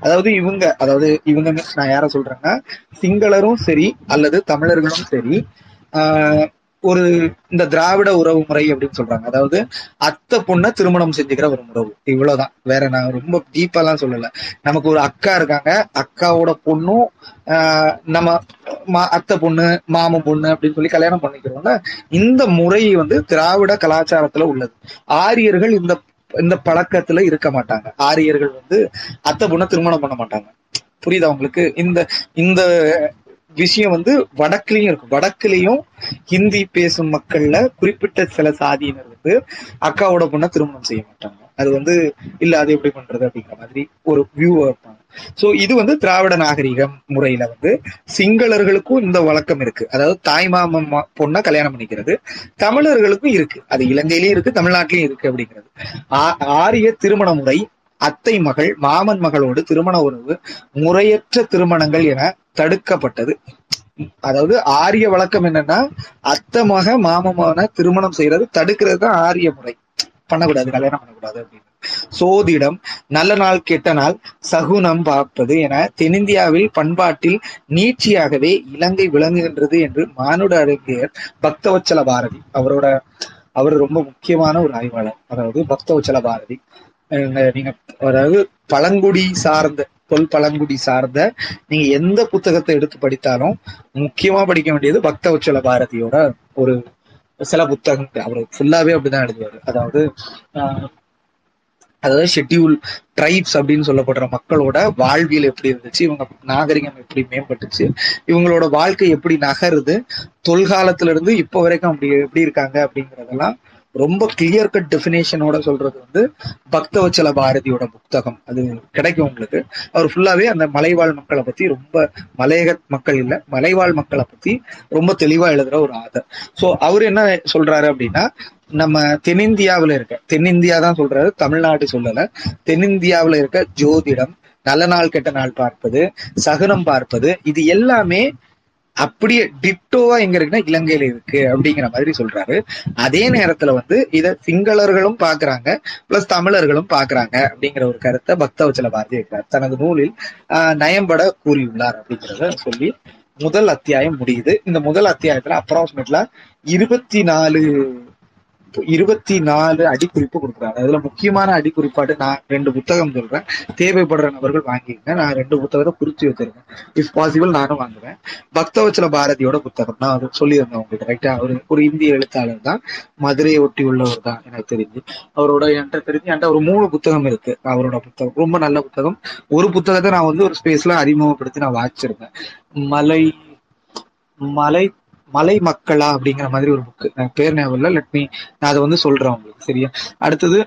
A: அதாவது இவங்க அதாவது இவங்க நான் யார சொல்றேன்னா சிங்களரும் சரி அல்லது தமிழர்களும் சரி ஆஹ் ஒரு இந்த திராவிட உறவு முறை அப்படின்னு சொல்றாங்க. அதாவது அத்தை பொண்ணை திருமணம் செஞ்சுக்கிற ஒரு உறவு இவ்வளவுதான். வேற நான் ரொம்ப டீப்பாலாம் சொல்லல. நமக்கு ஒரு அக்கா இருக்காங்க. அக்காவோட பொண்ணும் ஆஹ் நம்ம அத்தை பொண்ணு மாமன் பொண்ணு அப்படின்னு சொல்லி கல்யாணம் பண்ணிக்கிறோம்ல. இந்த முறை வந்து திராவிட கலாச்சாரத்துல உள்ளது. ஆரியர்கள் இந்த இந்த பழக்கத்துல இருக்க மாட்டாங்க. ஆரியர்கள் வந்து அத்தை பொண்ணை திருமணம் பண்ண மாட்டாங்க. புரியுதா உங்களுக்கு? இந்த இந்த விஷயம் வந்து வடக்குலயும் இருக்கும். வடக்குலயும் ஹிந்தி பேசும் மக்கள்ல குறிப்பிட்ட சில சாதியினர் வந்து அக்காவோட பொண்ணை திருமணம் செய்ய மாட்டாங்க. அது வந்து இல்ல அது எப்படி பண்றது? அப்படிங்கிற மாதிரி ஒரு வியூ இருப்பாங்க. சோ இது வந்து திராவிட நாகரிகம் முறையில வந்து சிங்களர்களுக்கும் இந்த வழக்கம் இருக்கு. அதாவது தாய்மாமன் பொண்ணை கல்யாணம் பண்ணிக்கிறது தமிழர்களுக்கும் இருக்கு. அது இலங்கையிலயும் இருக்கு தமிழ்நாட்டிலயும் இருக்கு அப்படிங்கிறது. ஆரிய திருமண முறை அத்தை மகள் மாமன் மகளோடு திருமண உறவு முறையற்ற திருமணங்கள் என தடுக்கப்பட்டது. அதாவது ஆரிய வழக்கம் என்னன்னா அத்தை மக மாமமான திருமணம் செய்யறது தடுக்கிறது தான் ஆரிய முறை. பண்ணக்கூடாது கல்யாணம் பண்ணக்கூடாது அப்படின்னு. சோதிடம் நல்ல நாள் கெட்ட நாள் சகுனம் பார்ப்பது என தென்னிந்தியாவில் பண்பாட்டில் நீட்சியாகவே இலங்கை விளங்குகின்றது என்று மானுட அறிஞர் பக்தவச்சல பாரதி அவரோட அவர் ரொம்ப முக்கியமான ஒரு ஆய்வாளர். அதாவது பக்தவச்சல பாரதி. நீங்க அதாவது பழங்குடி சார்ந்த தொல் பழங்குடி சார்ந்த நீங்க எந்த புத்தகத்தை எடுத்து படித்தாலும் முக்கியமா படிக்க வேண்டியது பக்தவச்சல பாரதியோட ஒரு சில புத்தகங்கள். அவர் ஃபுல்லாவே அப்படிதான் எழுதுவாரு. அதாவது அதாவது ஷெட்யூல் ட்ரைப்ஸ் அப்படின்னு சொல்லப்படுற மக்களோட வாழ்வியல் எப்படி இருந்துச்சு இவங்க நாகரிகம் எப்படி மேம்பட்டுச்சு இவங்களோட வாழ்க்கை எப்படி நகருது தொல்காலத்துல இருந்து இப்போ வரைக்கும் அப்படி எப்படி இருக்காங்க அப்படிங்கறதெல்லாம் ரொம்ப கிளியர் கட் டெஃபினேஷனோட சொல்றது வந்து பக்தவச்சல பாரதியோட புத்தகம். அது கிடைக்கும் உங்களுக்கு. அவர் ஃபுல்லாவே அந்த மலைவாழ் மக்களை பத்தி ரொம்ப மலையக மக்கள் இல்ல மலைவாழ் மக்களை பத்தி ரொம்ப தெளிவா எழுதுற ஒரு ஆதர். சோ அவர் என்ன சொல்றாரு அப்படின்னா நம்ம தென்னிந்தியாவில் இருக்க தென்னிந்தியா தான் சொல்றாரு தமிழ்நாடு சொல்லல. தென்னிந்தியாவில் இருக்க ஜோதிடம் நல்ல நாள் கெட்ட நாள் பார்ப்பது சகுனம் பார்ப்பது இது எல்லாமே அப்படியே டிட்டோவா எங்க இருக்குன்னா இலங்கையில இருக்கு அப்படிங்கிற மாதிரி சொல்றாரு. அதே நேரத்துல வந்து இத சிங்களர்களும் பாக்குறாங்க பிளஸ் தமிழர்களும் பாக்குறாங்க அப்படிங்கிற ஒரு கருத்தை பக்தவச்சல பாரதி இருக்கிறார் தனது நூலில் நயம்பட கூறியுள்ளார் அப்படிங்கிறத சொல்லி முதல் அத்தியாயம் முடியுது. இந்த முதல் அத்தியாயத்துல அப்ராக்சிமேட்லா இருபத்தி நாலு இருபத்தி நாலு அடிக்குறிப்பு கொடுக்குறாரு அதுல முக்கியமான அடிக்குறிப்பாட்டு நான் ரெண்டு புத்தகம் சொல்றேன். தேவைப்படுற நபர்கள் வாங்கிக்கங்க. நான் ரெண்டு புத்தகத்தை குறிச்சு வச்சிருக்கேன். இஃப் பாசிபிள் நானும் வாங்குவேன். பக்தவச்சல பாரதியோட புத்தகம். நான் அது சொல்லியிருந்தேன் உங்ககிட்ட. ரைட்டா அவரு ஒரு இந்திய எழுத்தாளர் தான். மதுரையை ஒட்டி உள்ளவர் தான் எனக்கு தெரிஞ்சு. அவரோட என்கிட்ட தெரிஞ்சு என்கிட்ட ஒரு மூணு புத்தகம் இருக்கு. அவரோட புத்தகம். ரொம்ப நல்ல புத்தகம். ஒரு புத்தகத்தை நான் வந்து ஒரு ஸ்பேஸ்ல அறிமுகப்படுத்தி நான் வாச்சிருந்தேன் மலை மலை மலை மக்களா அப்படிங்கிற மாதிரி ஒரு புக்கு எனக்கு பேர் ஞாபகம் இல்லை. லெட் மீ நான் அதை வந்து சொல்றேன் உங்களுக்கு சரியா? அடுத்தது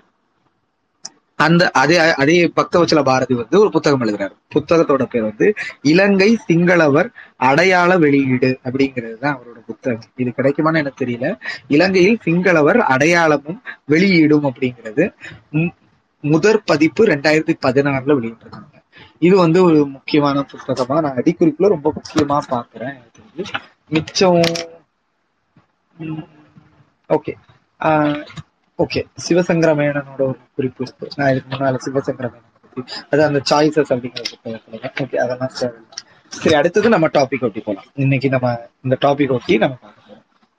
A: அந்த அதே அதே பக்தவச்சல பாரதி வந்து ஒரு புத்தகம் எழுதுறாரு. புத்தகத்தோட பேர் வந்து இலங்கை சிங்களவர் அடையாள வெளியீடு அப்படிங்கிறது தான் அவரோட புத்தகம். இது கிடைக்குமான்னு எனக்கு தெரியல. இலங்கையில் சிங்களவர் அடையாளமும் வெளியீடும் அப்படிங்கிறது முதற் பதிப்பு ரெண்டாயிரத்தி பதினாறுல வெளியிட்டிருக்காங்க. இது வந்து ஒரு முக்கியமான புத்தகமா நான் அடிக்குறிப்புல ரொம்ப முக்கியமா பாக்குறேன். எனக்கு வந்து மிச்சம் ஓகே ஓகே சிவசங்கரமேனனோட ஒரு குறிப்பு இருக்கு. நான் இதுக்கு முன்னால சிவசங்கரமேனன் பத்தி அது அந்த சாய்ஸஸ் அப்படிங்கிற புத்தகத்துல ஓகே அதெல்லாம் சரி அடுத்தது நம்ம டாபிக் ஒட்டி போகலாம் இன்னைக்கு நம்ம இந்த டாபிக் ஒட்டி நம்ம பார்க்க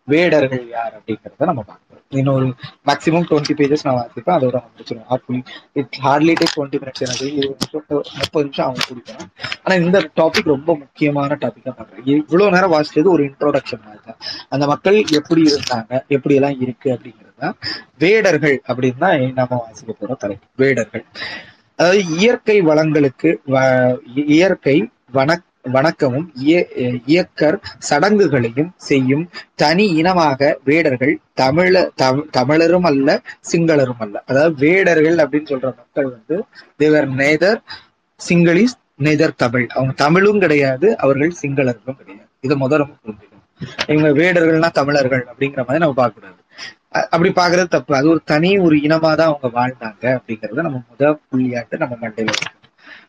A: வேடர்கள் யார் அப்படிங்கிறத நம்ம பார்க்க இன்னொரு மேக்ஸிமம் டுவெண்ட்டி பேஜஸ் நான் வாசிப்பேன் அதோட நம்ம முடிச்சிடும் it hardly take twenty minutes எனக்கு இருபது நிமிஷம் முப்பது நிமிஷம் அவங்க குடிக்கணும். ஆனா இந்த டாபிக் ரொம்ப முக்கியமான டாபிக்கா பண்ணுறேன் இவ்வளவு நேரம் வாசிச்சது ஒரு இன்ட்ரோடக்ஷன் மாதிரி தான். அந்த மக்கள் எப்படி இருந்தாங்க எப்படி எல்லாம் இருக்கு அப்படிங்கிறது தான் வேடர்கள் அப்படின்னு தான் நம்ம வாசிக்க போற தலைப்பு. வேடர்கள். அதாவது இயற்கை வளங்களுக்கு வ- இயற்கை வன வணக்கமும் இய- இயக்கர் சடங்குகளையும் செய்யும் தனி இனமாக வேடர்கள் தமிழ தமிழரும் அல்ல சிங்களரும் அல்ல. அதாவது வேடர்கள் அப்படின்னு சொல்ற மக்கள் வந்து they were neither Sinhalese neither Tamil அவங்க தமிழும் கிடையாது அவர்கள் சிங்களர்களும் கிடையாது. இதை முதல்ல புரிஞ்சுக்கணும். இவங்க வேடர்கள்னா தமிழர்கள் அப்படிங்கிற மாதிரி நம்ம பார்க்க கூடாது அப்படி பாக்குறது தப்பு. அது ஒரு தனி ஒரு இனமா தான் அவங்க வாழ்ந்தாங்க அப்படிங்கறத நம்ம முதல் புள்ளியாட்டு நம்ம மண்டையில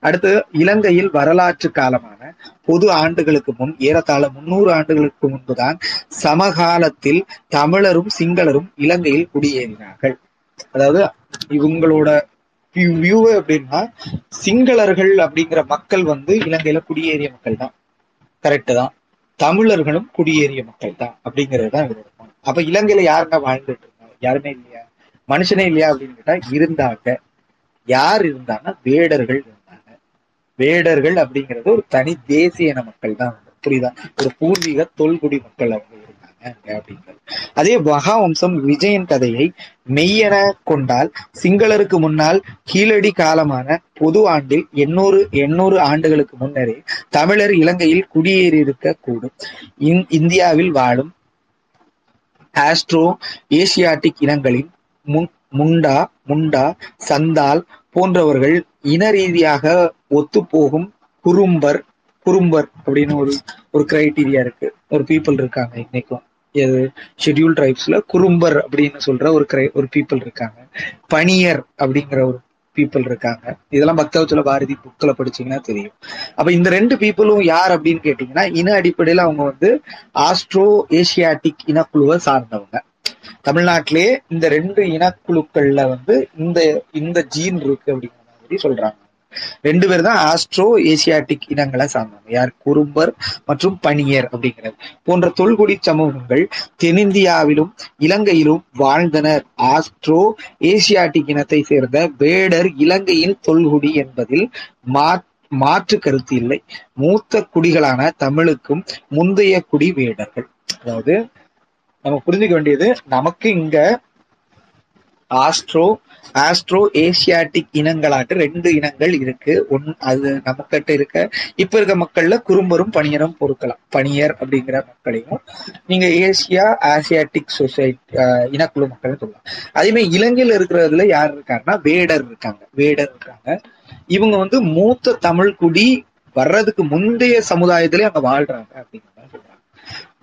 A: அடுத்து இலங்கையில் வரலாற்று காலமான பொது ஆண்டுகளுக்கு முன் ஏறத்தாழ முன்னூறு ஆண்டுகளுக்கு முன்புதான் சமகாலத்தில் தமிழரும் சிங்களரும் இலங்கையில் குடியேறினார்கள். அதாவது இவங்களோட வியூ அப்படின்னா சிங்களர்கள் அப்படிங்கிற மக்கள் வந்து இலங்கையில குடியேறிய மக்கள் தான் கரெக்ட் தான். தமிழர்களும் குடியேறிய மக்கள் தான் அப்படிங்கிறது தான் இவரோட அப்ப இலங்கையில யாருங்க வாழ்ந்துட்டு இருந்தாங்க? யாருமே இல்லையா? மனுஷனே இல்லையா அப்படின்னு கேட்டா இருந்தாங்க. யார் இருந்தாங்கன்னா வேடர்கள். இருந்தாங்க வேடர்கள் அப்படிங்கிறது ஒரு தனி தேசிய இன மக்கள் தான் புரியுதா? ஒரு பூர்வீக தொல்குடி மக்கள் அவங்க இருந்தாங்க அப்படிங்கிறது. அதே மகாவம்சம் விஜயன் கதையை மெய்யென கொண்டால் சிங்களருக்கு முன்னால் கீழடி காலமான பொது ஆண்டில் எண்ணூறு எண்ணூறு ஆண்டுகளுக்கு முன்னரே தமிழர் இலங்கையில் குடியேறியிருக்க கூடும். இந்- இந்தியாவில் வாழும் ஆஸ்ட்ரோ ஏசியாட்டிக் இனங்களின் முன்- முண்டா முண்டா சந்தால் போன்றவர்கள் இன ரீதியாக ஒத்துப்போகும் குறும்பர் குறும்பர் அப்படின்னு ஒரு ஒரு கிரைட்டீரியா இருக்கு. ஒரு பீப்புள் இருக்காங்க இன்னைக்கும். எது? ஷெட்யூல் ட்ரைப்ஸ்ல குறும்பர் அப்படின்னு சொல்ற ஒரு கிரை ஒரு பீப்புள் இருக்காங்க. பணியர் அப்படிங்கிற ஒரு பீப்புள் இருக்காங்க. இதெல்லாம் பக்தவத்துல பாரதி புக்கில் படிச்சீங்கன்னா தெரியும். அப்ப இந்த ரெண்டு பீப்புளும் யார் அப்படின்னு கேட்டீங்கன்னா இன அடிப்படையில அவங்க வந்து ஆஸ்ட்ரோ ஏசியாட்டிக் இனக்குழுவை சார்ந்தவங்க. தமிழ்நாட்டிலே இந்த ரெண்டு இனக்குழுக்கள்ல வந்து இந்த இந்த ஜீன் இருக்கு அப்படிங்கிற மாதிரி சொல்றாங்க. ரெண்டு பேர் தான் ஆஸ்ட்ரோ ஏசியாட்டிக் இனங்களை சார்ந்தவங்க. யார்? குறும்பர் மற்றும் பனியர் அப்படிங்கிறது. போன்ற தொல்குடி சமூகங்கள் தென்னிந்தியாவிலும் இலங்கையிலும் வாழ்ந்தனர். ஆஸ்ட்ரோ ஏசியாட்டிக் இனத்தை சேர்ந்த வேடர் இலங்கையின் தொல்குடி என்பதில் மா மாற்று கருத்து இல்லை. மூத்த குடிகளான தமிழுக்கும் முந்தைய குடி வேடர்கள். அதாவது நம்ம புரிஞ்சுக்க வேண்டியது நமக்கு இங்க ஆஸ்ட்ரோ ஆஸ்ட்ரோ ஏசியாட்டிக் இனங்களாட்டு ரெண்டு இனங்கள் இருக்கு. ஒன் அது நம்ம இருக்க இப்ப இருக்க மக்கள்ல குறும்பரும் பணியரும் பொறுக்கலாம். பணியர் அப்படிங்கிற மக்களையும் நீங்க ஏசியா ஆசியாட்டிக் சொசைட்டி இனக்குழு மக்கள் சொல்லலாம். அதே மாதிரி இலங்கையில இருக்கிறதுல யார் இருக்காங்கன்னா வேடர் இருக்காங்க. வேடர் இருக்காங்க. இவங்க வந்து மூத்த தமிழ் குடி வர்றதுக்கு முந்தைய சமுதாயத்திலே அங்க வாழ்றாங்க அப்படின்னு சொல்றாங்க.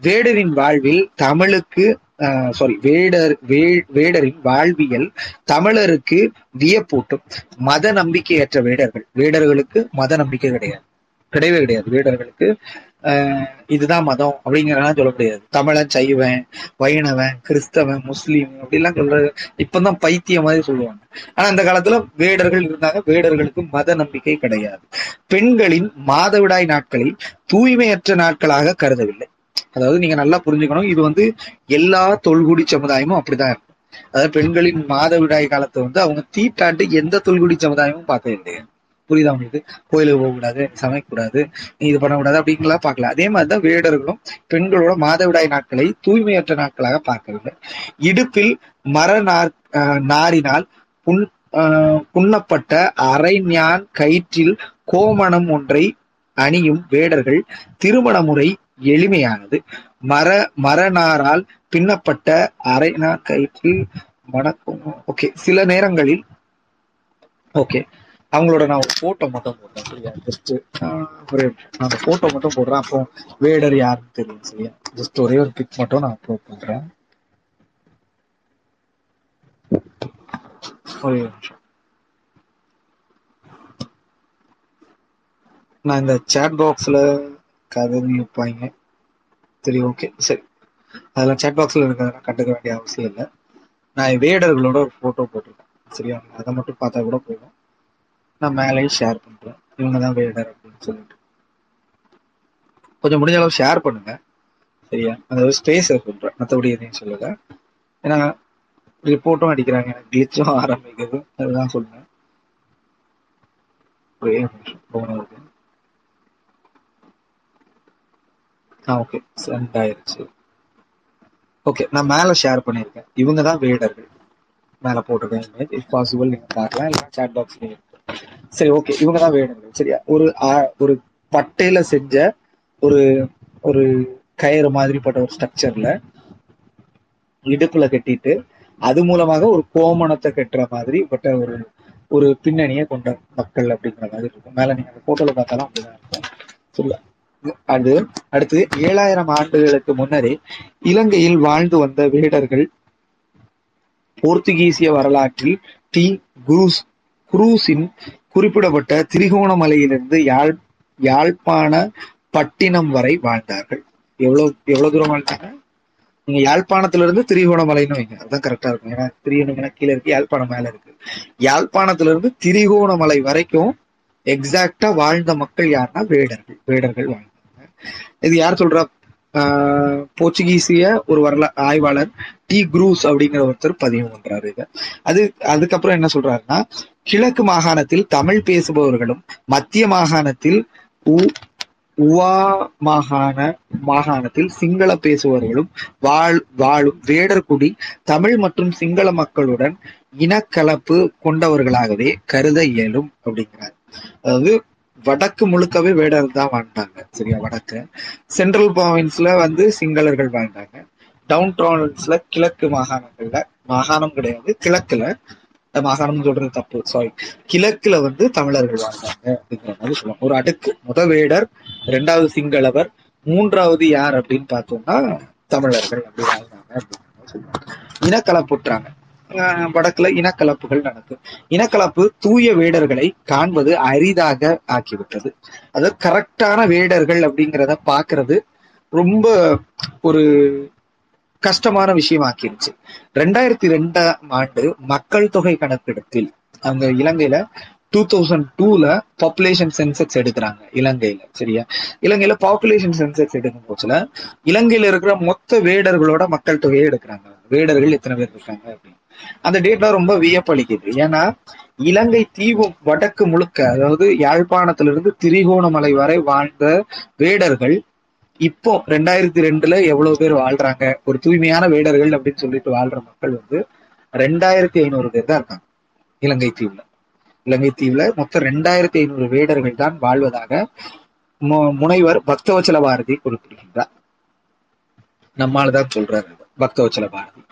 A: வேடரின் வாழ்வில் தமிழுக்கு சாரி வேடர் வேடரின் வாழ்வியல் தமிழருக்கு வியப்பூட்டும். மத நம்பிக்கையற்ற வேடர்கள். வேடர்களுக்கு மத நம்பிக்கை கிடையாது. கிடையவே கிடையாது. வேடர்களுக்கு ஆஹ் இதுதான் மதம் அப்படிங்கிறதெல்லாம் சொல்ல முடியாது. தமிழன் சைவன் வைணவன் கிறிஸ்தவன் முஸ்லீம் அப்படிலாம் சொல்ற இப்பதான் பைத்திய மாதிரி சொல்லுவாங்க. ஆனா அந்த காலத்துல வேடர்கள் இருந்தாங்க. வேடர்களுக்கு மத நம்பிக்கை கிடையாது. பெண்களின் மாதவிடாய் நாட்களில் தூய்மையற்ற நாட்களாக கருதவில்லை. அதாவது நீங்க நல்லா புரிஞ்சுக்கணும். இது வந்து எல்லா தொல்குடி சமுதாயமும் அப்படிதான் இருக்கும். அதாவது பெண்களின் மாதவிடாய் காலத்தை வந்து அவங்க தீட்டாண்டு எந்த தொல்குடி சமுதாயமும் பார்த்தது இல்லையா. புரியுதா உங்களுக்கு? கோயிலுக்கு போகக்கூடாது சமைக்கக்கூடாது நீ இது பண்ணக்கூடாது அப்படிங்கலாம் பார்க்கல. அதே மாதிரிதான் வேடர்களும் பெண்களோட மாதவிடாய் நாட்களை தூய்மையற்ற நாட்களாக பார்க்கவில்லை. இடுப்பில் மர நார் நாரினால் புண் ஆஹ் புண்ணப்பட்ட அரைஞான் கயிற்றில் கோமணம் ஒன்றை அணியும் வேடர்கள் திருமண முறை எளிமையானது. மர மரநாரால் பின்னப்பட்ட அரைநா கயிற்றில் மணக்கும். ஓகே சில நேரங்களில் ஓகே அவங்களோட நான் ஒரு போட்டோ மட்டும் போடுறேன் சரியா? ஜஸ்ட் ஒரு நான் அந்த போட்டோ மட்டும் போடுறேன் அப்போ வேடர் யாருன்னு தெரியும் சரியா? ஜஸ்ட் ஒரே ஒரு பிக் மட்டும் நான் அப்லோட் பண்றேன். ஒரே நிமிஷம். நான் இந்த சேட் பாக்ஸ்ல கதை வைப்பாங்க சரி ஓகே சரி. அதெல்லாம் சேட் பாக்ஸில் இருக்கிறதெல்லாம் கண்டுக்க வேண்டிய அவசியம் இல்லை. நான் வேடர்களோட ஒரு ஃபோட்டோ போட்டிருக்கேன். சரியா? அதை மட்டும் பார்த்தா கூட போதும். நான் மேலேயும் ஷேர் பண்ணுறேன் இவங்க தான் வேடர் அப்படின்னு சொல்லிட்டு. கொஞ்சம் முடிஞ்ச அளவு ஷேர் பண்ணுங்க. சரியா? அதாவது ஸ்பேஸ் சொல்கிறேன் மற்றபடி எதையும் சொல்லுங்க ஏன்னா ரிப்போர்ட்டும் அடிக்கிறாங்க. எனக்கு கிளிச்சும் ஆரம்பிக்கிறது அதுதான் சொல்லுங்க ஒரே நிமிஷம். போன இருக்கு ஆ ஓகே சென்ட் ஆயிருச்சு ஓகே நான் மேல ஷேர் பண்ணியிருக்கேன். இவங்க தான் வேடர்கள். மேல போட்டிருக்கேன் இமேஜ் இஃப் பாசிபிள் நீங்க பார்க்கலாம். இல்லை சாட் பாக்ஸ்லேயும் சரி ஓகே இவங்க தான் வேடர்கள். சரியா? ஒரு ஆ- ஒரு பட்டையில செஞ்ச ஒரு ஒரு கயிறு மாதிரிப்பட்ட ஒரு ஸ்ட்ரக்சர்ல இடுப்புல கட்டிட்டு அது மூலமாக ஒரு கோமணத்தை கட்டுற மாதிரி பட்ட ஒரு ஒரு பின்னணியை கொண்ட மக்கள் அப்படிங்கிற மாதிரி இருக்கும். மேல நீங்க அந்த போட்டோல பார்த்தாலும் அப்படிதான் இருக்கும். சரியா? அது அடுத்து ஏழாயிரம் ஆண்டுகளுக்கு முன்னரே இலங்கையில் வாழ்ந்து வந்த வேடர்கள் போர்த்துகீசிய வரலாற்றில் டி. குரூஸ் குரூஸின் குறிப்பிடப்பட்ட திரிகோணமலையிலிருந்து யாழ் யாழ்ப்பாண பட்டினம் வரை வாழ்ந்தார்கள். எவ்வளவு எவ்வளவு தூரம் வாழ்ந்தாங்க? நீங்க யாழ்ப்பாணத்துல இருந்து திரிகோணமலைன்னு வைங்க. அதுதான் கரெக்டா இருக்கும். ஏன்னா திரிகோணமலை கீழே இருக்கு யாழ்ப்பாணம் மேல இருக்கு. யாழ்ப்பாணத்துல இருந்து திரிகோணமலை வரைக்கும் எக்ஸாக்டா வாழ்ந்த மக்கள் யாருன்னா வேடர்கள் வேடர்கள் வாழ்ந்தாங்க இது யார் சொல்றா? போர்ச்சுகீசிய ஒரு வரலா ஆய்வாளர் டி குரூஸ் அப்படிங்கிற ஒருத்தர் பதிவு பண்றாரு இதை. அது அதுக்கப்புறம் என்ன சொல்றாருன்னா கிழக்கு மாகாணத்தில் தமிழ் பேசுபவர்களும் மத்திய மாகாணத்தில் உ- உவா மாகாண மாகாணத்தில் சிங்கள பேசுபவர்களும் வாழ் வாழும் வேடர்குடி தமிழ் மற்றும் சிங்கள மக்களுடன் இனக்கலப்பு கொண்டவர்களாகவே கருத இயலும் அப்படிங்கிறார். அதாவது வடக்கு முழுக்கவே வேடர் தான் வாழ்ந்தாங்க சரியா? வடக்கு. சென்ட்ரல் ப்ராவின்ஸ்ல வந்து சிங்களர்கள் வாழ்ந்தாங்க டவுன் ப்ராவின்ஸ்ல கிழக்கு மாகாணங்கள்ல மாகாணம் கிடையாது கிழக்குல. மாகாணம் சொல்றது தப்பு சாரி கிழக்குல வந்து தமிழர்கள் வாழ்ந்தாங்க அப்படிங்கிற மாதிரி சொல்லுவாங்க. ஒரு அடுக்கு முத வேடர் ரெண்டாவது சிங்களவர் மூன்றாவது யார் அப்படின்னு பார்த்தோம்னா தமிழர்கள் அப்படி வாழ்ந்தாங்க அப்படின்னு சொல்லுவாங்க. இனக்கலப்புற்றாங்க அஹ் வடக்குல இனக்கலப்புகள் நடக்கும் இனக்கலப்பு தூய வேடர்களை காண்பது அரிதாக ஆக்கிவிட்டது. அதாவது கரெக்டான வேடர்கள் அப்படிங்கிறத பாக்குறது ரொம்ப ஒரு கஷ்டமான விஷயம் ஆக்கிருச்சு ரெண்டாயிரத்தி ரெண்டாம் ஆண்டு மக்கள் தொகை கணக்கெடுப்பில் அங்க இலங்கையில டூ தௌசண்ட் டூல பாப்புலேஷன் சென்செக்ஸ் எடுக்கிறாங்க இலங்கையில சரியா? இலங்கையில பாப்புலேஷன் சென்செக்ஸ் எடுக்கும் போச்சுல இலங்கையில இருக்கிற மொத்த வேடர்களோட மக்கள் தொகையை எடுக்கிறாங்க. வேடர்கள் எத்தனை பேர் இருக்காங்க அப்படின்னு. அந்த டேட்டா ரொம்ப வியப்பளிக்குது. ஏன்னா இலங்கை தீவு வடக்கு முழுக்க அதாவது யாழ்ப்பாணத்திலிருந்து திரிகோணமலை வரை வாழ்ந்த வேடர்கள் இப்போ ரெண்டாயிரத்தி ரெண்டுல எவ்வளவு பேர் வாழ்றாங்க? ஒரு தூய்மையான வேடர்கள் அப்படின்னு சொல்லிட்டு வாழ்ற மக்கள் வந்து ரெண்டாயிரத்தி ஐநூறு பேர் தான் இருக்காங்க இலங்கை தீவுல. இலங்கை தீவுல மொத்தம் ரெண்டாயிரத்தி ஐநூறு வேடர்கள் தான் வாழ்வதாக மு- முனைவர் பக்தவச்சல பாரதி குறிப்பிடுகின்றார். நம்மால் தான் சொல்றாரு பக்தவச்சல பாரதி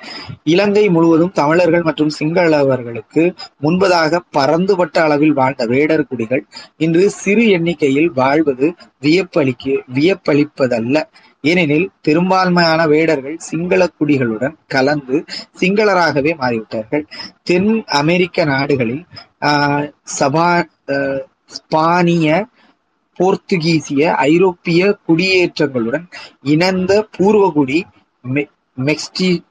A: இலங்கை முழுவதும் தமிழர்கள் மற்றும் சிங்களவர்களுக்கு முன்பதாக பரந்துபட்ட அளவில் வாழ்ந்த வேடர் குடிகள் இன்று சிறு எண்ணிக்கையில் வாழ்வது வியப்பளிக்கு வியப்பளிப்பதல்ல. ஏனெனில் பெரும்பான்மையான வேடர்கள் சிங்கள குடிகளுடன் கலந்து சிங்களராகவே மாறிவிட்டார்கள். தென் அமெரிக்க நாடுகளில் ஆஹ், சபா ஆஹ், ஸ்பானிய போர்த்துகீசிய ஐரோப்பிய குடியேற்றங்களுடன் இணைந்த பூர்வகுடி மெக்ஸ்டி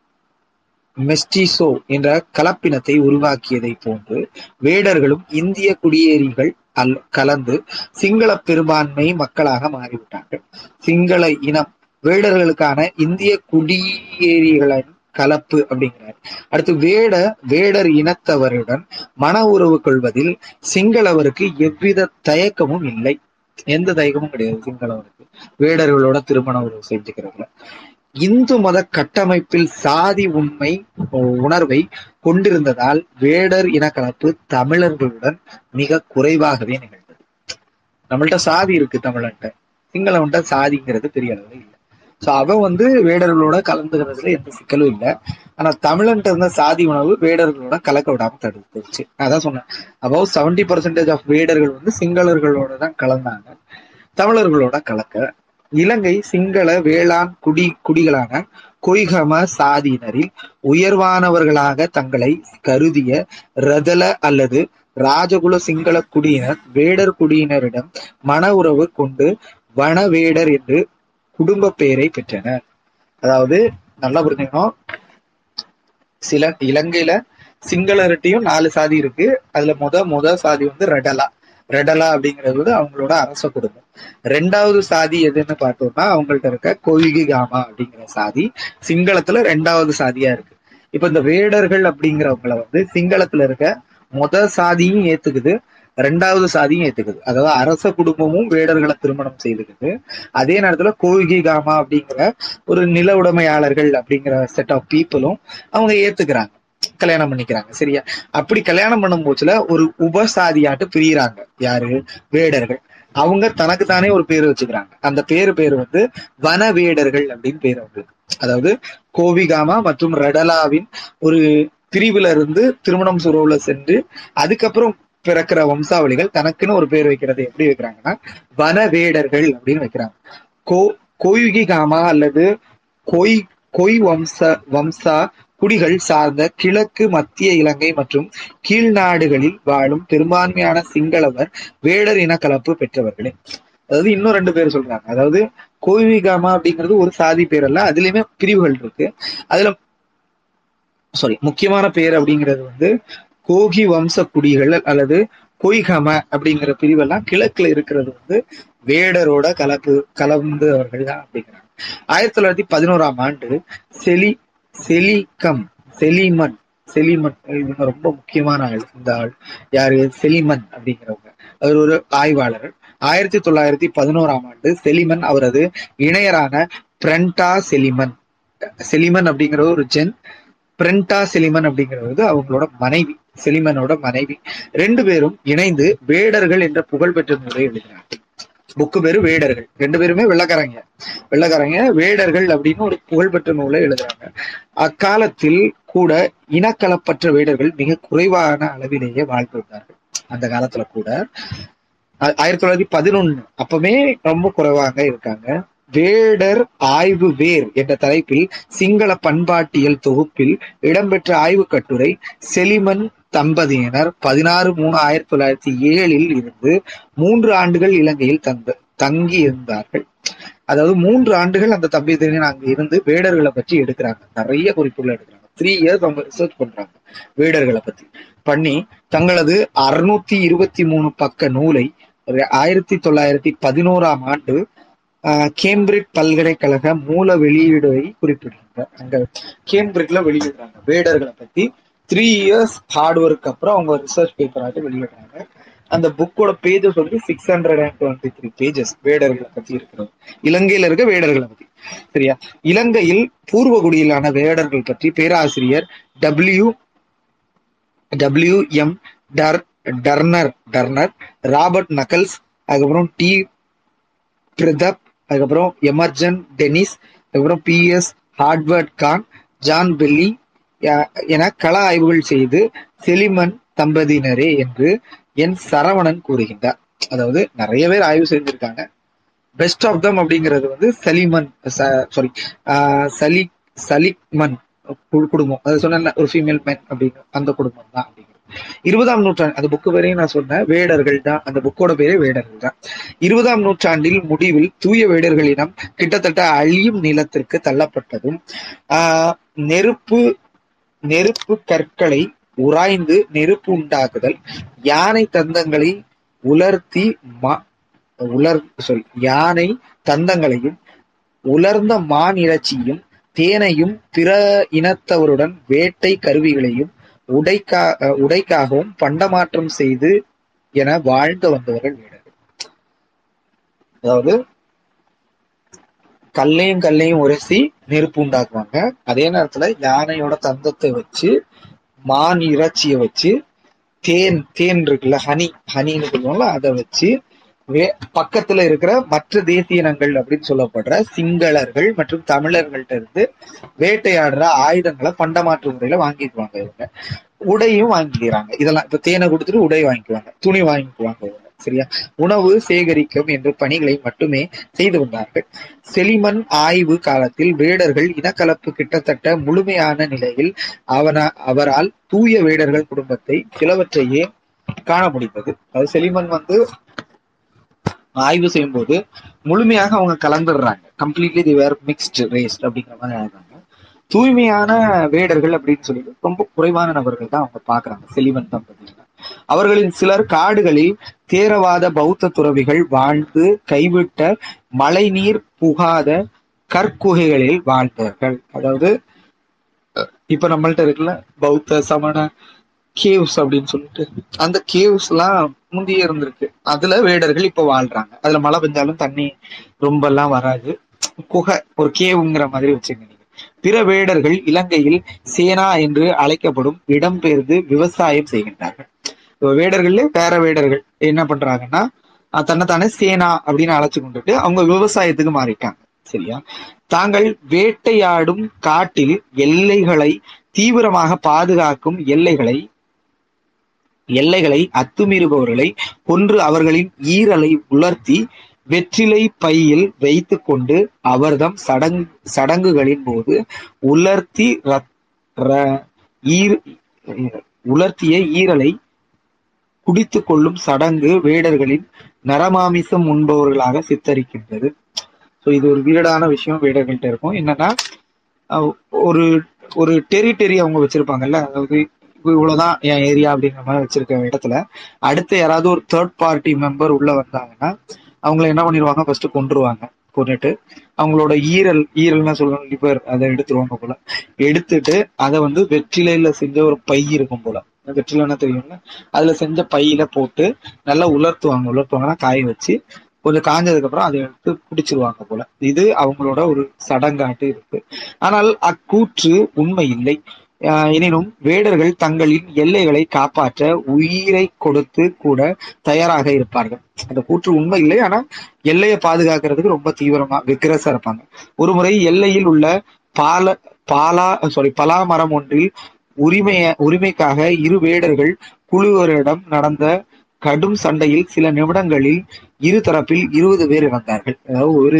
A: மெஸ்டிசோ என்ற கலப்பினத்தை உருவாக்கியதை போன்று வேடர்களும் இந்திய குடியேறிகள் அல் கலந்து சிங்கள பெரும்பான்மை மக்களாக மாறிவிட்டார்கள். சிங்கள இனம் வேடர்களுக்கான இந்திய குடியேறிகளின் கலப்பு அப்படிங்கிறார். அடுத்து வேட வேடர் இனத்தவருடன் மன உறவு கொள்வதில் சிங்களவருக்கு எவ்வித தயக்கமும் இல்லை. எந்த தயக்கமும் கிடையாது சிங்களவருக்கு. வேடர்களோட திருமண உறவு செஞ்சுக்கிறதுல. இந்து மத கட்டமைப்பில் சாதி உண்மை உணர்வை கொண்டிருந்ததால் வேடர் இனக்கலப்பு தமிழர்களுடன் மிக குறைவாகவே நிகழ்ந்தது. நம்மள்ட்ட சாதி இருக்கு தமிழன்ட்ட. சிங்களவன்ட்ட சாதிங்கிறது பெரிய அளவு இல்லை. சோ அவன் வந்து வேடர்களோட கலந்துக்கிறதுல எந்த சிக்கலும் இல்லை. ஆனா தமிழன்ட்ட இருந்த சாதி உணவு வேடர்களோட கலக்க விடாம தடுத்துருச்சு. அதான் சொன்னேன். அபவ் செவன்டி பர்சன்டேஜ் ஆஃப் வேடர்கள் வந்து சிங்களர்களோட தான் கலந்தாங்க. தமிழர்களோட கலக்க. இலங்கை சிங்கள வேளாண் குடி குடிகளான கொய்கம சாதியினரில் உயர்வானவர்களாக தங்களை கருதிய ரதல அல்லது ராஜகுல சிங்கள குடியினர் வேடர் குடியினரிடம் மன உறவு கொண்டு வனவேடர் என்று குடும்ப பெயரை பெற்றனர். அதாவது நல்லா புரிஞ்சுக்கணும். சில இலங்கையில சிங்களர்கிட்டையும் நாலு சாதி இருக்கு. அதுல முத முத சாதி வந்து ரெடலா. ரெடலா அப்படிங்கிறது வந்து அவங்களோட அரச குடும்பம் ரெண்டாவது சாதி எதுன்னு பார்த்தோம்னா அவங்கள்ட்ட இருக்க கொய்கி காமா அப்படிங்கிற சாதி சிங்களத்துல ரெண்டாவது சாதியா இருக்கு. இப்ப இந்த வேடர்கள் அப்படிங்கிறவங்கள வந்து சிங்களத்துல இருக்க முத சாதியும் ஏத்துக்குது ரெண்டாவது சாதியும் ஏத்துக்குது. அதாவது அரச குடும்பமும் வேடர்களை திருமணம் செய்துக்குது. அதே நேரத்துல கோவிகி காமா அப்படிங்கிற ஒரு நில உடைமையாளர்கள் அப்படிங்கிற செட் ஆஃப் பீப்புளும் அவங்க ஏத்துக்கிறாங்க. கல்யாணம் பண்ணிக்கிறாங்க. சரியா? அப்படி கல்யாணம் பண்ணும் போச்சுல ஒரு உபசாதியாட்டு பிரியறாங்க. யாரு? வேடர்கள். அவங்க தனக்கு தானே ஒரு பேர் வச்சுக்கிறாங்க. அந்த பேரு பேர் வந்து வன வேடர்கள் அப்படின்னு பேர் அவங்களுக்கு. அதாவது கோவிகாமா மற்றும் ரடலாவின் ஒரு பிரிவுல இருந்து திருமணம் சுரோவுல சென்று அதுக்கப்புறம் பிறக்கிற வம்சாவளிகள் தனக்குன்னு ஒரு பேர் வைக்கிறது எப்படி வைக்கிறாங்கன்னா வனவேடர்கள் அப்படின்னு வைக்கிறாங்க. கோ கொய்கி காமா அல்லது கொய் கொய் வம்ச வம்சா குடிகள் சார்ந்த கிழக்கு மத்திய இலங்கை மற்றும் கீழ்நாடுகளில் வாழும் பெரும்பான்மையான சிங்களவர் வேடர் இன கலப்பு பெற்றவர்களே. அதாவது இன்னும் ரெண்டு பேர் சொல்றாங்க. அதாவது கோவிகாமா அப்படிங்கிறது ஒரு சாதி பேர் அல்ல அதுலயுமே பிரிவுகள் இருக்கு. அதுல சாரி முக்கியமான பேர் அப்படிங்கிறது வந்து கோகி வம்ச குடிகள் அல்லது கொய்கம அப்படிங்கிற பிரிவெல்லாம் கிழக்குல இருக்கிறது வந்து வேடரோட கலப்பு கலந்து அவர்கள் தான் அப்படிங்கிறாங்க. ஆயிரத்தி தொள்ளாயிரத்தி பதினோராம் ஆண்டு செலி செலிகம் செலிமன். செலிமன் இவங்க ரொம்ப முக்கியமான ஆள் இந்த ஆள் யாரு? செலிமன் அப்படிங்கிறவங்க. அவர் ஒரு ஆய்வாளர். ஆயிரத்தி தொள்ளாயிரத்தி பதினோராம் ஆண்டு செலிமன் அவரது இணையரான பிரண்டா செலிமன். செலிமன் அப்படிங்கிற ஒரு ஜென் பிரண்டா செலிமன் அப்படிங்கிறது அவங்களோட மனைவி செலிமனோட மனைவி. ரெண்டு பேரும் இணைந்து வேடர்கள் என்ற புகழ்பெற்ற நூலை எழுதினார்கள். புக்கு பேரு வேடர்கள். ரெண்டு பேருமே வெள்ளக்காரங்க. வெள்ளக்காரங்க வேடர்கள் அப்படின்னு ஒரு புகழ்பெற்ற நூலை எழுதுறாங்க. அக்காலத்தில் கூட இனக்கலப்பற்ற வேடர்கள் மிக குறைவான அளவிலேயே வாழ்ந்திருந்தார்கள் அந்த காலத்துல கூட. ஆயிரத்தி தொள்ளாயிரத்தி பதினொன்னு. அப்பவே ரொம்ப குறைவாக இருக்காங்க. வேடர் ஆய்வு வேர் என்ற தலைப்பில் சிங்கள பண்பாட்டியல் தொகுப்பில் இடம்பெற்ற ஆய்வு கட்டுரை செலிமன் தம்பதியினர் பதினாறு மூணு ஆயிரத்தி தொள்ளாயிரத்தி ஏழில் இருந்து மூன்று ஆண்டுகள் இலங்கையில் தங்க தங்கி இருந்தார்கள் அதாவது மூன்று ஆண்டுகள் அந்த தம்பதியினர் அங்க இருந்து வேடர்களை பற்றி எடுக்கிறாங்க. நிறைய குறிப்புகள் எடுக்கிறாங்க. த்ரீ இயர்ஸ் அவங்க ரிசர்ச் பண்றாங்க வேடர்களை பத்தி. பண்ணி தங்களது அறுநூத்தி இருபத்தி மூணு பக்க நூலை ஆயிரத்தி தொள்ளாயிரத்தி பதினோராம் ஆண்டு கேம்பிரிட் பல்கலைக்கழக மூல வெளியீடுவை குறிப்பிடுறாங்க. அங்க கேம்பிரிட்ல வெளியிடுறாங்க வேடர்களை பத்தி. த்ரீ இயர்ஸ் ஹார்ட் ஒர்க் அப்புறம் அவங்க ரிசர்ச் பேப்பராக வெளியிடுறாங்க. அந்த புக்கோட பேஜஸ் வந்து six hundred and twenty three pages வேடர்களை பத்தி இருக்கிறது. இலங்கையில இருக்க வேடர்களை பத்தி. சரியா? இலங்கையில் பூர்வகுடியிலான வேடர்கள் பற்றி பேராசிரியர் டபிள்யூ டபிள்யூ எம் டர் டர்னர் டர்னர் ராபர்ட் நக்கல்ஸ் அதுக்கப்புறம் டி பிரதப் அதுக்கப்புறம் எமர்ஜன் டெனிஸ் அதுக்கப்புறம் பி எஸ் ஹார்ட்வர்ட் கான் ஜான் பெல்லி என கள ஆய்வுகள் செய்து செலிமன் தம்பதியினரே என்று என் சரவணன் கூறுகின்றார். அதாவது நிறைய பேர் ஆய்வு செஞ்சிருக்காங்க. பெஸ்ட் ஆஃப் தம் அப்படிங்கிறது வந்து சலிமன் சாரி சலி சலிக்மன் கு- குடும்பம். அது சொன்ன ஒரு ஃபீமேல் மென் அப்படின்னு அந்த குடும்பம் தான் அப்படிங்கிறது. இருபதாம் நூற்றாண்டு அந்த புக்கு வரையும் நான் சொன்னேன் வேடர்கள் தான். அந்த புக்கோட பேரே வேடர்கள் தான். இருபதாம் நூற்றாண்டில் முடிவில் தூய வேடர்களிடம் கிட்டத்தட்ட அழியும் நிலத்திற்கு தள்ளப்பட்டதும் ஆஹ், நெருப்பு நெருப்பு கற்களை உராய்ந்து நெருப்பு உண்டாக்குதல் யானை தந்தங்களை உலர்த்தி மா உலர் சொல் யானை தந்தங்களையும் உலர்ந்த மான் இறைச்சியும் தேனையும் பிற இனத்தவருடன் வேட்டை கருவிகளையும் உடைக்கா அஹ் உடைக்காகவும் பண்டமாற்றம் செய்து என வாழ்ந்து வந்தவர்கள் வீரர்கள் அதாவது கல்லையும் கல்லையும் உரசி நெருப்பு உண்டாக்குவாங்க. அதே நேரத்துல யானையோட தந்தத்தை வச்சு மான் இறைச்சியை வச்சு தேன் தேன் இருக்குல்ல ஹனி ஹனின்னு சொல்லுவோம்ல அதை வச்சு வே பக்கத்துல இருக்கிற மற்ற தேசிய இனங்கள் அப்படின்னு சொல்லப்படுற சிங்களர்கள் மற்றும் தமிழர்கள்ட்ட இருந்து வேட்டையாடுற ஆயுதங்களை பண்டமாற்று முறையில வாங்கிக்குவாங்க இவங்க. உடையும் வாங்கிக்கிறாங்க. இதெல்லாம் இப்ப தேனை கொடுத்துட்டு உடை வாங்கிக்குவாங்க துணி வாங்கிக்குவாங்க இவங்க. சரியா? உணவு சேகரிக்கும் என்ற பணிகளை மட்டுமே செய்து வந்தார்கள் செலிமன் ஆய்வு காலத்தில் வேடர்கள் இனக்கலப்பு கிட்டத்தட்ட முழுமையான நிலையில் அவன அவரால் தூய வேடர்கள் குடும்பத்தை சிலவற்றையே காண முடிந்தது. அது செலிமன் வந்து ஆய்வு செய்யும்போது முழுமையாக அவங்க கலந்துடுறாங்க. Completely the were mixed race அப்படிங்கிற மாதிரி ஆயிடுறாங்க. தூய்மையான வேடர்கள் அப்படின்னு சொல்லிட்டு ரொம்ப குறைவான நபர்கள் தான் அவங்க பாக்குறாங்க செலிவன் தம்பதியினர். அவர்களின் சிலர் காடுகளில் தேரவாத பௌத்த துறவிகள் வாழ்ந்து கைவிட்ட மழைநீர் புகாத கற்குகைகளில் வாழ்ந்தார்கள். அதாவது இப்ப நம்மள்ட்ட இருக்குல்ல பௌத்த சமண கேவ்ஸ் அப்படின்னு சொல்லிட்டு அந்த கேவ்ஸ் எல்லாம் முந்திய இருந்திருக்கு. அதுல வேடர்கள் இப்ப வாழ்றாங்க. அதுல மழை பெஞ்சாலும் தண்ணி ரொம்ப எல்லாம் வராது. குகை ஒரு கேவுங்கிற மாதிரி வச்சுங்க பிற வேடர்கள் இலங்கையில் சேனா என்று அழைக்கப்படும் இடம்பெயர்ந்து விவசாயம் செய்கின்றார்கள். இப்போ வேடர்கள்ல வேற வேடர்கள் என்ன பண்றாங்கன்னா தன்னைத்தானே சேனா அப்படின்னு அழைச்சு கொண்டுட்டு அவங்க விவசாயத்துக்கு மாறிட்டாங்க. சரியா? தாங்கள் வேட்டையாடும் காட்டில் எல்லைகளை தீவிரமாக பாதுகாக்கும் எல்லைகளை எல்லைகளை அத்துமீறுபவர்களை கொன்று அவர்களின் ஈரலை உலர்த்தி வெற்றிலை பையில் வைத்து கொண்டு அவர்தம் சடங் சடங்குகளின் போது உலர்த்தி ரத்- ர- ஈர் உலர்த்திய ஈரலை குடித்து கொள்ளும் சடங்கு வேடர்களின் நரமாமிசம் உண்பவர்களாக சித்தரிக்கின்றது. ஸோ இது ஒரு வீடான விஷயம் வேடர்கள்ட்ட இருக்கும். என்னன்னா ஒரு ஒரு டெரிட்டரி அவங்க வச்சிருப்பாங்கல்ல அதாவது இவ்வளவுதான் என் ஏரியா அப்படிங்கிற மாதிரி வச்சிருக்க இடத்துல அடுத்து யாராவது ஒரு தேர்ட் பார்ட்டி மெம்பர் உள்ள வந்தாங்கன்னா அவங்கள என்ன பண்ணிடுவாங்க? ஃபர்ஸ்ட் கொன்றுவாங்க கொண்டுட்டு அவங்களோட ஈரல் ஈரல்னா சொல்லணும் லிவர் அதை எடுத்துருவாங்க போல. எடுத்துட்டு அதை வந்து வெற்றிலையில செஞ்ச ஒரு பை இருக்கும் போல. வெற்றிலன்னா தெரியும்ல? அதுல செஞ்ச பையில போட்டு நல்லா உலர்த்துவாங்க. உலர்த்துவாங்கன்னா காய வச்சு கொஞ்சம் காஞ்சதுக்கு அப்புறம் அதை எடுத்து பிடிச்சிருவாங்க போல. இது அவங்களோட ஒரு சடங்காட்டு இருக்கு. ஆனால் அக்கூற்று உண்மை இல்லை. ஆஹ் எனினும் வேடர்கள் தங்களின் எல்லைகளை காப்பாற்ற உயிரை கொடுத்து கூட தயாராக இருப்பார்கள். அந்த கூற்று உண்மை இல்லை. ஆனா எல்லையை பாதுகாக்கிறதுக்கு ரொம்ப தீவிரமா விக்ரஸா இருப்பாங்க. ஒரு முறை எல்லையில் உள்ள பால பாலா சாரி பலா மரம் ஒன்றில் உரிமைய உரிமைக்காக இரு வேடர்கள் குழுவரிடம் நடந்த கடும் சண்டையில் சில நிமிடங்களில் இரு தரப்பில் இருபது பேர் இறந்தார்கள். அதாவது ஒரு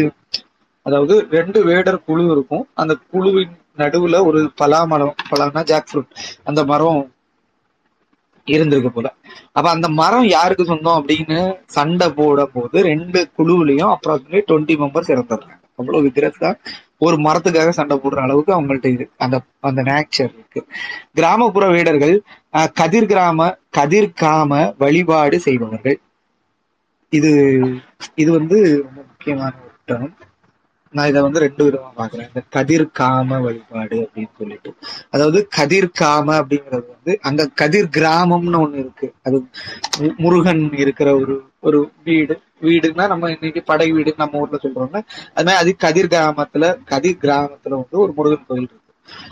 A: அதாவது ரெண்டு வேடர் குழு இருக்கும். அந்த குழுவின் நடுவுல ஒரு பலா மரம் பலானா ஜாக் ஃப்ரூட் அந்த மரம் இருந்திருக்கு போல. அப்ப அந்த மரம் யாருக்கு சொந்தம் அப்படின்னு சண்டை போடும் போது ரெண்டு குழுவிலையும் அப்ராக்சிமேட் டுவெண்ட்டி மெம்பர்ஸ் இறந்துடுறாங்க. அவ்வளவு வித்தியாசம். ஒரு மரத்துக்காக சண்டை போடுற அளவுக்கு அவங்கள்ட்ட இருக்கு. அந்த அந்த நேச்சர் இருக்கு. கிராமப்புற வீடர்கள் அஹ், கதிர் கிராம கதிர்காம வழிபாடு செய்பவர்கள். இது இது வந்து ரொம்ப முக்கியமான ஒரு டேர்ம் நான் இதை வந்து ரெண்டு விதமா பாக்குறேன் இந்த கதிர்காம வழிபாடு அப்படின்னு சொல்லிட்டு. அதாவது கதிர்காம அப்படிங்கிறது வந்து அங்க கதிர் கிராமம்னு ஒண்ணு இருக்கு. அது மு- முருகன் இருக்கிற ஒரு ஒரு வீடு. வீடுன்னா நம்ம இன்னைக்கு படை வீடு நம்ம ஊர்ல சொல்றோம்னா அது மாதிரி அது கதிர் கிராமத்துல கதிர் கிராமத்துல வந்து ஒரு முருகன் கோயில் இருக்கு.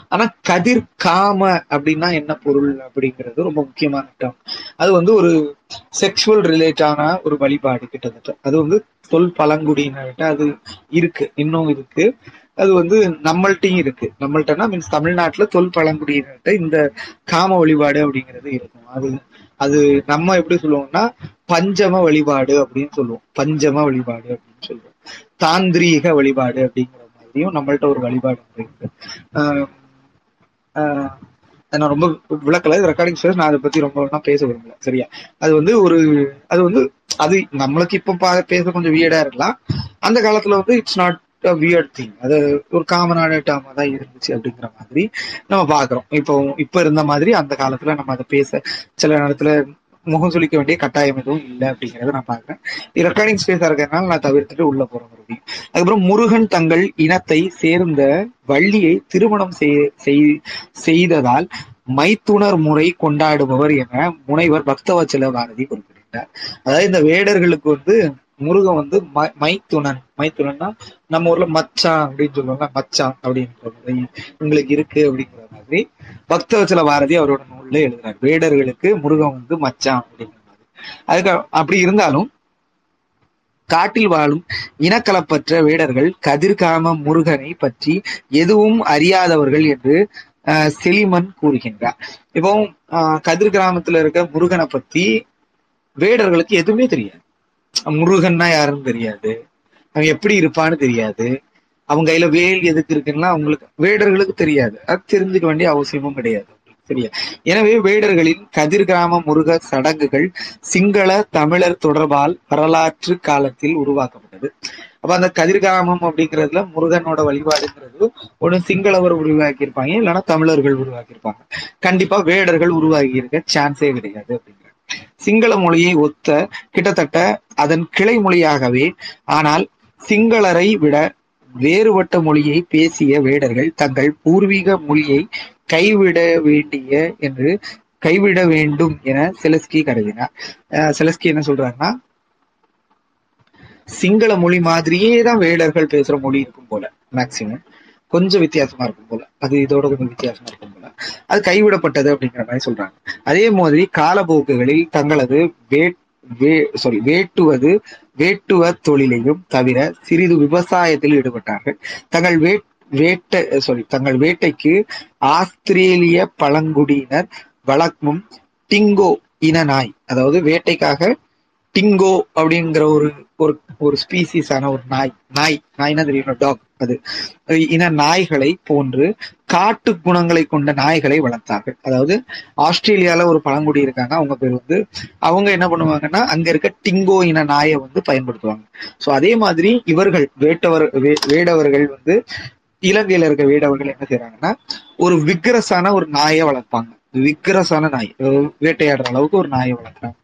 A: ஆனா கதிர் காம அப்படின்னா என்ன பொருள் அப்படிங்கிறது ரொம்ப முக்கியமான term. அது வந்து ஒரு செக்ஷுவல் ரிலேட்டான ஒரு வழிபாடு கிட்டத்தட்ட. அது வந்து தொல் பழங்குடியினர்கிட்ட அது இருக்கு. இன்னும் இருக்கு. அது வந்து நம்மள்ட்டையும் இருக்கு. நம்மள்ட்டனா மீன்ஸ் தமிழ்நாட்டுல தொல் பழங்குடியினர்கிட்ட இந்த காம வழிபாடு அப்படிங்கிறது இருக்கும். அது அது நம்ம எப்படி சொல்லுவோம்னா பஞ்சம வழிபாடு அப்படின்னு சொல்லுவோம். பஞ்சம வழிபாடு அப்படின்னு சொல்லுவோம். தாந்திரீக வழிபாடு அப்படிங்கிற பத்தியும் நம்மள்ட்ட ஒரு வழிபாடு இருக்கு. ஆஹ் நான் ரொம்ப விளக்கல. இது ரெக்கார்டிங் ஸ்டேஜ் நான் அதை பத்தி ரொம்ப பேச விரும்பல. சரியா? அது வந்து ஒரு அது வந்து அது நம்மளுக்கு இப்ப பேச கொஞ்சம் வியர்டா இருக்கலாம். அந்த காலத்துல வந்து இட்ஸ் நாட் வியர்ட் திங் அது ஒரு காமனான டேமா தான் இருந்துச்சு அப்படிங்கிற மாதிரி நம்ம பாக்குறோம் இப்போ இப்ப இருந்த மாதிரி அந்த காலத்துல நம்ம அதை பேச சில நேரத்துல முகம் சுளிக்க வேண்டிய கட்டாயம் எதுவும் இல்லை அப்படிங்கறத நான் பாக்குறேன் ரெக்கார்டிங் ஸ்பேஸா இருக்கிறதுனால நான் தவிர்த்துட்டு உள்ள போறேன் மறுபடியும். அதுக்கப்புறம் முருகன் தங்கள் இனத்தை சேர்ந்த வள்ளியை திருமணம் செய்- செய்ததால் மைத்துணர் முறை கொண்டாடுபவர் என முனைவர் பக்தவச்சல பாரதி குறிப்பிட்டார் அதாவது இந்த வேடர்களுக்கு வந்து முருகன் வந்து ம- மைத்துனன். மைத்துனன்னா நம்ம ஊர்ல மச்சான் அப்படின்னு சொல்லுவாங்க. மச்சான் அப்படின்ற முறை உங்களுக்கு இருக்கு அப்படிங்கிற மாதிரி பக்தவச்சல பாரதி அவரோட நூல்ல எழுதுறாரு. வேடர்களுக்கு முருகன் வந்து மச்சான் அப்படிங்கிற மாதிரி. அதுக்கு அப்படி இருந்தாலும் காட்டில் வாழும் இனக்கலப்பற்ற வேடர்கள் கதிர்காம முருகனை பற்றி எதுவும் அறியாதவர்கள் என்று செலிமன் கூறுகின்றார். இப்போ கதிர் கிராமத்துல இருக்க முருகனை பத்தி வேடர்களுக்கு எதுவுமே தெரியாது. முருகன்னா யாருன்னு தெரியாது. அவன் எப்படி இருப்பான்னு தெரியாது. அவங்க கையில வேல் எதுக்கு இருக்குன்னா அவங்களுக்கு வேடர்களுக்கு தெரியாது. அது தெரிஞ்சுக்க வேண்டிய அவசியமும் கிடையாது. சரியா? எனவே வேடர்களின் கதிர்காம முருக சடங்குகள் சிங்கள தமிழர் தொடர்பால் வரலாற்று காலத்தில் உருவாக்கப்பட்டது. அப்ப அந்த கதிர்காமம் அப்படிங்கிறதுல முருகனோட வழிபாடுங்கிறது ஒண்ணு சிங்களவர் உருவாக்கி இருப்பாங்க இல்லைன்னா தமிழர்கள் உருவாக்கியிருப்பாங்க. கண்டிப்பா வேடர்கள் உருவாகி இருக்க சான்ஸே கிடையாது அப்படிங்கிற சிங்கள மொழியை ஒத்த கிட்டத்தட்ட அதன் கிளை மொழியாகவே ஆனால் சிங்களரை விட வேறுபட்ட மொழியை பேசிய வேடர்கள் தங்கள் பூர்வீக மொழியை கைவிட வேண்டிய என்று கைவிட வேண்டும் என செலஸ்கி கருதினார். செலஸ்கி என்ன சொல்றாருன்னா சிங்கள மொழி மாதிரியே தான் வேடர்கள் பேசுற மொழி இருக்கும் போல மேக்சிமம் கொஞ்சம் வித்தியாசமா இருக்கும் போல அது இதோட கொஞ்சம் வித்தியாசமா இருக்கும் போல. அது கைவிடப்பட்டது அப்படிங்கிற மாதிரி சொல்றாங்க. அதே மாதிரி காலப்போக்குகளில் தங்களது வேட் வே சாரி வேட்டுவது வேட்டுவ தொழிலையும் தவிர சிறிது விவசாயத்தில் ஈடுபட்டார்கள். தங்கள் வே வேட்டை சாரி தங்கள் வேட்டைக்கு ஆஸ்திரேலிய பழங்குடியினர் வழக்கும் டிங்கோ இன நாய் அதாவது வேட்டைக்காக டிங்கோ அப்படிங்கிற ஒரு ஒரு ஒரு ஸ்பீசிஸான ஒரு நாய் நாய் நாய்னா தெரியும் டாக் அது. இன நாய்களை போன்று காட்டு குணங்களை கொண்ட நாய்களை வளர்த்தார்கள். அதாவது ஆஸ்திரேலியால ஒரு பழங்குடி இருக்காங்க அவங்க பேர் வந்து அவங்க என்ன பண்ணுவாங்கன்னா அங்க இருக்க டிங்கோ இன நாயை வந்து பயன்படுத்துவாங்க. சோ அதே மாதிரி இவர்கள் வேட்டவர் வே- வேடவர்கள் வந்து இலங்கையில இருக்க வேடவர்கள் என்ன செய்யறாங்கன்னா ஒரு விக்ரஸான ஒரு நாயை வளர்ப்பாங்க. விக்ரஸான நாய் வேட்டையாடுற அளவுக்கு ஒரு நாயை வளர்க்குறாங்க.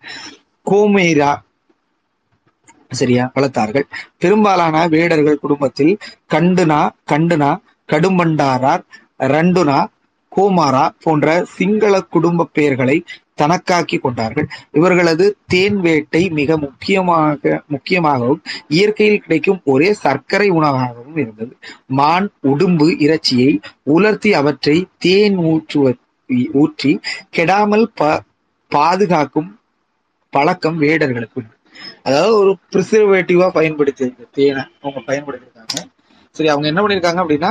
A: கோமேரா சரியா வளர்த்தார்கள். பெரும்பாலான வேடர்கள் குடும்பத்தில் கண்டுனா கண்டுனா கடும்பண்டாரார் ரண்டுனா கோமாரா போன்ற சிங்கள குடும்ப பெயர்களை தனக்காக்கி கொண்டார்கள். இவர்களது தேன் வேட்டை மிக முக்கியமாக முக்கியமாகவும் இயற்கையில் கிடைக்கும் ஒரே சர்க்கரை உணவாகவும் இருந்தது. மான் உடும்பு இறைச்சியை உலர்த்தி அவற்றை தேன் ஊற்றுவ ஊற்றி கெடாமல் ப பாதுகாக்கும் பழக்கம் வேடர்களுக்கு உண்டு. அதாவது ஒரு ப்ரிசர்வேட்டிவா பயன்படுத்தி இந்த தேனை அவங்க பயன்படுத்தியிருக்காங்க. சரி அவங்க என்ன பண்ணிருக்காங்க அப்படின்னா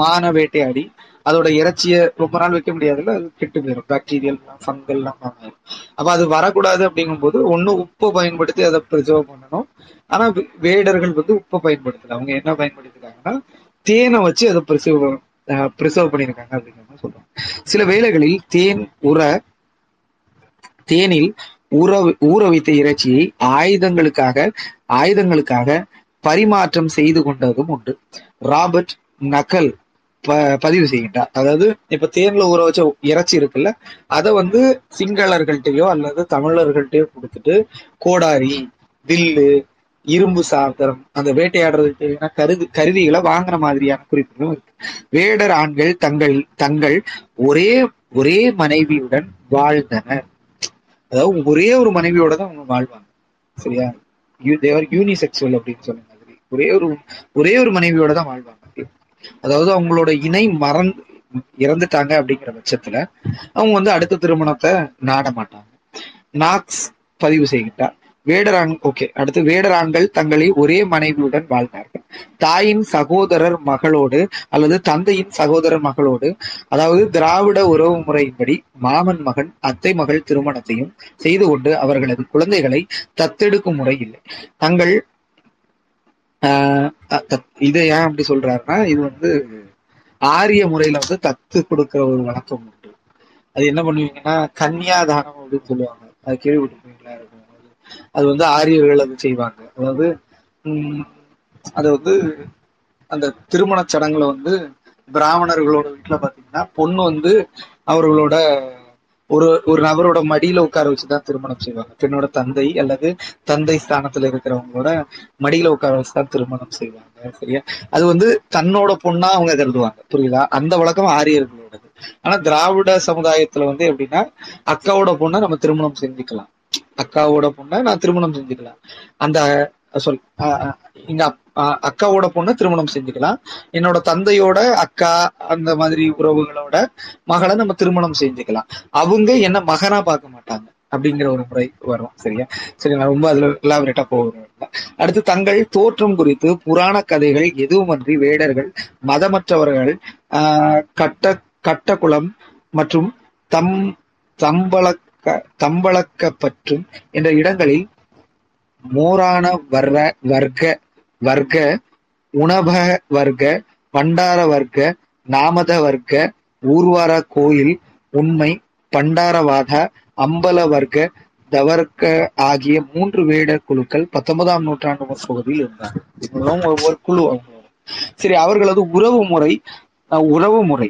A: மான வேட்டையாடி அதோட இறைச்சியை ரொம்ப நாள் வைக்க முடியாதுல்ல அது கெட்டு போயிடும் பாக்டீரியல் ஃபங்கல் எல்லாம் ஆயிரும். அப்ப அது வரக்கூடாது அப்படிங்கும்போது ஒண்ணு உப்பை பயன்படுத்தி அதை ப்ரிசர்வ் பண்ணணும். ஆனா வேடர்கள் வந்து உப்பை பயன்படுத்தல. அவங்க என்ன பயன்படுத்திருக்காங்கன்னா தேனை வச்சு அதை ப்ரிசர்வ் ப்ரிசர்வ் பண்ணியிருக்காங்க அப்படிங்கிற சொல்றாங்க. சில வேளைகளில் தேன் உர தேனில் ஊற ஊற வைத்த இறைச்சியை ஆயுதங்களுக்காக ஆயுதங்களுக்காக பரிமாற்றம் செய்து கொண்டதும் உண்டு. ராபர்ட் நக்கல் ப பதிவு செய்கின்றார். அதாவது இப்ப தேன்ல ஊற வச்ச இறைச்சி இருக்குல்ல அதை வந்து சிங்களர்கள்ட்டயோ அல்லது தமிழர்கள்ட்டயோ கொடுத்துட்டு கோடாரி வில்லு இரும்பு சாதனம் அந்த வேட்டையாடுறதுக்கு கருது கருவிகளை வாங்குற மாதிரியான குறிப்புகளும் இருக்கு. வேடர் ஆண்கள் தங்கள் தங்கள் ஒரே ஒரே மனைவியுடன் வாழ்ந்தனர். அதாவது ஒரே ஒரு மனைவியோட தான் அவங்க வாழ்வாங்க. சரியா? தேவர் யூனிசெக்சுவல் அப்படின்னு சொன்ன மாதிரி. ஒரே ஒரு ஒரே ஒரு மனைவியோட தான் வாழ்வாங்க. அதாவது அவங்களோட இணை மறந்து இறந்துட்டாங்க அப்படிங்கிற பட்சத்துல அவங்க வந்து அடுத்த திருமணத்தை நாட மாட்டாங்க. நாக்ஸ் பதிவு செய்கின்றார் வேடராங் ஓகே அடுத்து வேடரான்கள் தங்களை ஒரே மனைவியுடன் வாழ்ந்தார்கள். தாயின் சகோதரர் மகளோடு அல்லது தந்தையின் சகோதரர் மகளோடு அதாவது திராவிட உறவு முறையின்படி மாமன் மகன் அத்தை மகள் திருமணத்தையும் செய்து கொண்டு அவர்களது குழந்தைகளை தத்தெடுக்கும் முறை இல்லை. தங்கள் ஆஹ் தத்- இதை ஏன் அப்படி சொல்றாருன்னா இது வந்து ஆரிய முறையில வந்து தத்து கொடுக்கிற ஒரு வழக்கம் உண்டு. அது என்ன பண்ணுவீங்கன்னா கன்னியாதானம் அப்படின்னு சொல்லுவாங்க. அது கேள்விப்பட்டிருப்பீங்களா இருக்கும் அது வந்து ஆரியர்கள் அது செய்வாங்க. அதாவது உம் அது வந்து அந்த திருமண சடங்குல வந்து பிராமணர்களோட வீட்டுல பாத்தீங்கன்னா பொண்ணு வந்து அவர்களோட ஒரு ஒரு நபரோட மடியில உட்கார வச்சுதான் திருமணம் செய்வாங்க. பெண்ணோட தந்தை அல்லது தந்தை ஸ்தானத்துல இருக்கிறவங்களோட மடியில உட்கார வச்சுதான் திருமணம் செய்வாங்க. சரியா? அது வந்து தன்னோட பொண்ணா அவங்க கருதுவாங்க. புரியுதா? அந்த வழக்கம் ஆரியர்களோடது. ஆனா திராவிட சமுதாயத்துல வந்து எப்படின்னா அக்காவோட பொண்ணை நம்ம திருமணம் செஞ்சுக்கலாம். அக்காவோட பொண்ணை நான் திருமணம் செஞ்சுக்கலாம். அந்த சொல் எங்க அப்- அஹ் அக்காவோட பொண்ணை திருமணம் செஞ்சுக்கலாம். என்னோட தந்தையோட அக்கா அந்த மாதிரி உறவுகளோட மகளை நம்ம திருமணம் செஞ்சுக்கலாம். அவங்க என்ன மகனா பார்க்க மாட்டாங்க அப்படிங்கிற ஒரு முறை வரும் சரியா? சரி நான் ரொம்ப அதுல எலாபரேட்டா போகிறேன் அடுத்து தங்கள் தோற்றம் குறித்து புராண கதைகள் எதுவுமன்றி வேடர்கள் மதமற்றவர்கள் ஆஹ் கட்ட கட்டக்குளம் மற்றும் தம் தம்பளக்க தம்பளக்கப்பற்றும் என்ற இடங்களில் மோரான வர்ற வர்க்க வர்க்க உணப வர்க்க பண்டார வர்க்க நாமத வர்க்க ஊர்வார கோயில் உண்மை பண்டாரவாத அம்பல வர்க்க தவர்க்க ஆகிய மூன்று வேடர் குழுக்கள் பத்தொன்பதாம் நூற்றாண்டு பகுதியில் இருந்தாங்க ஒரு ஒவ்வொரு குழு. சரி அவர்களது உறவு முறை அஹ், உறவு முறை.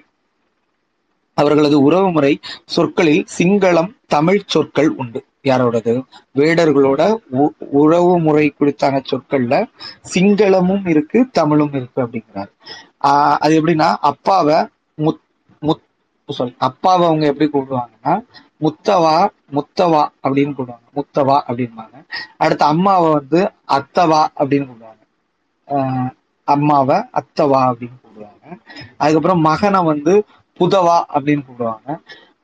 A: அவர்களது உறவு முறை சொற்களில் சிங்களம் தமிழ் சொற்கள் உண்டு. யாரோடது? வேடர்களோட உ- உறவு முறை குறித்தான சொற்கள்ல சிங்களமும் இருக்கு தமிழும் இருக்கு அப்படிங்கிறாரு. ஆஹ் அது எப்படின்னா அப்பாவை முத் முத் சொல் அப்பாவை அவங்க எப்படி கூப்பிடுவாங்கன்னா முத்தவா முத்தவா அப்படின்னு கூப்பிடுவாங்க. முத்தவா அப்படின்பாங்க. அடுத்து அம்மாவை வந்து அத்தவா அப்படின்னு கூப்பிடுவாங்க. அம்மாவை அத்தவா அப்படின்னு கூப்பிடுவாங்க. அதுக்கப்புறம் மகனை வந்து புதவா அப்படின்னு கூப்பிடுவாங்க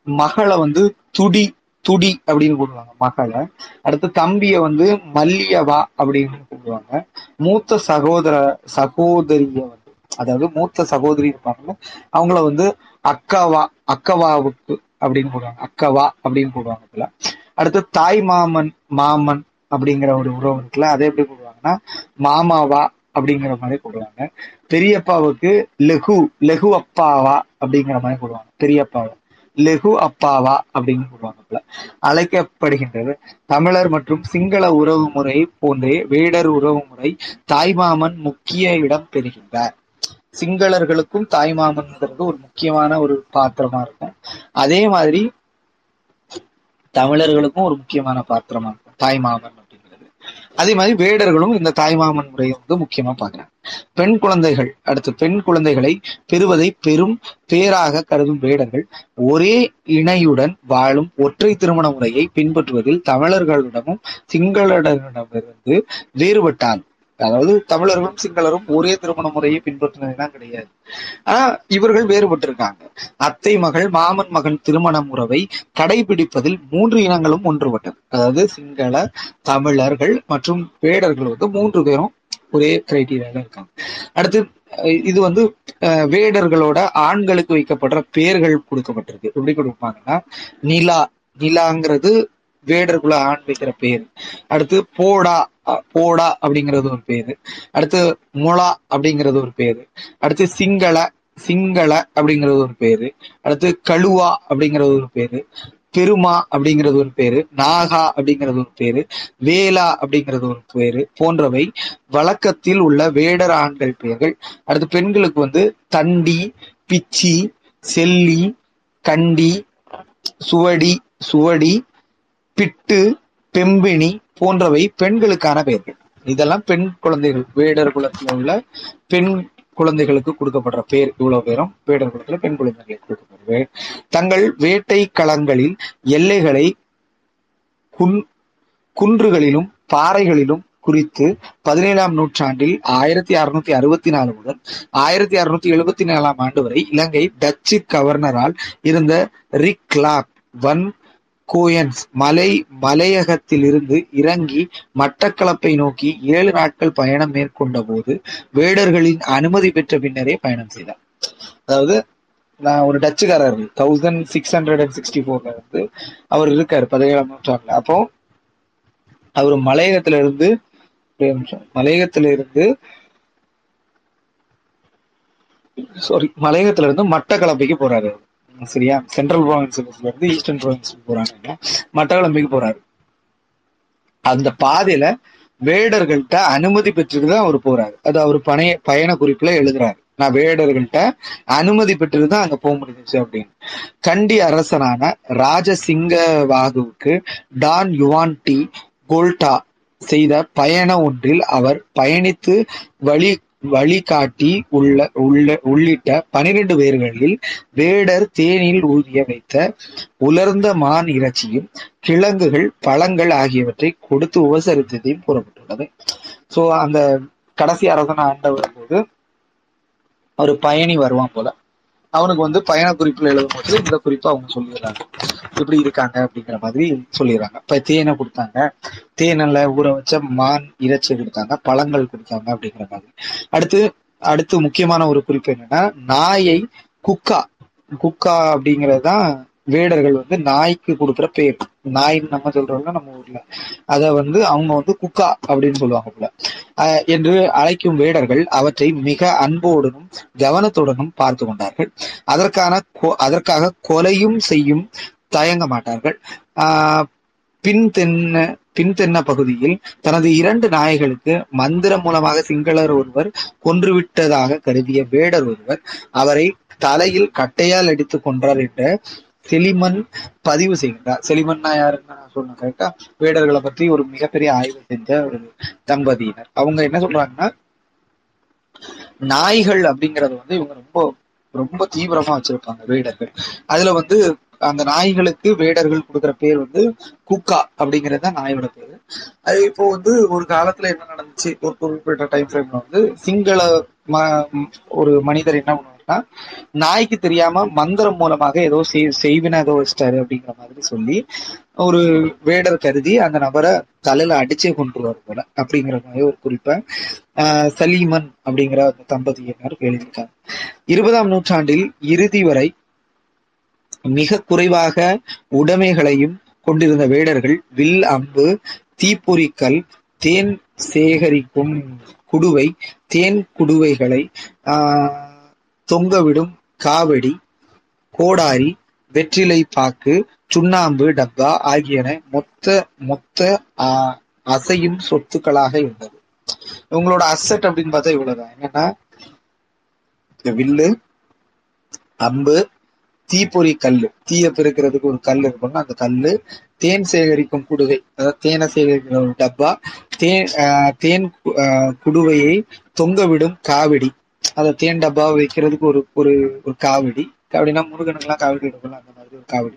A: மகளை வந்து துடி துடி அப்படின்னு கூப்பிடுவாங்க மகளை. அடுத்து தம்பிய வந்து மல்லியவா அப்படின்னு கூப்பிடுவாங்க மூத்த சகோதர சகோதரிய வந்து அதாவது மூத்த சகோதரி இருப்பாங்கல்ல அவங்கள வந்து அக்காவா அக்கவாவுக்கு அப்படின்னு கூடுவாங்க அக்கவா அப்படின்னு கூடுவாங்க இதுல அடுத்து தாய் மாமன் மாமன் அப்படிங்கிற ஒரு உறவு இருக்குல்ல அதை எப்படி கூடுவாங்கன்னா மாமாவா அப்படிங்கிற மாதிரி கூடுவாங்க பெரியப்பாவுக்கு லெகு லெகு அப்பாவா அப்படிங்கிற மாதிரி கூடுவாங்க பெரியப்பாவா. லெகு அப்பாவா அப்படின்னு கூடுவாங்க போல. அழைக்கப்படுகின்றது தமிழர் மற்றும் சிங்கள உறவு முறை போன்றே வேடர் உறவு முறை தாய்மாமன் முக்கிய இடம் பெறுகின்றார். சிங்களர்களுக்கும் தாய்மாமன்ங்கிறது ஒரு முக்கியமான ஒரு பாத்திரமா இருக்கும். அதே மாதிரி தமிழர்களுக்கும் ஒரு முக்கியமான பாத்திரமா இருக்கும். தாய்மாமன் அதே மாதிரி வேடர்களும் இந்த தாய்மாமன் முறையை வந்து முக்கியமா பாக்குறாங்க பெண் குழந்தைகள் அடுத்து பெண் குழந்தைகளை பெறுவதை பெரும் பேராக கருதும் வேடர்கள் ஒரே இணையுடன் வாழும் ஒற்றை திருமண முறையை பின்பற்றுவதில் தமிழர்களிடமும் சிங்களரிடமிருந்து வேறுபட்டால் அதாவது தமிழரும் சிங்களரும் ஒரே திருமண முறையை பின்பற்றினதுதான் கிடையாது. ஆனா இவர்கள் வேறுபட்டிருக்காங்க. அத்தை மகள் மாமன் மகன் திருமண முறவை கடைபிடிப்பதில் மூன்று இனங்களும் ஒன்றுபட்டது. அதாவது சிங்கள தமிழர்கள் மற்றும் வேடர்கள் வந்து மூன்று பேரும் ஒரே கிரைட்டீரியால இருக்காங்க. அடுத்து இது வந்து வேடர்களோட ஆண்களுக்கு வைக்கப்படுற பெயர்கள் கொடுக்கப்பட்டிருக்கு. எப்படி கொடுப்பாங்கன்னா நிலா. நிலாங்கிறது வேடர்குல ஆண் வைக்கிற பேர். அடுத்து போடா. போடா அப்படிங்கிறது ஒரு பேரு. அடுத்து மொளா அப்படிங்கிறது ஒரு பேரு. அடுத்து சிங்கள சிங்கள அப்படிங்கிறது ஒரு பேரு. அடுத்து கழுவா அப்படிங்கிறது ஒரு பேரு. பெருமா அப்படிங்கிறது ஒரு பேரு. நாகா அப்படிங்கிறது ஒரு பேரு. வேலா அப்படிங்கிறது ஒரு பேரு போன்றவை வழக்கத்தில் உள்ள வேடர் ஆண்கள் பெயர்கள். அடுத்து பெண்களுக்கு வந்து தண்டி பிச்சி செல்லி கண்டி சுவடி சுவடி பிட்டு பெம்பினி போன்றவை பெண்களுக்கான பெயர்கள். இதெல்லாம் பெண் குழந்தைகள் வேடர் குலத்துல உள்ள பெண் குழந்தைகளுக்கு கொடுக்கப்படுற பேர். இவ்வளவு பேரும் வேடர் குலத்துல பெண் குழந்தைகளுக்கு கொடுக்கப்படுற தங்கள் வேட்டை களங்களில் எல்லைகளை குன் குன்றுகளிலும் பாறைகளிலும் குறித்து பதினேழாம் நூற்றாண்டில் ஆயிரத்தி அறுநூத்தி அறுபத்தி நாலு முதல் ஆயிரத்தி அறுநூத்தி எழுபத்தி நாலாம் ஆண்டு வரை இலங்கை டச்சு கவர்னரால் இருந்த ரிக்லாப் வன் கோயன்ஸ் மலை மலையகத்திலிருந்து இறங்கி மட்டக்களப்பை நோக்கி ஏழு நாட்கள் பயணம் மேற்கொண்ட போது வேடர்களின் அனுமதி பெற்ற பின்னரே பயணம் செய்தார். அதாவது நான் ஒரு டச்சுக்காரர் thousand six hundred and sixty ஃபோர்ல வந்து அவர் இருக்காரு பதினேழாம் நூற்றாண்டுல. அப்போ அவர் மலையகத்துல இருந்து மலையகத்துல இருந்து சாரி மலையகத்துல இருந்து மட்டக்களப்பைக்கு போறாரு சரியா? சென்ட்ரல் ப்ராவின்ஸ்ல இருந்து ஈஸ்டர்ன் ப்ராவின்ஸுக்கு போறாங்க மட்டக்களம்புக்கு போறாரு. அந்த பாதையில வேடர்கள்ட்ட அனுமதி பெற்றுட்டு தான் அவர் போறாரு. அது அவர் பணைய பயண குறிப்புல எழுதுறாரு. நான் வேடர்கள்ட்ட அனுமதி பெற்றுதான் தான் அங்க போக முடிஞ்சிச்சு அப்படின்னு. கண்டி அரசனான ராஜசிங்க வாகுவுக்கு டான் யுவான் டி கோல்டா செய்த பயண ஒன்றில் அவர் பயணித்து வழி வழிகாட்டி உள்ள உள்ள உள்ளிட்ட பனிரெண்டு பேர்களில் வேடர் தேனில் ஊதிய வைத்த உலர்ந்த மான் இறைச்சியும் கிழங்குகள் பழங்கள் ஆகியவற்றை கொடுத்து உபசரித்ததையும் கூறப்பட்டுள்ளது. சோ அந்த கடைசி அரசன் ஆண்டவர் போது ஒரு பயணி வருவான் போல. அவனுக்கு வந்து பயண குறிப்புல எழுதும் போது இந்த குறிப்பை அவங்க சொல்லிடுறாங்க. இப்படி இருக்காங்க அப்படிங்கிற மாதிரி சொல்லிடுறாங்க. இப்ப தேனை கொடுத்தாங்க. தேனில் ஊற வச்ச மான் இறைச்சி கொடுத்தாங்க. பழங்கள் கொடுத்தாங்க அப்படிங்கிற மாதிரி. அடுத்து அடுத்து முக்கியமான ஒரு குறிப்பு என்னன்னா நாயை குக்கா. குக்கா அப்படிங்கிறது தான் வேடர்கள் வந்து நாய்க்கு கொடுக்குற பேர். நாயின்னு நம்ம சொல்றோம்ல நம்ம ஊர்ல. அத வந்து அவங்க வந்து குக்கா அப்படின்னு சொல்லுவாங்க போல. என்று அழைக்கும் வேடர்கள் அவற்றை மிக அன்போடனும் கவனத்துடனும் பார்த்து கொண்டார்கள். அதற்கான கொ- அதற்காக கொலையும் செய்யும் தயங்க மாட்டார்கள். ஆஹ் பின் தென்ன பின் தென்ன பகுதியில் தனது இரண்டு நாய்களுக்கு மந்திரம் மூலமாக சிங்களர் ஒருவர் கொன்றுவிட்டதாக கருதிய வேடர் ஒருவர் அவரை தலையில் கட்டையால் அடித்து கொன்றார் என்ற செலிமன் பதிவு செய்கின்றார். செலிமன்னா யாருன்னு நான் சொன்னேன் கரெக்டா வேடர்களை பற்றி ஒரு மிகப்பெரிய ஆய்வு செஞ்ச ஒரு தம்பதியினர். அவங்க என்ன சொல்றாங்கன்னா நாய்கள் அப்படிங்கறது வந்து இவங்க ரொம்ப ரொம்ப தீவிரமா வச்சிருப்பாங்க வேடர்கள். அதுல வந்து அந்த நாய்களுக்கு வேடர்கள் கொடுக்குற பேர் வந்து குக்கா அப்படிங்கிறது தான் நாயோட பேரு. அது இப்போ வந்து ஒரு காலத்துல என்ன நடந்துச்சு? ஒரு குறிப்பிட்ட டைம் ஃப்ரேம்ல வந்து சிங்கள ம- ஒரு மனிதர் என்ன பண்ணுவாருன்னா நாய்க்கு தெரியாம மந்திரம் மூலமாக ஏதோ செய்- செய்வினை ஏதோ வச்சிட்டாரு அப்படிங்கிற மாதிரி சொல்லி ஒரு வேடர் கருதி அந்த நபரை தலையில அடிச்சே கொண்டுருவார் போல அப்படிங்கிற மாதிரி ஒரு குறிப்பை சலீமன் அப்படிங்கிற அந்த தம்பதியினர் எழுதியிருக்காங்க. இருபதாம் நூற்றாண்டில் இறுதி வரை மிக குறைவாக உடைமைகளையும் கொண்டிருந்த வேடர்கள் வில் அம்பு தீப்பொறிக்கல் தேன் சேகரிக்கும் குடுவை தேன் குடுவைகளை ஆஹ், தொங்கவிடும் காவடி கோடாரி வெற்றிலை பாக்கு சுண்ணாம்பு டப்பா ஆகியன மொத்த மொத்த ஆஹ், அசையும் சொத்துக்களாக இருந்தது. இவங்களோட அசட் அப்படின்னு பார்த்தா இவ்வளவுதான். என்னன்னா இந்த வில்லு அம்பு தீப்பொறி கல்லு. தீய பெருக்கிறதுக்கு ஒரு கல் இருக்கும்னா அந்த கல்லு தேன் சேகரிக்கும் குடுவை அதாவது தேனை சேகரிக்கிற ஒரு டப்பா தேன் ஆஹ் தேன் ஆஹ் குடுவையை தொங்க விடும் காவடி. அதை தேன் டப்பா வைக்கிறதுக்கு ஒரு ஒரு ஒரு காவடி. காவடினா முருகனுக்குலாம் காவடி எடுக்கணும் அந்த மாதிரி ஒரு காவடி.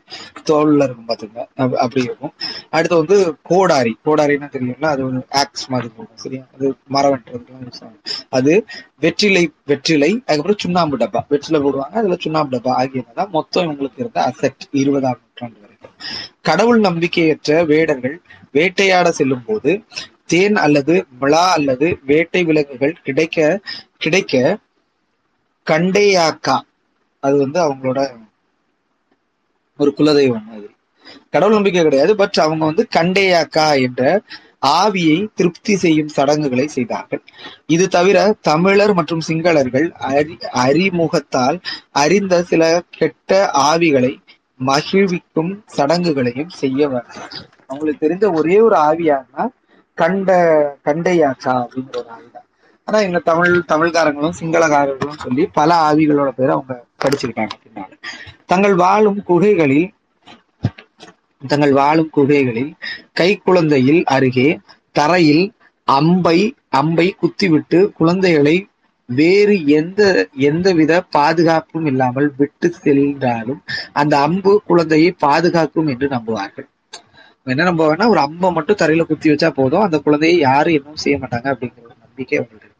A: தோல்ல இருக்கும் பாத்துங்க அப்படி இருக்கும். அடுத்து வந்து கோடாரி. கோடாரின்னா தெரியும்ல அது ஒரு ஆக்ஸ் மாதிரி இருக்கும் சரியா? அது மரம் வெட்டுறதுக்குலாம் யூஸ் ஆகும். அது வெற்றிலை வெற்றிலை அதுக்கப்புறம் சுண்ணாம்பு டப்பா. வெற்றிலை போடுவாங்க அதுல சுண்ணாம்பு டப்பா. ஆகியதான் மொத்தம் இவங்களுக்கு இருந்த அசெட் இருபதாம் நூற்றாண்டு வரைக்கும். கடவுள் நம்பிக்கையற்ற வேடர்கள் வேட்டையாட செல்லும் போது தேன் அல்லது மிளா அல்லது வேட்டை விலங்குகள் கிடைக்க கிடைக்க கண்டேயாக்கா. அது வந்து அவங்களோட ஒரு குலதெய்வம் மாதிரி. கடவுள் நம்பிக்கை கிடையாது பட் அவங்க வந்து கண்டேயாக்கா என்ற ஆவியை திருப்தி செய்யும் சடங்குகளை செய்தார்கள். இது தவிர தமிழர் மற்றும் சிங்களர்கள் அறி அறிமுகத்தால் அறிந்த சில கெட்ட ஆவிகளை மகிழ்விக்கும் சடங்குகளையும் செய்ய வர அவங்களுக்கு தெரிஞ்ச ஒரே ஒரு ஆவியானா கண்ட கண்டையாச்சா அப்படிங்கிற ஒரு ஆவி தான் ஆனா எங்க தமிழ் தமிழ்காரங்களும் சிங்களக்காரர்களும் சொல்லி பல ஆவிகளோட பேரை அவங்க படிச்சுக்கிட்டாங்க பின்னால. தங்கள் வாழும் குகைகளில் தங்கள் வாழும் குகைகளில் கைக்குழந்தையில் அருகே தரையில் அம்பை அம்பை குத்திவிட்டு குழந்தைகளை வேறு எந்த எந்தவித பாதுகாப்பும் இல்லாமல் விட்டு சென்றாலும் அந்த அம்பு குழந்தையை பாதுகாக்கும் என்று நம்புவார்கள். என்ன நம்புவாங்கன்னா ஒரு அம்பை மட்டும் தரையில குத்தி வச்சா போதும். அந்த குழந்தையை யாரும் எதுவும் செய்ய மாட்டாங்க அப்படிங்கிற ஒரு நம்பிக்கை அவங்களுக்கு இருக்கும்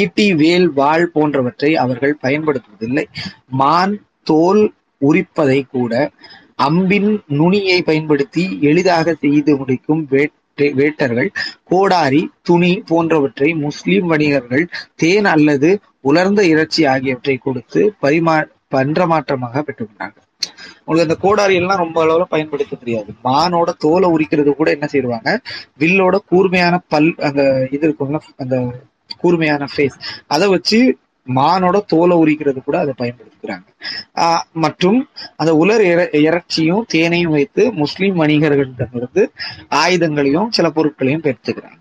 A: ஈட்டி வேல் வாள் போன்றவற்றை அவர்கள் பயன்படுத்துவதில்லை. மான் தோல் உரிப்பதை கூட அம்பின் நுனியை பயன்படுத்தி எளிதாக செய்து முடிக்கும் வேட்டை வேட்டர்கள் கோடாரி துணி போன்றவற்றை முஸ்லிம் வணிகர்கள் தேன் அல்லது உலர்ந்த இறைச்சி ஆகியவற்றை கொடுத்து பரிமா பன்றமாற்றமாக பெற்றுக்கொண்டார்கள். உங்களுக்கு அந்த கோடாரி எல்லாம் ரொம்ப அளவுல பயன்படுத்த தெரியாது. மானோட தோலை உரிக்கிறது கூட என்ன செய்வாங்க? வில்லோட கூர்மையான பல் அந்த இது இருக்கும்ல அந்த கூர்மையான ஃபேஸ் அதை வச்சு மானோட தோலை உரிக்கிறது கூட அதை பயன்படுத்துகிறாங்க மற்றும் அந்த உலர் இறைச்சியும் தேனையும் வைத்து முஸ்லிம் வணிகர்களிடமிருந்து ஆயுதங்களையும் சில பொருட்களையும் பெற்றுக்கிறாங்க.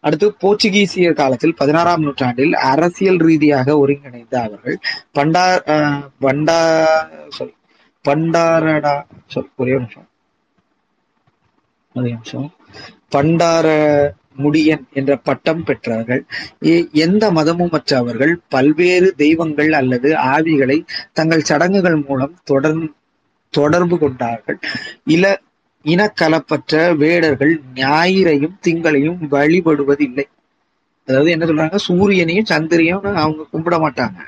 A: அடுத்து போர்ச்சுகீசியர் காலத்தில் பதினாறாம் நூற்றாண்டில் அரசியல் ரீதியாக ஒருங்கிணைந்த அவர்கள் பண்டா ஆஹ் பண்டா sorry பண்டாரடா. ஒரே நிமிஷம். ஒரே நிமிஷம். பண்டார முடியன் என்ற பட்டம் பெற்றார்கள். எந்த மதமும் மற்ற அவர்கள் பல்வேறு தெய்வங்கள் அல்லது ஆவிகளை தங்கள் சடங்குகள் மூலம் தொடர் தொடர்பு கொண்டார்கள். இல இனக்கலப்பற்ற வேடர்கள் ஞாயிறையும் திங்களையும் வழிபடுவதில்லை. அதாவது என்ன சொல்றாங்க? சூரியனையும் சந்திரையும் அவங்க கும்பிட மாட்டாங்க.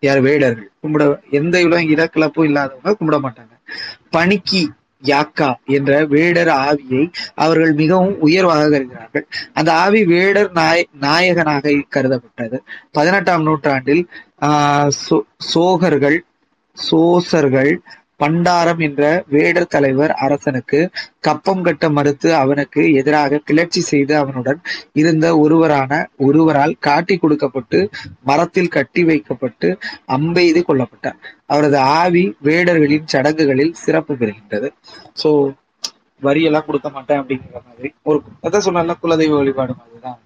A: யார் வேடர்கள் கும்பிட எந்த இடம் இனக்கலப்பும் இல்லாதவங்க கும்பிட மாட்டாங்க. பணிக்கி யாக்கா என்ற வேடர் ஆவியை அவர்கள் மிகவும் உயர்வாக கருகிறார்கள் அந்த ஆவி வேடர் நாய நாயகனாக கருதப்பட்டது. பதினெட்டாம் நூற்றாண்டில் ஆஹ் சோ- சோகர்கள் சோசர்கள் பண்டாரம் என்ற வேடர் தலைவர் அரசனுக்கு கப்பம் கட்ட மறுத்து அவனுக்கு எதிராக கிளர்ச்சி செய்து அவனுடன் இருந்த ஒருவரான ஒருவரால் காட்டி கொடுக்கப்பட்டு மரத்தில் கட்டி வைக்கப்பட்டு அம்பெய்து கொல்லப்பட்டார். அவரது ஆவி வேடர்களின் சடங்குகளில் சிறப்பு பெறுகின்றது. சோ வரியெல்லாம் கொடுக்க மாட்டேன் அப்படிங்கிற மாதிரி ஒரு அதான் சொன்னால குலதெய்வ வழிபாடு மாதிரிதான்.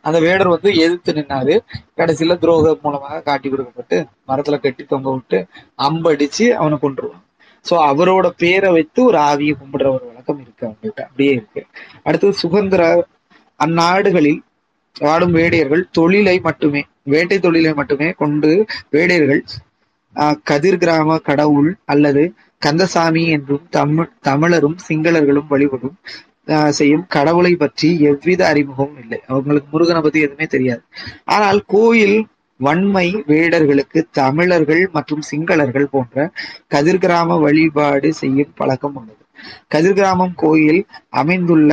A: அந்த வேடர் வந்து எதிர்த்து நின்னாரு. கடைசியில துரோகம் மூலமாக காட்டி கொடுக்கப்பட்டு மரத்துல கட்டி தொங்க விட்டு அம்படிச்சு அவனை கொன்றுவான். சோ அவரோட பேரை வைத்து ஒரு ஆவியை கும்பிடுற ஒரு வழக்கம் இருக்கு அவங்கள்ட்ட. அப்படியே இருக்கு. அடுத்தது சுதந்திர அந்நாடுகளில் வாடும் வேடையர்கள் தொழிலை மட்டுமே வேட்டை தொழிலை மட்டுமே கொண்டு வேடையர்கள் ஆஹ், கதிர் கிராம கடவுள் அல்லது கந்தசாமி என்றும் தமிழ் தமிழரும் சிங்களர்களும் வழிபடும் ஆஹ், செய்யும் கடவுளை பற்றி எவ்வித அறிமுகமும் இல்லை. அவங்களுக்கு முருகனை பத்தி எதுவுமே தெரியாது. ஆனால் கோயில் வன்மை வேடர்களுக்கு தமிழர்கள் மற்றும் சிங்களர்கள் போன்ற கதிர்கிராம வழிபாடு செய்யும் பழக்கம் உள்ளது. கதிர்கிராமம் கோயில் அமைந்துள்ள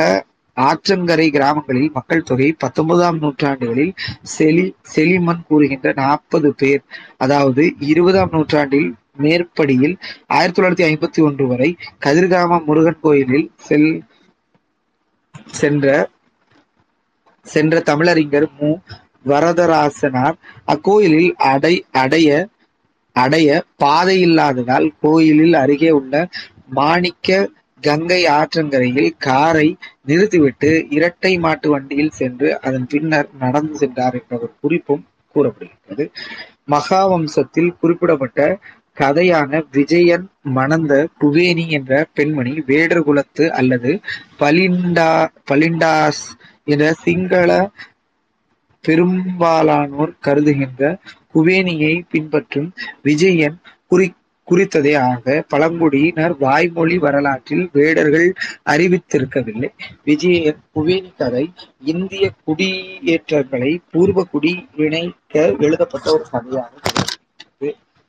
A: ஆற்றங்கரை கிராமங்களில் மக்கள் தொகை பத்தொன்பதாம் நூற்றாண்டுகளில் செலி செலிமன் கூறுகின்ற நாற்பது பேர் அதாவது இருபதாம் நூற்றாண்டில் மேற்படியில் ஆயிரத்தி தொள்ளாயிரத்தி ஐம்பத்தி ஒன்று வரை கதிர்காம முருகன் கோயிலில் செல் சென்ற சென்ற தமிழறிஞர் மு. வரதராசனார் அக்கோயிலில் அடை அடைய அடைய பாதை இல்லாததால் கோயிலில் அருகே உள்ள மாணிக்க கங்கை ஆற்றங்கரையில் காரை நிறுத்திவிட்டு இரட்டை மாட்டு வண்டியில் சென்று அதன் பின்னர் நடந்து சென்றார் என்ற ஒரு குறிப்பும் கூறப்படுகிறது மகாவம்சத்தில் குறிப்பிடப்பட்ட கதையான விஜயன் மணந்த குவேணி என்ற பெண்மணி வேடர் குலத்து அல்லது பலிண்டா பலிண்டாஸ் என்ற சிங்கள பெரும்பாலானோர் கருதுகின்ற குவேனியை பின்பற்றும் விஜயன் குறி குறித்ததே ஆக பழங்குடியினர் வாய்மொழி வரலாற்றில் வேடர்கள் அறிவித்திருக்கவில்லை. விஜயன் குவேனி கதை இந்திய குடியேற்றங்களை பூர்வ குடி இணைக்க எழுதப்பட்ட ஒரு கதையாக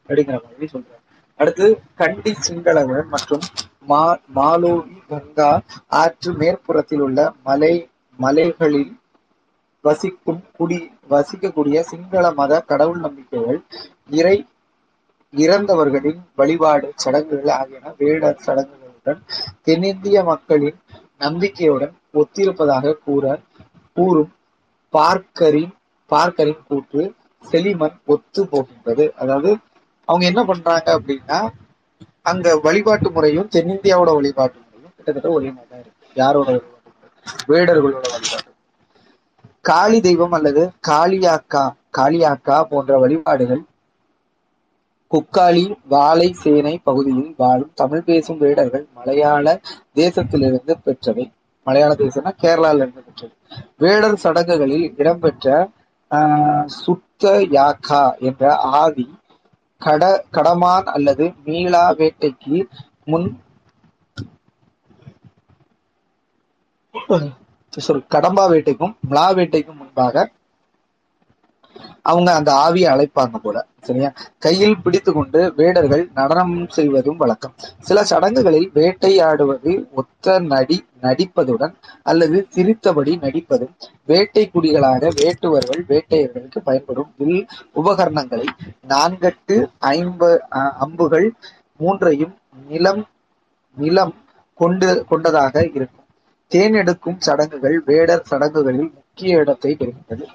A: அப்படிங்கிற மாதிரி சொல்றாங்க அடுத்து கண்டி சிங்களவன் மற்றும் மா மாலோவி கங்கா ஆற்று மேற்புறத்தில் உள்ள மலை மலைகளில் வசிக்கும் குடி வசிக்கக்கூடிய சிங்கள மத கடவுள் நம்பிக்கைகள் இறை இறந்தவர்களின் வழிபாடு சடங்குகள் ஆகியன வேடர் சடங்குகளுடன் தென்னிந்திய மக்களின் நம்பிக்கையுடன் ஒத்திருப்பதாக கூற கூறும் பார்க்கரின் பார்க்கரின் கூற்று செலிமன் ஒத்து போகின்றது. அதாவது அவங்க என்ன பண்றாங்க அப்படின்னா அங்க வழிபாட்டு முறையும் தென்னிந்தியாவோட வழிபாட்டு முறையும் கிட்டத்தட்ட ஒரே மாதிரி தான் இருக்கு. யாரோட வழிபாட்டு முறை? வேடர்களோட வழிபாட்டு காளி தெய்வம் அல்லது காளியாக்கா காளியாக்கா போன்ற வழிபாடுகள் குக்காளி வாழை சேனை பகுதியில் வாழும் தமிழ் பேசும் வேடர்கள் மலையாள தேசத்திலிருந்து பெற்றவை. மலையாள தேசம்னா கேரளால இருந்து பெற்றது. வேடர் சடங்குகளில் இடம்பெற்ற ஆஹ், சுத்த யாக்கா என்ற ஆவி கட கடமான் அல்லது மீளா வேட்டைக்கு முன் சொல் கடம்பா வேட்டைக்கும் மிளா வேட்டைக்கும் முன்பாக அவங்க அந்த ஆவியை அழைப்பாங்க போல சரியா? கையில் பிடித்து கொண்டு வேடர்கள் நடனம் செய்வதும் வழக்கம். சில சடங்குகளில் வேட்டையாடுவது ஒத்த நடி நடிப்பதுடன் அல்லது சிரித்தபடி நடிப்பதும் வேட்டை குடிகளாக வேட்டுவர்கள் வேட்டையர்களுக்கு பயன்படும் வில் உபகரணங்களை நான்கட்டு ஐம்ப அஹ் அம்புகள் மூன்றையும் நிலம் நிலம் கொண்டு கொண்டதாக இருக்கும். தேன் எடுக்கும் சடங்குகள் வேடர் சடங்குகளில் முக்கிய இடத்தை பெறுகின்றது.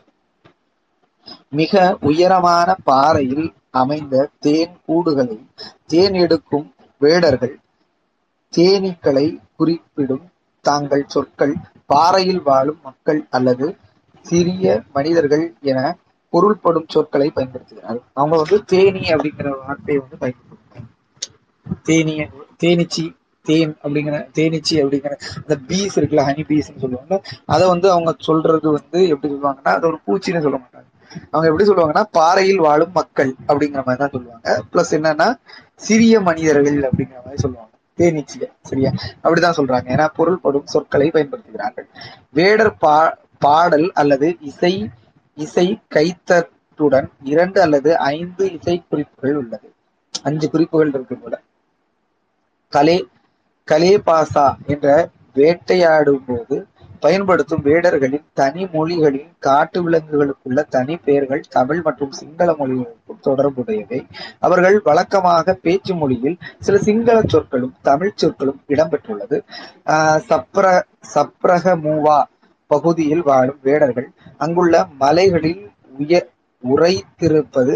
A: மிக உயரமான பாறையில் அமைந்த தேன் கூடுகளை தேன் எடுக்கும் வேடர்கள் தேனீக்களை குறிப்பிடும் தாங்கள் சொற்கள் பாறையில் வாழும் மக்கள் அல்லது சிறிய மனிதர்கள் என பொருள்படும் சொற்களை பயன்படுத்துகிறார்கள் அவங்க வந்து தேனி அப்படிங்கிற வார்த்தையை வந்து பயன்படுத்துகிறாங்க தேனிய தேனிச்சி தேன் அப்படிங்கிற தேனீச்சி அப்படிங்கிற அந்த பீஸ் இருக்குல்ல ஹனி பீஸ்ன்னு சொல்லுவாங்க அதை வந்து அவங்க சொல்றது வந்து எப்படி சொல்லுவாங்கன்னா அது ஒரு பூச்சின்னு சொல்ல மாட்டாங்க. அவங்க எப்படி சொல்லுவாங்கன்னா பாறையில் வாழும் மக்கள் அப்படிங்கிற மாதிரி தான் சொல்லுவாங்க. பிளஸ் என்னன்னா சிறிய மனிதர்கள் அப்படிங்கிற மாதிரி சொல்லுவாங்க. தேனீச்சிய சரியா? அப்படிதான் சொல்றாங்க. ஏன்னா பொருள்படும் சொற்களை பயன்படுத்துகிறார்கள். வேடர் பா பாடல் அல்லது இசை இசை கைத்தட்டுடன் இரண்டு அல்லது ஐந்து இசை குறிப்புகள் உள்ளது. அஞ்சு குறிப்புகள் இருக்கு போல. கலை கலேபாசா என்ற வேட்டையாடும் போது பயன்படுத்தும் வேடர்களின் தனி மொழிகளின் காட்டு விலங்குகளுக்குள்ள தனி பெயர்கள் தமிழ் மற்றும் சிங்கள மொழிகளுக்கும் தொடர்புடையவை. அவர்கள் வழக்கமாக பேச்சு மொழியில் சில சிங்கள சொற்களும் தமிழ் சொற்களும் இடம்பெற்றுள்ளது. ஆஹ் சப்ர சப்ரக மூவா பகுதியில் வாழும் வேடர்கள் அங்குள்ள மலைகளில் உயர் உரைத்திருப்பது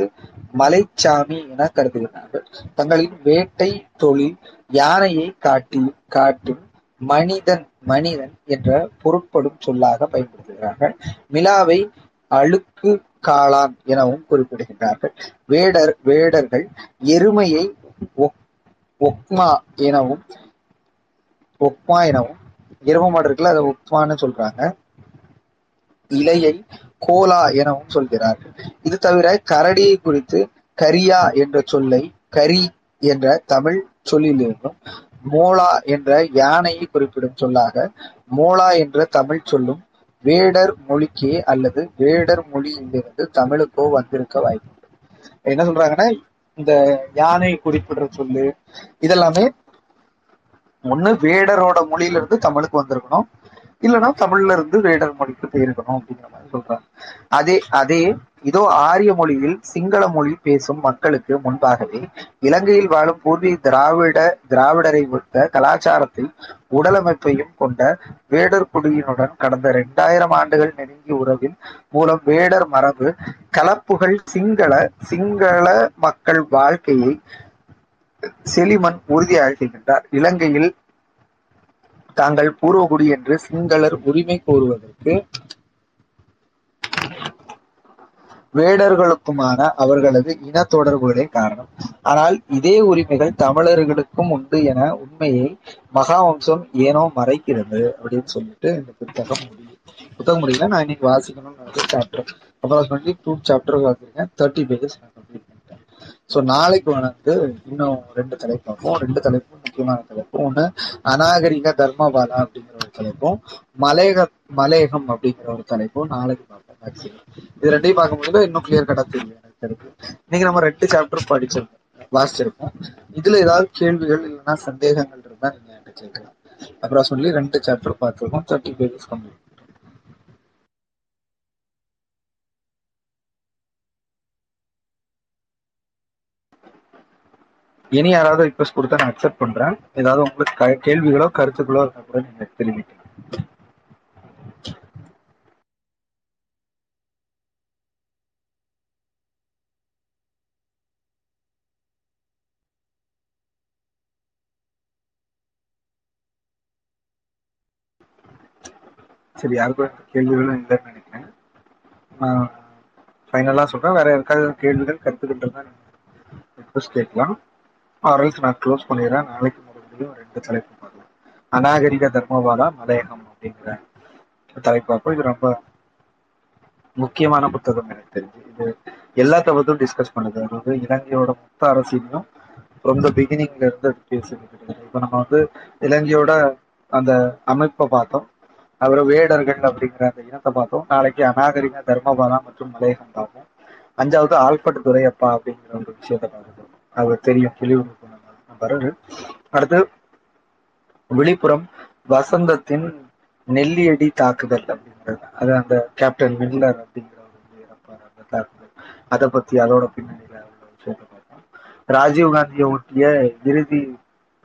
A: மலைச்சாமி என கருதுகிறார்கள் தங்களின் வேட்டை தொழில் யானையை காட்டி காட்டும் மனிதன் மனிதன் என்ற பொருட்படும் சொல்லாக பயன்படுத்துகிறார்கள். மிலாவை அழுக்கு காளான் எனவும் குறிப்பிடுகின்றார்கள். வேடர் வேடர்கள் எருமையை ஒக்மா எனவும் ஒக்மா எனவும் எருமமாடர்கள் மாடு இருக்குல்ல அதை ஒக்மான்னு சொல்றாங்க. இலையை கோலா எனவும் சொல்கிறார்கள். இது தவிர கரடியை குறித்து கரியா என்ற சொல்லை கரி என்ற தமிழ் சொல்லிலிருந்தும் மோளா என்ற யானையை குறிப்பிடும் சொல்லாக மோளா என்ற தமிழ் சொல்லும் வேடர் மொழிக்கே அல்லது வேடர் மொழியிலிருந்து தமிழுக்கோ வந்திருக்க வாய்ப்பு என்ன சொல்றாங்கன்னா இந்த யானை குறிப்பிடுற சொல்லு இதெல்லாமே ஒண்ணு வேடரோட மொழியிலிருந்து தமிழுக்கு வந்திருக்கணும். இல்லைன்னா தமிழ்ல இருந்து வேடர் மொழிக்கு பெயருக்கணும் அப்படிங்கிற மாதிரி சொல்றாங்க. அதே அதே இதோ ஆரிய மொழியில் சிங்கள மொழி பேசும் மக்களுக்கு முன்பாகவே இலங்கையில் வாழும் பூர்வீக திராவிட திராவிடரை ஒத்த கலாச்சாரத்தை உடலமைப்பையும் கொண்ட வேடர் குடியினுடன் கடந்த இரண்டாயிரம் ஆண்டுகள் நெருங்கிய உறவின் மூலம் வேடர் மரபு கலப்புகள் சிங்கள சிங்கள மக்கள் வாழ்க்கையை செலிமன் உறுதியாக்குகின்றார் இலங்கையில் தாங்கள் பூர்வகுடி என்று சிங்களர் உரிமை கோருவதற்கு வேடர்களுக்குமான அவர்களது இன தொடர்புகளே காரணம். ஆனால் இதே உரிமைகள் தமிழர்களுக்கும் உண்டு என உண்மையை மகாவம்சம் ஏனோ மறைக்கிறது அப்படின்னு சொல்லிட்டு இந்த புத்தகம் முடியும் புத்தகம் முடியல நான் இன்னைக்கு வாசிக்கணும்னு சாப்டர் அப்ராக்சிமேட்லி டூ சாப்டர் வாசிருக்கேன் தேர்ட்டி பேஜஸ் ஸோ நாளைக்கு வந்து இன்னும் ரெண்டு தலைப்பு ரெண்டு தலைப்பும் முக்கியமான தலைப்பும். ஒன்று அநாகரிக தர்மபாலா அப்படிங்கிற ஒரு தலைப்பும் மலையக மலையகம் அப்படிங்கிற ஒரு தலைப்பும் நாளைக்கு பார்ப்போம் மேக்ஸிமம் இது ரெண்டையும் பார்க்கும்போது இன்னும் கிளியர் கட்டா தெரியும் எனக்கு தெரிஞ்சு. இன்னைக்கு நம்ம ரெண்டு சாப்டர் படிச்சிருக்கோம் வாசிச்சிருக்கோம். இதுல ஏதாவது கேள்விகள் இல்லைன்னா சந்தேகங்கள் இருந்தா நீங்க என்கிட்ட கேட்கலாம். சொல்லி ரெண்டு சாப்டர் பார்த்துருக்கோம் தேர்ட்டி பேஜஸ் கம்ப்ளீட் இனி யாராவது ரிக்வஸ்ட் கொடுத்தா நான் அக்செப்ட் பண்றேன். ஏதாவது உங்களுக்கு க- கேள்விகளோ கருத்துக்களோ இருந்தா கூட நீங்க தெரிவிக்கலாம். சரி யாருக்கும் கேள்விகளும் இல்லைன்னு நினைக்கிறேன். ஃபைனலாக சொல்கிறேன் சொல்றேன். வேற யாருக்காவது கேள்விகள் கருத்துக்கள் இருந்தால் ரிக்வஸ்ட் கேட்கலாம். ஆரல்ஸ் நான் க்ளோஸ் பண்ணிடுறேன். நாளைக்கு மறுபடியும் ரெண்டு தலைப்பு பார்க்கலாம். அநாகரிக தர்மபாலா மலையகம் அப்படிங்கிற தலைப்பு பார்ப்போம் இது ரொம்ப முக்கியமான புத்தகம் எனக்கு தெரிஞ்சு. இது எல்லா பத்தியும் டிஸ்கஸ் பண்ணுது. அதாவது இலங்கையோட மொத்த அரசியலையும் ஃப்ரம் த பிகினிங்ல இருந்து அது பேசுது கிட்டத்தட்ட இப்போ நம்ம வந்து இலங்கையோட அந்த அமைப்பை பார்த்தோம். அப்புறம் வேடர்கள் அப்படிங்கிற அந்த இனத்தை பார்த்தோம். நாளைக்கு அநாகரிக தர்மபாலா மற்றும் மலையகம் பார்ப்போம். அஞ்சாவது ஆல்பட் துரையப்பா அப்படிங்கிற ஒரு விஷயத்த பார்க்க அவர் தெரியும் கிளியூர் நம்பர் அடுத்து விழுப்புரம் வசந்தத்தின் நெல்லியடி தாக்குதல் அப்படிங்கிறது. அது அந்த கேப்டன் மில்லர் அப்படிங்கிறவர் வந்து இறப்பார் அந்த தாக்குதல். அதை பத்தி அதோட பின்னணியில உள்ள விஷயத்த பார்த்தோம் ராஜீவ் காந்தியை ஒட்டிய இறுதி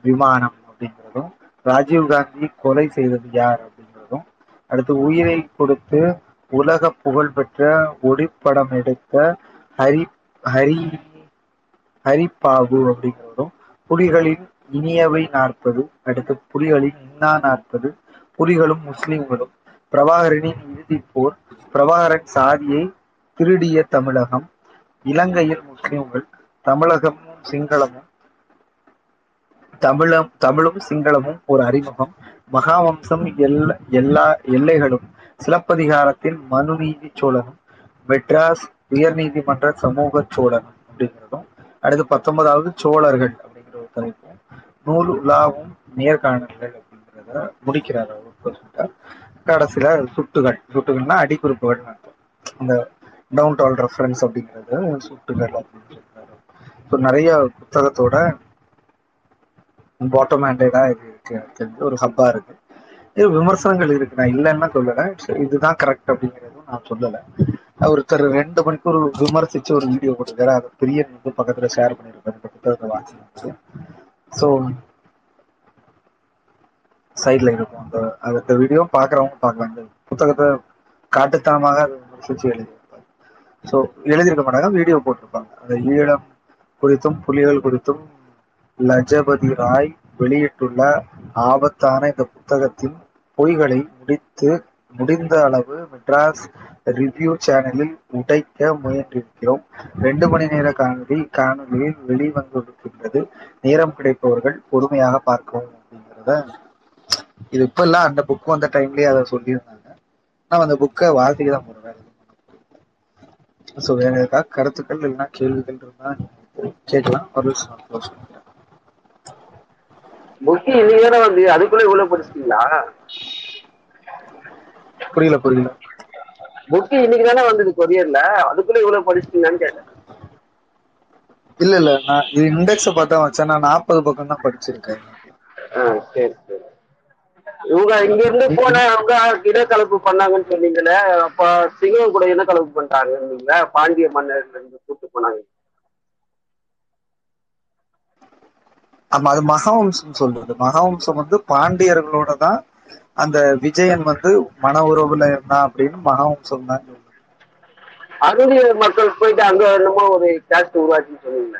A: விமானம் அப்படிங்கிறதும் ராஜீவ் காந்தி கொலை செய்தது யார் அப்படிங்கிறதும் அடுத்து உயிரை கொடுத்து உலக புகழ்பெற்ற ஒளிப்படம் எடுத்த ஹரி ஹரி ஹரிபாபு அப்படிங்கிறதும் புலிகளின் இனியவை நாற்பது அடுத்து புலிகளின் இன்னா நாற்பது புலிகளும் முஸ்லிம்களும். பிரபாகரனின் இறுதிப் போர் பிரபாகரன் சாதியை திருடிய தமிழகம் இலங்கையில் முஸ்லிம்கள் தமிழகமும் சிங்களமும் தமிழம் தமிழும் சிங்களமும் ஒரு அறிமுகம். மகாவம்சம் எல்ல எல்லா எல்லைகளும் சிலப்பதிகாரத்தின் மனுநீதி சோழனும் மெட்ராஸ் உயர்நீதிமன்ற சமூக சோழனும் அப்படிங்கிறதும் அடுத்து பத்தொன்பதாவது சோழர்கள் அப்படிங்கிற ஒரு தலைப்பும் நூல் உலாவும் நேர்காணல்கள் அப்படிங்கிறத முடிக்கிறார் அவர் சொல்லிட்டார் கடைசியில சுட்டுகள். சுட்டுகள்னா அடிக்குறிப்புகள் அர்த்தம். இந்த டவுன் டால் ரெஃபரன்ஸ் அப்படிங்கிறது சுட்டுகள் அப்படின்னு சொல்றாரு. ஸோ நிறைய புத்தகத்தோட பாட்டம் ஹேண்டடா இது இருக்கு. தெரிஞ்சு ஒரு ஹப்பா இருக்கு. இது விமர்சனங்கள் இருக்கு. நான் இல்லைன்னா சொல்லலை. இதுதான் கரெக்ட் அப்படிங்கிறதும் நான் சொல்லலை. ஒருத்தர் ரெண்டு மணிக்கூர் விமர்சிச்சு ஒரு வீடியோ போட்டிருக்காரு. அதை பெரிய வந்து பக்கத்துல ஷேர் பண்ணிருக்காரு இந்த புத்தகத்தை வாசிச்சு ஸோ சைட்ல இருக்கும் அந்த அந்த வீடியோ பாக்குறவங்க பார்க்கலாம். இந்த புத்தகத்தை காட்டுத்தனமாக அதை விமர்சிச்சு எழுதியிருப்பாங்க ஸோ எழுதியிருக்க மாட்டாங்க வீடியோ போட்டிருப்பாங்க. அந்த ஈழம் குறித்தும் புலிகள் குறித்தும் லஜபதி ராய் வெளியிட்டுள்ள ஆபத்தான இந்த புத்தகத்தின் பொய்களை முடித்து முடிந்த அளவு மெட்ராஸ் ரிவ்யூ சேனலில் உடைக்க முயன்றிருக்கிறோம். ரெண்டு மணி நேர காணொலி காணொலியில் வெளிவந்திருக்கின்றது நேரம் கிடைப்பவர்கள் பொறுமையாக பார்க்கவும் அப்படிங்கிறத இது இப்ப எல்லாம் அந்த புக் வந்த டைம்லயே அதை சொல்லியிருந்தாங்க. நான் அந்த புக்கை வாசிக்க தான் போறேன் ஸோ வேற ஏதாவது கருத்துக்கள் இல்லைன்னா கேள்விகள் இருந்தா கேட்கலாம். ஒரு
B: புக் இது வந்து அதுக்குள்ள இவ்வளவு படிச்சிட்டீங்களா?
A: புரியல புரியல.
B: புக்கு இன்னைக்கு தானே வந்தது கொரியர்ல? அதுக்குள்ள இவ்வளவு படிச்சிட்டீங்களான்னு கேட்டேன்.
A: இல்ல இல்ல. நான் இது இண்டெக்ஸ பார்த்தா வச்சேன். நான் நாற்பது பக்கம் தான் படிச்சிருக்கேன்.
B: சரி சரி. இவங்க இங்க இருந்து போனவங்க இனக்கலப்பு பண்ணாங்கன்னு சொன்னீங்களே அப்ப சிங்கம் கூட இனக்கலப்பு பண்றாங்க பாண்டிய மன்னர்ல இருந்து கூட்டு போனாங்க.
A: ஆமா அது மகாவம்சம் சொல்றது. மகாவம்சம் வந்து பாண்டியர்களோட தான் அந்த விஜயன் வந்து மன உறவுல இருந்தான் அப்படின்னு தான் சொல்லுது
B: அருளிய மக்கள் போயிட்டு அங்க என்னமோ ஒரு கேஸ்ட் உருவாச்சுன்னு சொன்னீங்க.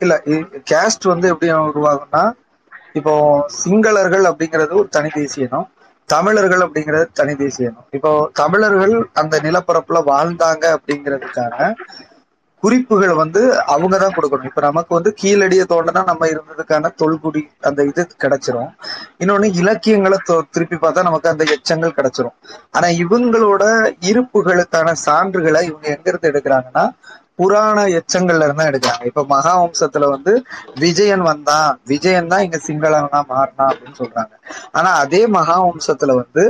A: இல்ல கேஸ்ட் வந்து எப்படி உருவாகும்னா இப்போ சிங்களர்கள் அப்படிங்கிறது ஒரு தனி தேசிய இனம் தமிழர்கள் அப்படிங்கிறது தனி தேசிய இனம். இப்போ தமிழர்கள் அந்த நிலப்பரப்புல வாழ்ந்தாங்க அப்படிங்கிறதுக்கான குறிப்புகள் வந்து அவங்க தான் கொடுக்கணும். இப்ப நமக்கு வந்து கீழடிய தோண்டனா நம்ம இருந்ததுக்கான தொல்குடி அந்த இது கிடைச்சிரும். இன்னொன்னு இலக்கியங்களை திருப்பி பார்த்தா நமக்கு அந்த எச்சங்கள் கிடைச்சிரும். ஆனா இவங்களோட இருப்புகளுக்கான சான்றுகளை இவங்க எங்க இருந்து எடுக்கிறாங்கன்னா புராண எச்சங்கள்ல இருந்து எடுக்கிறாங்க. இப்ப மகாவம்சத்துல வந்து விஜயன் வந்தான். விஜயன் தான் இங்க சிங்களவனா மாறினான் அப்படின்னு சொல்றாங்க. ஆனா அதே மகாவம்சத்துல வந்து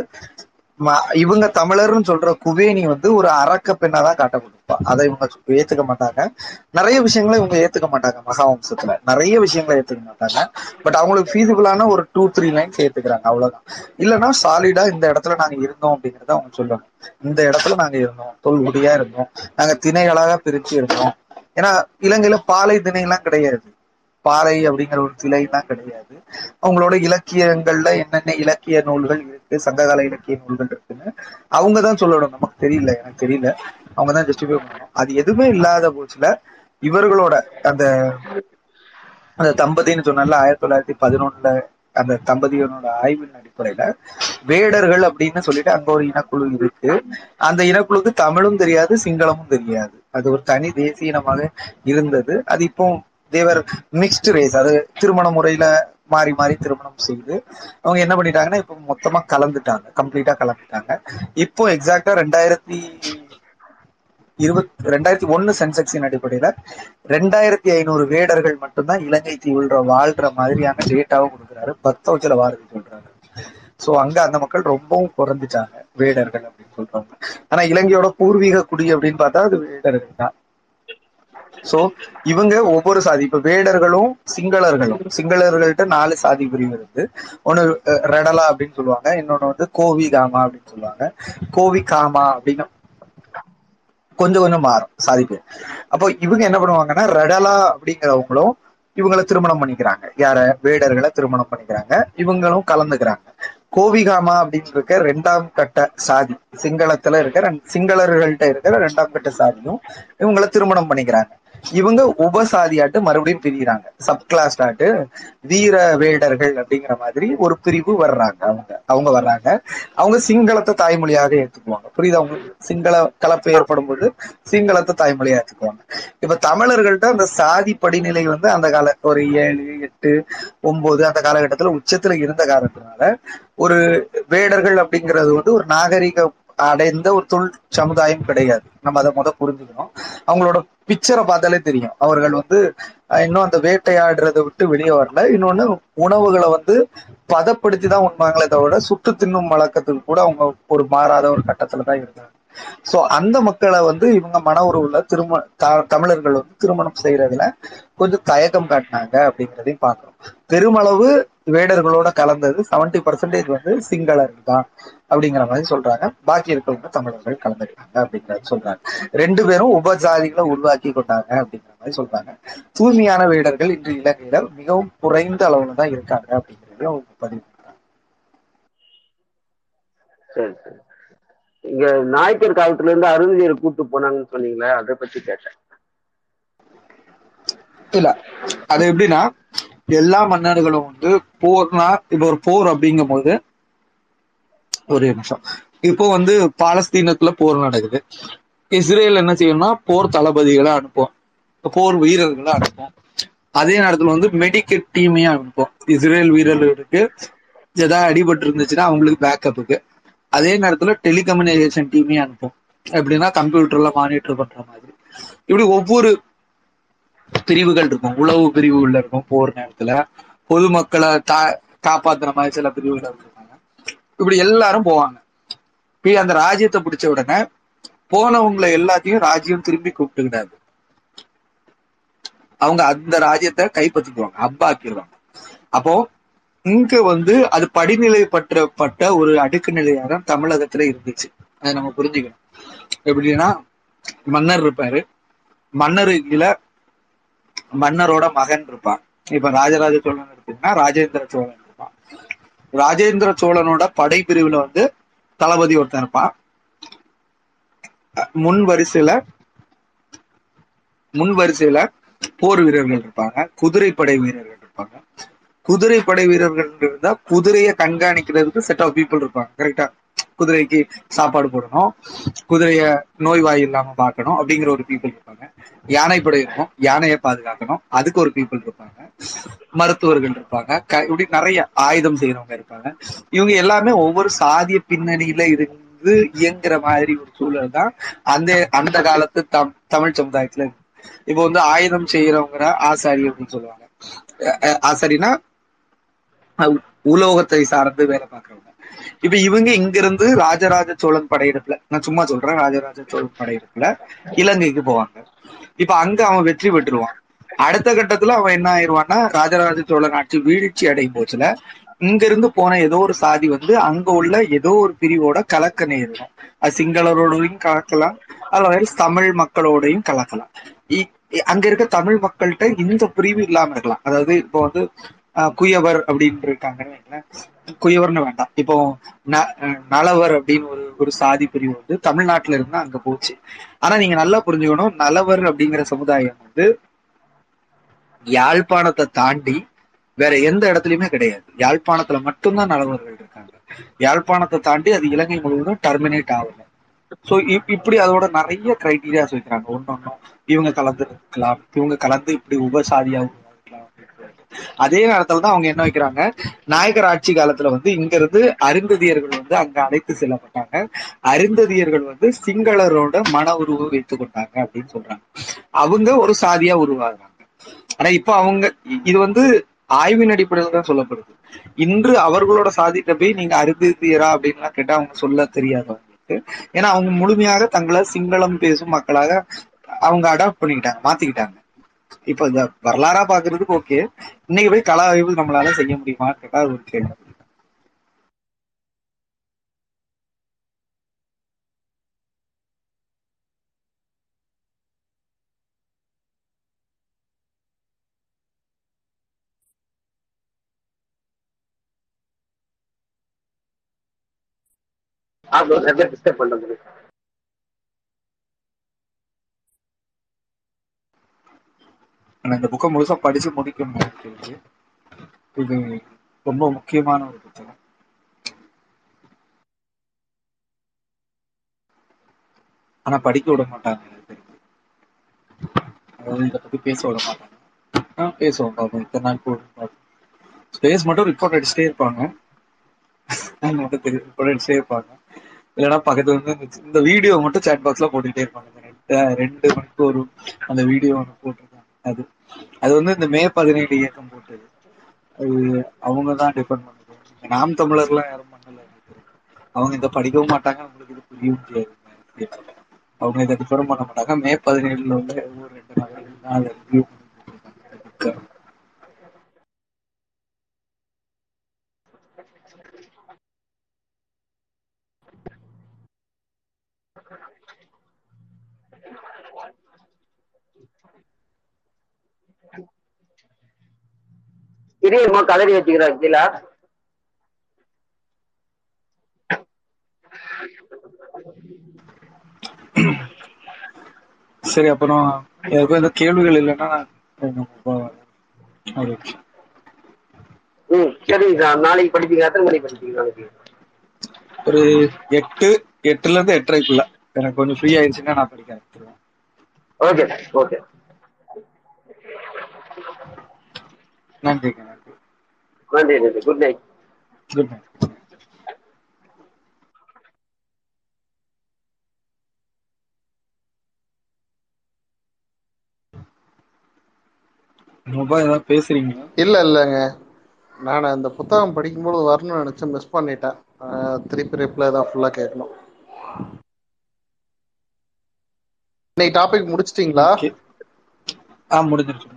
A: இவங்க தமிழர்னு சொல்ற குவேணி வந்து ஒரு அரக்க பெண்ணா தான் காட்டப்பட்டிருப்பா. அதை இவங்க ஏத்துக்க மாட்டாங்க. நிறைய விஷயங்களை இவங்க ஏத்துக்க மாட்டாங்க மகாவம்சத்துல. நிறைய விஷயங்களை ஏத்துக்க மாட்டாங்க. பட் அவங்களுக்கு ஃபீஸிபிளான ஒரு டூ த்ரீ லைன்ஸ் ஏத்துக்கிறாங்க. அவ்வளவுதான். இல்லைன்னா சாலிடா இந்த இடத்துல நாங்க இருந்தோம் அப்படிங்கறத அவங்க சொல்லணும். இந்த இடத்துல நாங்க இருந்தோம். தொல்குடியா இருந்தோம். நாங்க திணைகளாக பிரிச்சு இருந்தோம். ஏன்னா இலங்கையில பாலை திணையெல்லாம் கிடையாது. பாறை அப்படிங்கிற ஒரு திணைலாம் கிடையாது. அவங்களோட இலக்கியங்கள்ல என்னென்ன இலக்கிய நூல்கள் இருக்கு சங்ககால இலக்கிய நூல்கள் இருக்குன்னு அவங்க தான் சொல்லணும். நமக்கு தெரியல எனக்கு தெரியல. அவங்க தான் ஜஸ்டிஃபை பண்ணணும். அது எதுவுமே இல்லாத போச்சுல இவர்களோட அந்த அந்த தம்பதின்னு சொன்னால ஆயிரத்தி தொள்ளாயிரத்தி பதினொன்னுல அந்த தம்பதியனோட ஆய்வின் அடிப்படையில வேடர்கள் அப்படின்னு சொல்லிட்டு அங்க ஒரு இனக்குழு இருக்கு. அந்த இனக்குழுக்கு தமிழும் தெரியாது சிங்களமும் தெரியாது. அது ஒரு தனி தேசிய இனமாக இருந்தது. அது இப்போ தேவர் மிக்ஸ்டு ரேஸ் அது திருமண முறையில மாறி மாறி திருமணம் செய்து அவங்க என்ன பண்ணிட்டாங்கன்னா இப்போ மொத்தமா கலந்துட்டாங்க. கம்ப்ளீட்டா கலந்துட்டாங்க. இப்போ எக்ஸாக்டா ரெண்டாயிரத்தி இருபத்தி ரெண்டாயிரத்தி ஒன்னு சென்செக்ஸின் அடிப்படையில ரெண்டாயிரத்தி ஐநூறு வேடர்கள் மட்டும்தான் இலங்கை தீவுல வாழ்ற மாதிரியான டேட்டாவும் கொடுக்குறாரு. பத்தவச்சல வாரதி சொல்றாரு. சோ அங்க அந்த மக்கள் ரொம்பவும் குறைஞ்சிட்டாங்க வேடர்கள் அப்படின்னு சொல்றாங்க ஆனா இலங்கையோட பூர்வீக குடி அப்படின்னு பார்த்தா அது வேடர்கள் தான். சோ இவங்க ஒவ்வொரு சாதி இப்ப வேடர்களும் சிங்களர்களும் சிங்களர்கள்ட்ட நாலு சாதி பிரிவு இருக்கு. ஒன்னு ரெடலா அப்படின்னு சொல்லுவாங்க இன்னொன்னு வந்து கோவி காமா அப்படின்னு சொல்லுவாங்க. கோவி காமா அப்படின்னு கொஞ்சம் கொஞ்சம் மாறும் சாதி பேர். அப்போ இவங்க என்ன பண்ணுவாங்கன்னா ரெடலா அப்படிங்கிறவங்களும் இவங்கள திருமணம் பண்ணிக்கிறாங்க. யார? வேடர்களை திருமணம் பண்ணிக்கிறாங்க. இவங்களும் கலந்துக்கிறாங்க. கோவிகாமா அப்படின்னு இருக்க ரெண்டாம் கட்ட சாதி சிங்களத்துல இருக்க சிங்களர்கள்ட்ட இருக்கிற ரெண்டாம் கட்ட சாதியும் இவங்கள திருமணம் பண்ணிக்கிறாங்க. இவங்க உபசாதியாட்டு மறுபடியும் பிரிகிறாங்க சப்கிளாஸ் ஆட்டு வீர வேடர்கள் அப்படிங்கிற மாதிரி ஒரு பிரிவு வர்றாங்க அவங்க. அவங்க வர்றாங்க. அவங்க சிங்களத்தை தாய்மொழியாக ஏத்துக்குவாங்க. புரியுது அவங்க சிங்கள கலப்பு ஏற்படும் போது சிங்களத்தை தாய்மொழியா ஏத்துக்குவாங்க. இப்ப தமிழர்கள்ட்ட அந்த சாதி படிநிலை வந்து அந்த கால ஒரு ஏழு எட்டு ஒன்பது அந்த காலகட்டத்துல உச்சத்துல இருந்த காரணத்தினால ஒரு வேடர்கள் அப்படிங்கிறது வந்து ஒரு நாகரிக அடைந்த ஒரு தொல் சமுதாயம் கிடையாது. நம்ம அதை முத புரிஞ்சுக்கணும். அவங்களோட பிக்சரை பார்த்தாலே தெரியும். அவர்கள் வந்து இன்னும் அந்த வேட்டையாடுறதை விட்டு வெளியே வரல. இன்னொன்னு உணவுகளை வந்து பதப்படுத்தி தான் உண்பாங்களே தவிர சுட்டு தின்னும் வழக்கத்துக்கு கூட அவங்க ஒரு மாறாத ஒரு கட்டத்துல தான் இருந்தாங்க. சோ அந்த மக்களை வந்து இவங்க மன உறவுல திருமண த- தமிழர்கள் வந்து திருமணம் செய்யறதுல கொஞ்சம் தயக்கம் காட்டினாங்க அப்படிங்கிறதையும் பாக்குறோம் பெருமளவு வேடர்களோட கலந்தது. 70% பர்சன்டேஜ் வந்து சிங்களர்கள் தான். அப்படிங்கிற மாதிரி சொல்றாங்க. பாக்கி இருக்கவங்க தமிழர்கள் கலந்துக்கிட்டாங்க அப்படிங்கறது சொல்றாங்க. ரெண்டு பேரும் உபஜாதிகளை உருவாக்கி கொண்டாங்க அப்படிங்கிற மாதிரி சொல்றாங்க. தூய்மையான வேடர்கள் இன்று இலங்கையில மிகவும் குறைந்த அளவுல தான் இருக்காங்க அப்படிங்கிறதையும் அவங்க பதிவு
B: சரி சரி. இங்க நாயக்கர் காலத்துல இருந்து அருந்ததியர் கூட்டு போனாங்கன்னு சொன்னீங்களே அதை பத்தி கேட்டேன்.
A: இல்ல அது எப்படின்னா எல்லா மன்னர்களும் வந்து போர்னா இப்போ ஒரு போர் அப்படிங்கும் போது ஒரே நிமிஷம். இப்போ வந்து பாலஸ்தீனத்துல போர் நடக்குது. இஸ்ரேல் என்ன செய்யணும்னா போர் தளபதிகளை அனுப்பும். போர் வீரர்களை அனுப்பும். அதே நேரத்துல வந்து மெடிக்கல் டீமையும் அனுப்பும். இஸ்ரேல் வீரர்களுக்கு ஏதாவது அடிபட்டு இருந்துச்சுன்னா அவங்களுக்கு பேக்கப்புக்கு அதே நேரத்துல டெலிகம்யூனிகேஷன் டீமையும் அனுப்பும். எப்படின்னா கம்ப்யூட்டர்ல மானிட்டர் பண்ற மாதிரி. இப்படி ஒவ்வொரு பிரிவுகள் இருக்கும். உளவு பிரிவுகள் இருக்கும் போர் நேரத்துல. பொதுமக்களை தா காப்பாத்துற மாதிரி சில பிரிவுகள் இருக்கும். இப்படி எல்லாரும் போவாங்க. போய் அந்த ராஜ்யத்தை பிடிச்ச உடனே போனவங்களை எல்லாத்தையும் ராஜ்யம் திரும்பி கூப்பிட்டுக்கிடாது. அவங்க அந்த ராஜ்யத்தை கைப்பற்றிக்குவாங்க அப்பாக்கிடுவாங்க. அப்போ இங்க வந்து அது படிநிலை பற்றப்பட்ட ஒரு அடுக்கு நிலையாக தான் தமிழகத்துல இருந்துச்சு. அதை நம்ம புரிஞ்சுக்கணும். எப்படின்னா மன்னர் இருப்பாரு. மன்னருக்குல மன்னரோட மகன் இருப்பான். இப்ப ராஜராஜ சோழன் எடுத்தீங்கன்னா ராஜேந்திர சோழன் இருப்பான். ராஜேந்திர சோழனோட படைப்பிரிவுல வந்து தளபதி ஒருத்தன் இருப்பான். முன் வரிசையில முன் வரிசையில போர் வீரர்கள் இருப்பாங்க குதிரைப்படை வீரர்கள் இருப்பாங்க. குதிரைப்படை வீரர்கள் இருந்தா குதிரையை கண்காணிக்கிறதுக்கு செட் ஆஃப் பீப்புள் இருப்பாங்க கரெக்டா குதிரைக்கு சாப்பாடு போடணும். குதிரைய நோய்வாய் இல்லாம பார்க்கணும் அப்படிங்கிற ஒரு பீப்புள் இருப்பாங்க. யானைப்படை இருக்கும். யானையை பாதுகாக்கணும். அதுக்கு ஒரு பீப்புள் இருப்பாங்க. மருத்துவர்கள் இருப்பாங்க. க- இப்படி நிறைய ஆயுதம் செய்யறவங்க இருப்பாங்க. இவங்க எல்லாமே ஒவ்வொரு சாதிய பின்னணியில இருந்து இயங்குற மாதிரி ஒரு சூழல் தான் அந்த அந்த காலத்து தம் தமிழ் சமுதாயத்துல இருக்கு. இப்போ வந்து ஆயுதம் செய்யறவங்க ஆசாரி அப்படின்னு சொல்லுவாங்க. அஹ் அஹ் ஆசாரினா உலோகத்தை சார்ந்து வேலை பார்க்கறவங்க. இப்ப இவங்க இங்க இருந்து ராஜராஜ சோழன் படையெடுப்புல நான் சும்மா சொல்றேன் ராஜராஜ சோழன் படையெடுப்புல இலங்கைக்கு போவாங்க. இப்ப அங்க அவன் வெற்றி பெற்றுருவான். அடுத்த கட்டத்துல அவன் என்ன ஆயிருவான்னா ராஜராஜ சோழன் ஆட்சி வீழ்ச்சி அடையும் போச்சுல இங்க இருந்து போன ஏதோ ஒரு சாதி வந்து அங்க உள்ள ஏதோ ஒரு பிரிவோட கலக்க நேரிடும் அது சிங்களரோடையும் கலக்கலாம் அல்லது தமிழ் மக்களோடையும் கலக்கலாம். இ- அங்க இருக்க தமிழ் மக்கள்கிட்ட இந்த பிரிவு இல்லாம இருக்கலாம். அதாவது இப்போ வந்து குயவர் அப்படின்னு இருக்காங்கன்னு குயவர்னு வேண்டாம். இப்போ ந- நலவர் அப்படின்னு ஒரு ஒரு சாதி பிரிவு வந்து தமிழ்நாட்டுல இருந்தா அங்க போச்சு. ஆனா நீங்க நல்லா புரிஞ்சுக்கணும் நலவர் அப்படிங்கிற சமுதாயம் வந்து யாழ்ப்பாணத்தை தாண்டி வேற எந்த இடத்துலயுமே கிடையாது. யாழ்ப்பாணத்துல மட்டும்தான் நலவர்கள் இருக்காங்க. யாழ்ப்பாணத்தை தாண்டி அது இலங்கை முழுவதும் டெர்மினேட் ஆகல. சோ இப்படி அதோட நிறைய கிரைட்டீரியாஸ் வைக்கிறாங்க ஒன்னொன்னும் இவங்க கலந்து இருக்கலாம் இவங்க கலந்து இப்படி உபசாதியாகும் அதே நேரத்துல தான் அவங்க என்ன வைக்கிறாங்க? நாயக்கர் ஆட்சி காலத்துல வந்து இங்க இருந்து அருந்ததியர்கள் வந்து அங்க அழைத்து செல்லப்பட்டாங்க. அருந்ததியர்கள் வந்து சிங்களரோட மன உருவம் வைத்துக் கொண்டாங்க அப்படின்னு சொல்றாங்க. அவங்க ஒரு சாதியா உருவாகுறாங்க. ஆனா இப்ப அவங்க இது வந்து ஆய்வின் அடிப்படையில் தான் சொல்லப்படுது. இன்று அவர்களோட சாதிட்ட போய் நீங்க அருந்ததியரா அப்படின்லாம் கேட்டா அவங்க சொல்ல தெரியாது அவங்களுக்கு. ஏன்னா அவங்க முழுமையாக தங்களை சிங்களம் பேசும் மக்களாக அவங்க அடாப்ட் பண்ணிக்கிட்டாங்க மாத்திக்கிட்டாங்க. இப்ப இந்த வரலாறா பாக்குறதுக்கு ஓகே இன்னைக்கு போய் கலா ஆய்வு நம்மளால செய்ய முடியுமா கேட்டா ஒரு கேள்வி.
B: டிஸ்டர்ப் பண்றது
A: அந்த இந்த புக்கை முழுசா படிச்சு முடிக்க முடியாது இது ரொம்ப முக்கியமான ஒரு புத்தகம் ஆனா படிக்க விட மாட்டாங்க அதாவது இதை பற்றி பேச விட மாட்டாங்க. ஆ, பேசுவோம் பாப்போம். இத்தனை நாள் போடும் ஸ்பேஸ் மட்டும் ரிப்போர்ட் அடிச்சுட்டே இருப்பாங்க. மட்டும் தெரியும். ரிப்போர்ட் அடிச்சுட்டே இருப்பாங்க. இல்லைன்னா பக்கத்துல வந்து இந்த- வீடியோ மட்டும் சாட் பாக்ஸ்ல போட்டுக்கிட்டே இருப்பாங்க. ரெண்டு ரெண்டு மணிக்கு ஒரு அந்த வீடியோ ஒன்று போட்டிருக்காங்க. அது. அது வந்து இந்த மே பதினேழு இயக்கம் போட்டது. அது அவங்க தான் டிபெண்ட் பண்ணுது. நாம் தமிழர்லாம் யாரும் பண்ணல. அவங்க இதை படிக்கவும் மாட்டாங்க. நம்மளுக்கு இது புரியவும் முடியாது. அவங்க இதை டிஃபர் பண்ண மாட்டாங்க. மே பதினேழுல உள்ள ஒரு ரெண்டு நகரங்கள் தான் அதை ரிவ்யூ பண்ணி
B: இரியம்மா கதறி வச்சுக்கிறாங்க கீழே.
A: சரி அப்புறம் யாருக்கும் எந்த கேள்விகள் இல்லைன்னா.
B: ம் சரி நாளைக்கு படிப்பீங்க எத்தனை மணிக்கு படிப்பீங்க நாளைக்கு?
A: ஒரு எட்டு எட்டுல இருந்து எட்டரைக்குள்ள. எனக்கு கொஞ்சம் ஃப்ரீ ஆயிடுச்சுன்னா நான் படிக்க ஆரம்பிச்சிருவேன்.
B: Okay okay.
A: நன்றி
B: நன்றி நன்றி good night
A: good night mobile ஏதாவது பேசுறீங்களா?
C: இல்ல இல்லைங்க. நான் அந்த புத்தகம் படிக்கும்போது வரணும்னு நினைச்சேன் மிஸ் பண்ணிட்டேன். திருப்பி ரிப்ளை தான் ஃபுல்லா கேட்கணும். இன்னைக்கு டாபிக் முடிச்சிட்டீங்களா?
A: ஆ முடிஞ்சிருச்சு.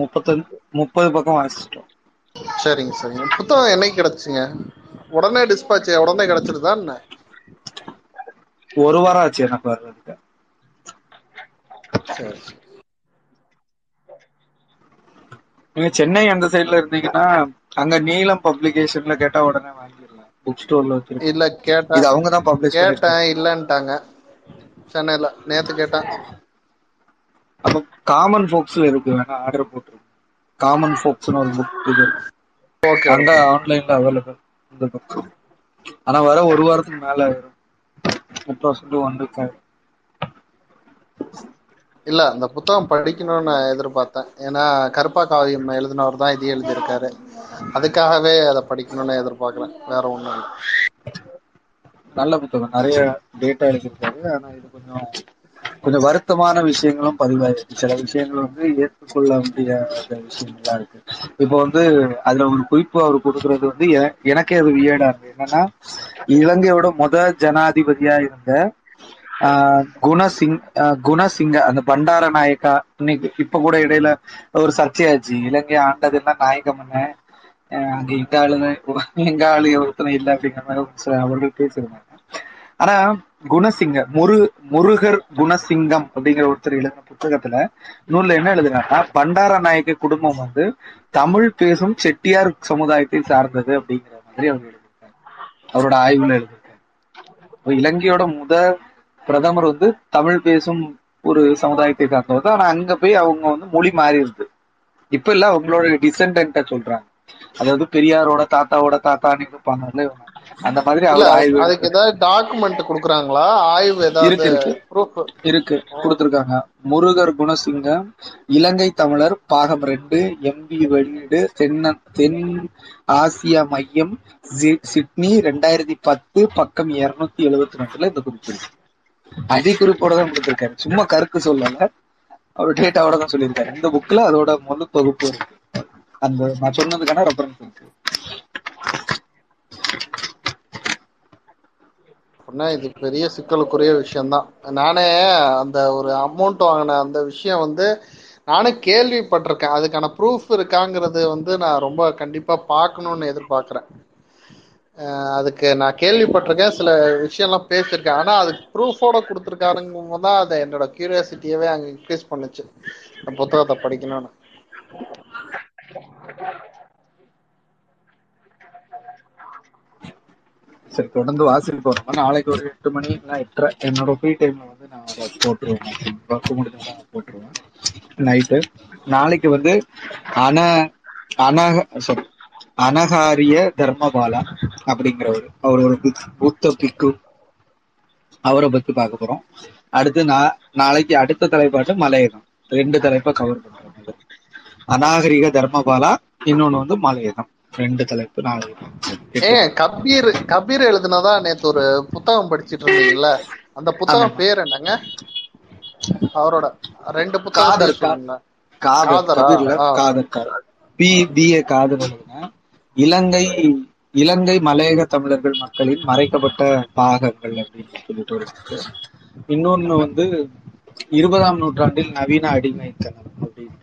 A: முப்பத்தஞ்சு முப்பது பக்கம் வாசிச்சிட்டோம்.
C: சரிங்க சரிங்க. புத்தகம் என்னைக்கு கிடைச்சுங்க? உடனே டிஸ்பாச் உடனே கிடைச்சிருதா என்ன?
A: ஒரு வாரம் ஆச்சு எனக்கு வர்றதுக்கு. நீங்க சென்னை அந்த சைடுல இருந்தீங்கன்னா அங்க நீலம் பப்ளிகேஷன்ல கேட்டா உடனே வாங்கிடலாம். புக் ஸ்டோர்ல வச்சிருக்கோம்
C: இல்ல
A: இது
C: கேட்டேன்
A: அவங்க தான் பப்ளிஷ்
C: கேட்டேன் இல்லன்ட்டாங்க. சென்னையில. நேத்து கேட்டேன்.
A: அப்ப காமன் ஃபோக்ஸ்ல இருக்கு வேணா ஆர்டர் போட்டுருங்க காமன் ஃபோக்ஸ்னு ஒரு புக் இது.
C: ஓகே
A: அங்க ஆன்லைன்ல அவைலபிள் இந்த புக் ஆனா வர ஒரு வாரத்துக்கு மேல ஆயிரும் முப்பது ஒன் வீக்
C: இல்ல அந்த புத்தகம் படிக்கணும்னு நான் எதிர்பார்த்தேன். ஏன்னா கருப்பா காவியம் எழுதினவர் தான் இது எழுதியிருக்காரு. அதுக்காகவே அதை படிக்கணும்னு எதிர்பார்க்கிறேன். வேற ஒண்ணும் இல்லை.
A: நல்ல புத்தகம். நிறைய டேட்டா எழுதியிருக்காரு. ஆனா இது கொஞ்சம் கொஞ்சம் வருத்தமான விஷயங்களும் பதிவாயிருக்கு. சில விஷயங்கள் வந்து ஏற்றுக்கொள்ள முடியாத விஷயங்கள்லாம் இருக்கு. இப்போ வந்து அதுல ஒரு குறிப்பு அவர் கொடுக்கறது வந்து எனக்கே அது வியடா இருக்கு. என்னன்னா இலங்கையோட முத ஜனாதிபதியா இருந்த ஆஹ் குணசிங் குணசிங்க அந்த பண்டார நாயக்கா இன்னைக்கு இப்ப கூட இடையில ஒரு சர்ச்சையாச்சு. இலங்கை ஆண்டதெல்லாம் நாயக்க மன்ன அங்க எங்க ஆளுதான் எங்க ஆளு ஒருத்தனை இல்லை அப்படிங்கிற மாதிரி சில அவர்கள் பேசியிருந்தாங்க. ஆனா குணசிங்க முரு முருகர் குணசிங்கம் அப்படிங்கிற ஒருத்தர் எழுதின புத்தகத்துல நூல்ல என்ன எழுதுனாங்கன்னா பண்டார நாயக்க குடும்பம் வந்து தமிழ் பேசும் செட்டியார் சமுதாயத்தை சார்ந்தது அப்படிங்கிற மாதிரி அவர் எழுதியிருக்காரு. அவரோட ஆய்வுல எழுதியிருக்காரு. இலங்கையோட முத பிரதமர் வந்து தமிழ் பேசும் ஒரு சமுதாயத்தை சார்ந்தவர் தான். ஆனா அங்க போய் அவங்க வந்து மொழி மாறிடுது. இப்ப இல்ல அவங்களோட டிசெண்டன்ட்ட சொல்றாங்க. அதாவது பெரியாரோட தாத்தாவோட தாத்தான்னு இருப்பாங்கல்ல இவங்க. அந்த மாதிரி
C: அதுக்கு ஏதாவது டாக்குமெண்ட் குடுக்குறாங்களா? ஆய்வு ஏதாவது
A: இருக்கு. கொடுத்திருக்காங்க. முருகர் குணசிங்கம் இலங்கை தமிழர் பாகம் ரெண்டு எம்பி வெளியீடு தென் தென் ஆசியா மையம் சிட்னி ரெண்டாயிரத்தி பத்து பக்கம் இருநூத்தி எழுபத்தி ரெண்டுல இந்த குறிப்பு இருக்கு. அடி குறிப்போட தான் கொடுத்திருக்காரு. சும்மா கருக்கு சொல்லல. அவர் டேட்டாவோட தான் சொல்லியிருக்காரு. இந்த புக்ல அதோட முழு தொகுப்பு இருக்கு. அந்த நான் சொன்னதுக்கான ரெஃபரன்ஸ் இருக்கு.
C: அப்படின்னா இது பெரிய சிக்கலுக்குரிய விஷயம்தான். நானே அந்த ஒரு அமௌண்ட் வாங்கின அந்த விஷயம் வந்து நானே கேள்விப்பட்டிருக்கேன். அதுக்கான ப்ரூஃப் இருக்காங்கிறது வந்து நான் ரொம்ப கண்டிப்பா பார்க்கணும்னு எதிர்பார்க்குறேன். அதுக்கு நான் கேள்விப்பட்டிருக்கேன். சில விஷயம்லாம் பேசியிருக்கேன். ஆனால் அதுக்கு ப்ரூஃபோட கொடுத்துருக்காருங்க தான் அதை என்னோட கியூரியாசிட்டியவே அங்கே இன்க்ரீஸ் பண்ணுச்சு. அந்த புத்தகத்தை படிக்கணும்னு.
A: சரி தொடர்ந்து வாசிட்டு போறோம். நாளைக்கு ஒரு எட்டு மணி இல்லை எட்டரை. என்னோட ஃப்ரீ டைம்ல வந்து நான் அதை போட்டுருவேன். ஒர்க் முடிஞ்சதான் போட்டுருவேன். நைட்டு நாளைக்கு வந்து அன அனக சாரி அனகாரிய தர்மபாலா அப்படிங்கிறவர். அவர் ஒரு புத்- புத்த பிக்கு. அவரை பத்தி பார்க்க போறோம். அடுத்து நான் நாளைக்கு அடுத்த தலைப்பாட்டு மலையகம். ரெண்டு தலைப்பை கவர் பண்றோம். அநாகரிக தர்மபாலா இன்னொன்னு வந்து மலையகம். ரெண்டு தலைப்பு நாளைக்கு
C: ஏங்க கபீர் கபீர் எழுதுனதா நேத்து ஒரு புத்தகம் படிச்சிட்டு இருந்தீங்கல்ல? அந்த புத்தகம் பேர் என்னங்க? அவரோட ரெண்டு புத்தகம்
A: காதர் பி பிஏ இலங்கை இலங்கை மலையக தமிழர்கள் மக்களின் மறைக்கப்பட்ட பாகங்கள் அப்படின்னு சொல்லிட்டு ஒரு. இன்னொன்னு வந்து இருபதாம் நூற்றாண்டில் நவீன அடிமைத்தனம் அப்படின்ற.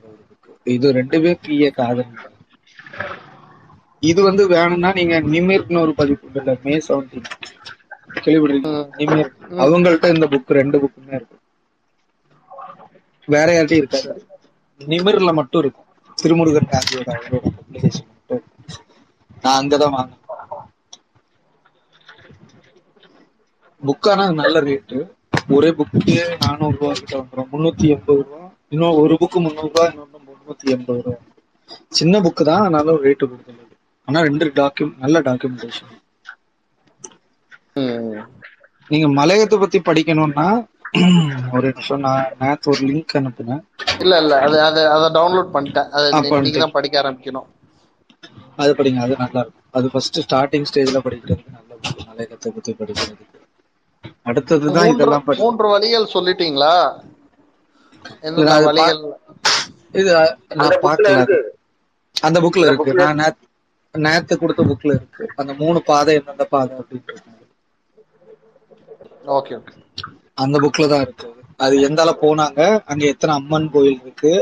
A: இது ரெண்டுமே பிஏ காதர் இது வந்து வேணும்னா நீங்க நிமிர்னு ஒரு பதிப்பு உண்டுல்ல மே செவன்டீன் கேள்விப்பட்டிருக்கீங்க நிமிர். அவங்கள்ட்ட இந்த புக் ரெண்டு புக்குமே இருக்கு. வேற யார்ட்டையும் இருக்காது. நிமிர்ல மட்டும் இருக்கும். திருமுருகன் காந்தியோட அவரோட பப்ளிகேஷன் மட்டும். நான் அங்கதான் வாங்கினேன். புக்கான நல்ல ரேட்டு ஒரே புக்கு நானூறு ரூபா கிட்ட வந்துடும் முன்னூத்தி எண்பது ரூபா. இன்னும் ஒரு புக்கு முந்நூறு ரூபா இன்னொன்னு முன்னூத்தி எண்பது ரூபா. சின்ன புக்கு தான் ஆனாலும் ரேட்டு கொடுத்துருது ஆனா ரெண்டு டாக்யூ நல்ல டாக்குமெண்டேஷன்
C: ம்.
A: நீங்க மலையத்தை பத்தி படிக்கணும்னா ஒரு நிமிஷம் நான் நேத்து ஒரு லிங்க் அனுப்புனேன்
C: இல்ல இல்ல அது அது அதை டவுன்லோட் பண்ணிட்டேன். அது. நீங்க தான் படிக்க ஆரம்பிக்கணும்.
A: அது படிங்க அது நல்லா இருக்கும். அது ஃபர்ஸ்ட் ஸ்டார்டிங் ஸ்டேஜ்ல படிக்கிறதுக்கு நல்ல புக் மலையகத்தை பத்தி படிக்கிறதுக்கு அடுத்ததுதான்
C: மூன்று
A: இதெல்லாம்
C: மூன்று வழிகள் சொல்லிட்டீங்களா?
A: இது நான்
B: புக்ல
A: பார்க்கல.
B: இருக்கு.
A: அந்த புக்ல இருக்கு. நான் நேத்து கொடுத்த புக்ல இருக்கு. அந்த மூணு பாதை எந்தெந்த பாதை அப்படின்றது
C: ஓகே ஓகே.
A: அந்த புக்ல தான் இருக்கு. அது எந்தால போனாங்க? அங்க எத்தனை அம்மன் கோயில் இருக்கு?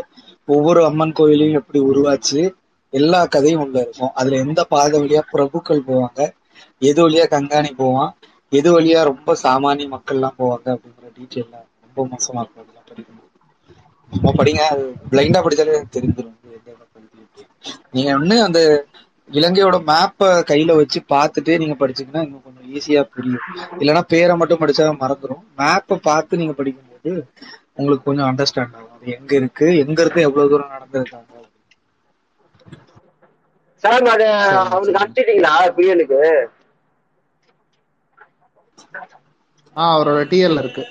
A: ஒவ்வொரு அம்மன் கோயிலையும் எப்படி உருவாச்சு? எல்லா கதையும் உள்ள இருக்கும். அதுல எந்த பாதை வழியா பிரபுக்கள் போவாங்க? எது வழியா கங்காணி போவான்? எது வழியா ரொம்ப சாமானிய மக்கள் எல்லாம் போவாங்க அப்படிங்கிற டீட்டெயில ரொம்ப மோசமா இருக்கும். அதெல்லாம் படிக்கணும். படிங்க. அது பிளைண்டா படிச்சாலே எனக்கு தெரிஞ்சிடும் அப்படின்னு. நீங்க ஒண்ணு அந்த இலங்கையோட மேப்பை கையில வச்சு பார்த்துட்டே நீங்க படிச்சீங்கன்னா இன்னும் கொஞ்சம் ஈஸியா புரியும். இல்லைன்னா பேரை மட்டும் படிச்சா மறந்துடும் மேப்பை பார்த்து நீங்க படிக்கும்போது உங்களுக்கு கொஞ்சம் அண்டர்ஸ்டாண்ட் ஆகும். அது எங்க இருக்கு? எங்க இருந்து எவ்வளவு தூரம் நடந்திருக்காங்க?
B: சார் அது அவனுக்கு அனுப்பிட்டீங்களா? பிரியனுக்கு
C: ஆ அவரோட டிஎல் இருக்கு.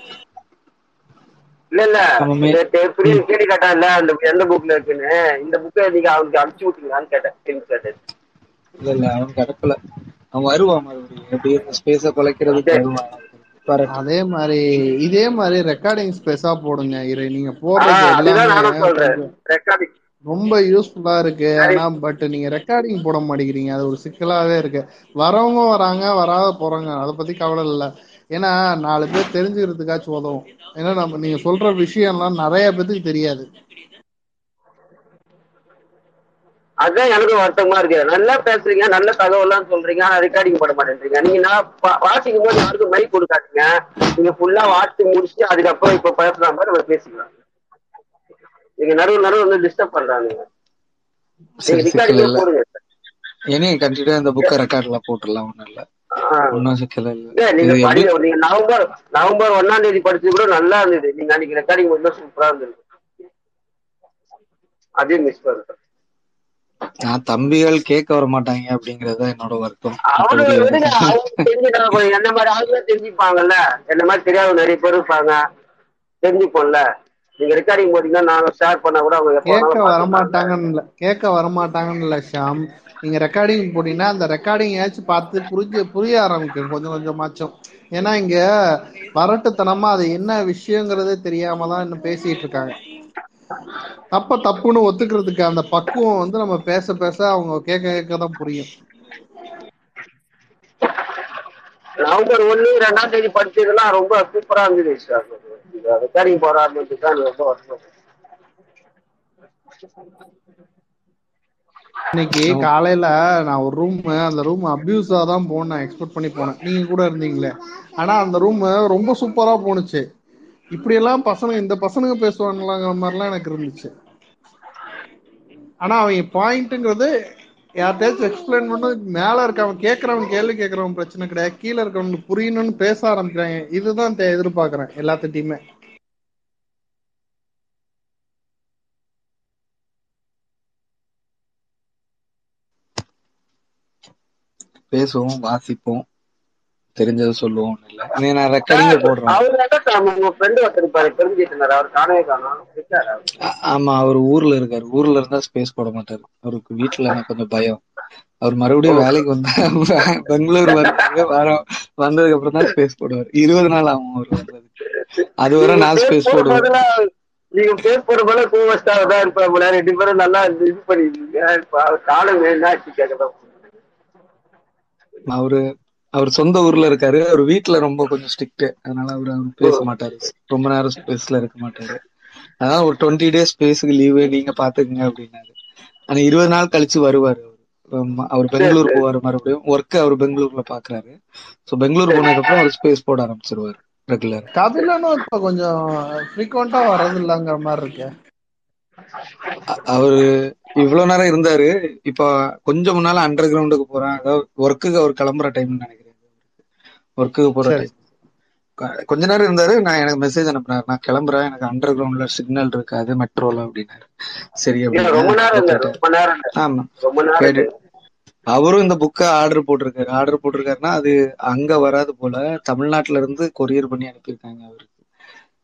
B: இல்ல இல்ல. நேத்து பிரியன் கேள்வி கேட்டான்ல அந்த எந்த புக்ல இருக்குன்னு. இந்த புக்கை நீங்க அவனுக்கு அனுப்பிச்சு விட்டீங்களான்னு கேட்டேன். கேள்வி கேட்டேன்.
A: இல்ல இல்ல அவன் கிடக்கல. அவன் வருவான் மறுபடியும். இந்த ஸ்பேஸ குலைக்கிறதுக்கு வருவான்.
C: அதே மாதிரி இதே மாதிரி ரெக்கார்டிங் ஸ்பேஸா போடுங்க இரு. நீங்க போடுறது எல்லாமே ரொம்ப யூஸ்ஃபுல்லா இருக்கு. ஆனா பட் நீங்க ரெக்கார்டிங் போட மாட்டேங்கிறீங்க. அது ஒரு சிக்கலாவே இருக்கு. வரவங்க வராங்க வராத போறாங்க. அதை பத்தி கவலை இல்ல. ஏன்னா நாலு பேர் தெரிஞ்சுக்கிறதுக்காச்சும் உதவும். ஏன்னா நம்ம நீங்க சொல்ற விஷயம்லாம் நிறைய பேத்துக்கு தெரியாது.
B: அதுதான் எனக்கும் வருத்தமா இருக்கு. நல்லா பேசுறீங்க நல்ல தகவல்லாம் சொல்றீங்க ஆனா ரெக்கார்டிங் பண்ண மாட்டேன்றீங்க. நீங்க நான் வாசிக்கும் போது யாருக்கும் மைக் கொடுக்காதீங்க. நீங்க ஃபுல்லா வாசிச்சு முடிச்சுட்டு அதுக்கப்புறம் இப்ப மாதிரி நம்ம பேசிக்கலாம். நீங்க நடுவு நடுவு வந்து டிஸ்டர்ப் பண்றாங்க.
A: இனி கண்டிப்பா இந்த புக்கை ரெக்கார்ட்ல போட்டுடலாம் ஒண்ணும் இல்ல. ஒன்னும் சிக்கல் இல்ல.
B: நீங்க நீங்க நவம்பர் நவம்பர் ஒன்னாம் தேதி படிச்சது கூட நல்லா இருந்தது. நீங்க அன்னைக்கு ரெக்கார்டிங் பண்ணா சூப்பரா இருந்தது. அதையும் மிஸ் பண்ணுறேன்
A: நான் தம்பிகள் கேட்க வர மாட்டாங்க அப்படிங்கறது என்னோட வருத்தம்.
B: என்ன மாதிரி ஆளுங்க தெரிஞ்சுப்பாங்கல்ல? என்ன மாதிரி தெரியாத நிறைய பேர் இருப்பாங்க. தெரிஞ்சுப்போம்ல. நீங்க ரெக்கார்டிங் போட்டீங்கன்னா நாங்க ஷேர் பண்ணா கூட அவங்க
C: கேட்க. வரமாட்டாங்கன்னு இல்ல. கேட்க வரமாட்டாங்கன்னு இல்ல ஷாம் நீங்க ரெக்கார்டிங் போட்டீங்கன்னா அந்த ரெக்கார்டிங் ஏச்சும் பார்த்து புரிஞ்சு புரிய ஆரம்பிக்கும். கொஞ்சம் கொஞ்சமாச்சும். ஏன்னா இங்க வரட்டுத்தனமா அது என்ன விஷயங்கிறதே தெரியாம தான் இன்னும் பேசிட்டு இருக்காங்க. தப்ப தப்புன்னு ஒத்துக்கிறதுக்கு அந்த பக்குவம் வந்து நம்ம பேச பேச அவங்க கேட்க கேட்க தான் புரியும்.
B: நவம்பர் ஒண்ணு ரெண்டாம் தேதி படிச்சதெல்லாம் ரொம்ப சூப்பரா இருந்தது சார் ரெக்கார்டிங் ரொம்ப வருஷம்
C: இன்னைக்கு காலையில நான் ஒரு ரூம் அந்த ரூம் அபியூஸா தான் போனேன் எக்ஸ்பெக்ட் பண்ணி போனேன். நீங்க கூட இருந்தீங்களே. ஆனா அந்த ரூம் ரொம்ப சூப்பரா போணுச்சு. இப்படி எல்லாம் பசங்க இந்த பசங்க பேசுவாங்களாங்கிற மாதிரிலாம் எனக்கு இருந்துச்சு. ஆனா அவங்க பாயிண்ட்ங்கிறது யார்கிட்டயாச்சும் எக்ஸ்பிளைன் பண்ண மேல இருக்கவன் கேட்கறவன் கேள்வி கேட்கறவன் பிரச்சனை கிடையாது. கீழே இருக்கவனுக்கு புரியணும்னு பேச ஆரம்பிக்கிறாங்க. இதுதான் எதிர்பார்க்கறேன் எல்லாத்திட்டையுமே.
A: பேசுவோம் வாசிப்போம். தெரிஞ்சதை சொல்லுவோம் இல்ல. நான் ரெக்கார்டிங்க போடுறேன். ஆமா அவர் ஊர்ல இருக்காரு. ஊர்ல இருந்தா ஸ்பேஸ் போட மாட்டாரு. அவருக்கு வீட்டுல எனக்கு கொஞ்சம் பயம். அவர் மறுபடியும் வேலைக்கு வந்தா பெங்களூர் வர வந்ததுக்கு அப்புறம் தான் ஸ்பேஸ் போடுவார். இருபது நாள் ஆகும் அவர் வர்றதுக்கு அது வரை நான் ஸ்பேஸ் போடுவேன்.
B: நீங்க பேஸ் போற போல கோவஸ்டாக தான் இருப்பாங்க ரெண்டு பேரும் நல்லா இது பண்ணிருக்கீங்க காலம் கேட்கதான்
A: அவரு அவர் சொந்த ஊர்ல இருக்காரு. அவர் வீட்டுல ரொம்ப கொஞ்சம் ஸ்ட்ரிக்ட் அதனால அவர் அவர் பேச மாட்டாரு. ரொம்ப நேரம் ஸ்பேஸ்ல இருக்க மாட்டாரு. அதான் ஒரு டுவெண்ட்டி டேஸ் ஸ்பேஸுக்கு லீவு நீங்க பாத்துக்கங்க அப்படின்னாரு. ஆனா இருபது நாள் கழிச்சு வருவாரு அவரு. அவர் பெங்களூர் போவாரு மறுபடியும். ஒர்க் அவர் பெங்களூர்ல பாக்குறாரு. சோ பெங்களூர் போனதுக்கு அப்புறம் அவர் ஸ்பேஸ் போட ஆரம்பிச்சிருவாரு ரெகுலர்
C: கபிலனும் இப்ப கொஞ்சம் ஃப்ரீக்வெண்டா வர்றது இல்லங்கிற மாதிரி இருக்கு.
A: அவரு இவ்வளவு நேரம் இருந்தாரு. இப்ப கொஞ்சம் முன்னால அண்டர் கிரவுண்டுக்கு போறேன். அதாவது ஒர்க்குக்கு அவர் கிளம்புற டைம்னு நினைக்கிறேன். ஒர்க்குக்கு போற
C: சரி.
A: டைம் கொஞ்ச நேரம் இருந்தாரு நான் எனக்கு மெசேஜ் அனுப்புனாரு. நான் கிளம்புறேன் எனக்கு அண்டர் கிரவுண்ட்ல சிக்னல் இருக்காது மெட்ரோல அப்படின்னாரு. சரி அப்படின்னு ஆமா. அவரும் இந்த புக்கை ஆர்டர் போட்டிருக்காரு. ஆர்டர் போட்டிருக்காருன்னா அது அங்க வராது போல தமிழ்நாட்டுல இருந்து கொரியர் பண்ணி அனுப்பியிருக்காங்க அவருக்கு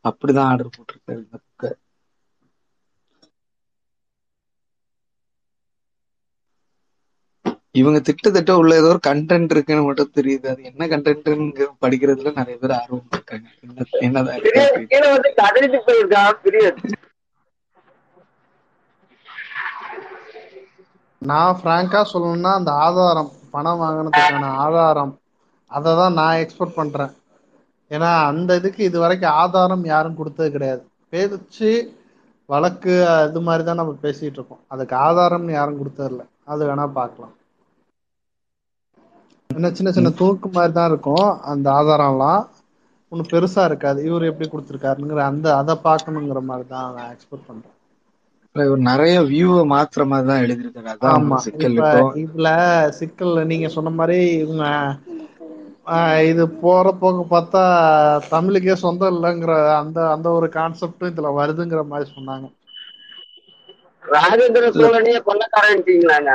A: அப்படிதான் ஆர்டர் போட்டிருக்காரு இந்த புக்கை இவங்க திட்டத்தட்ட உள்ள ஏதோ ஒரு கண்டென்ட் இருக்குன்னு மட்டும் தெரியுது. அது என்ன கண்டென்ட்னு படிக்கிறதுல நிறைய பேர் ஆர்வம் இருக்காங்க என்ன என்னதான்
C: நான் ஃப்ராங்கா சொல்லணும்னா அந்த ஆதாரம் பணம் வாங்கினதுக்கான ஆதாரம் அதை தான் நான் எக்ஸ்பெக்ட் பண்றேன். ஏன்னா அந்த இதுக்கு இது வரைக்கும் ஆதாரம் யாரும் கொடுத்தது கிடையாது. பேச்சு வழக்கு அது மாதிரி தான் நம்ம பேசிட்டு இருக்கோம். அதுக்கு ஆதாரம்னு யாரும் கொடுத்ததில்ல. அது வேணா பார்க்கலாம். என்ன சின்ன சின்ன தூக்கு மாதிரி தான் இருக்கும். அந்த ஆதாரம்லாம் ஒன்றும் பெருசா இருக்காது. இவர் எப்படி கொடுத்துருக்காருங்கிற அந்த அதை பார்க்கணுங்கிற மாதிரி தான் நான் எக்ஸ்பெக்ட் பண்றேன்.
A: இவர் நிறைய வியூவை மாத்துற மாதிரி தான் எழுதியிருக்காரு
C: ஆமா.
A: சிக்கல்
C: இதுல சிக்கல் நீங்க சொன்ன மாதிரி இவங்க ஆஹ், இது போற போக்கு பார்த்தா தமிழுக்கே சொந்தம் இல்லைங்கிற அந்த அந்த ஒரு கான்செப்டும் இதுல வருதுங்கிற மாதிரி சொன்னாங்க.
B: ராஜேந்திர சோழனையே கொள்ளக்காரன்ட்டீங்களாங்க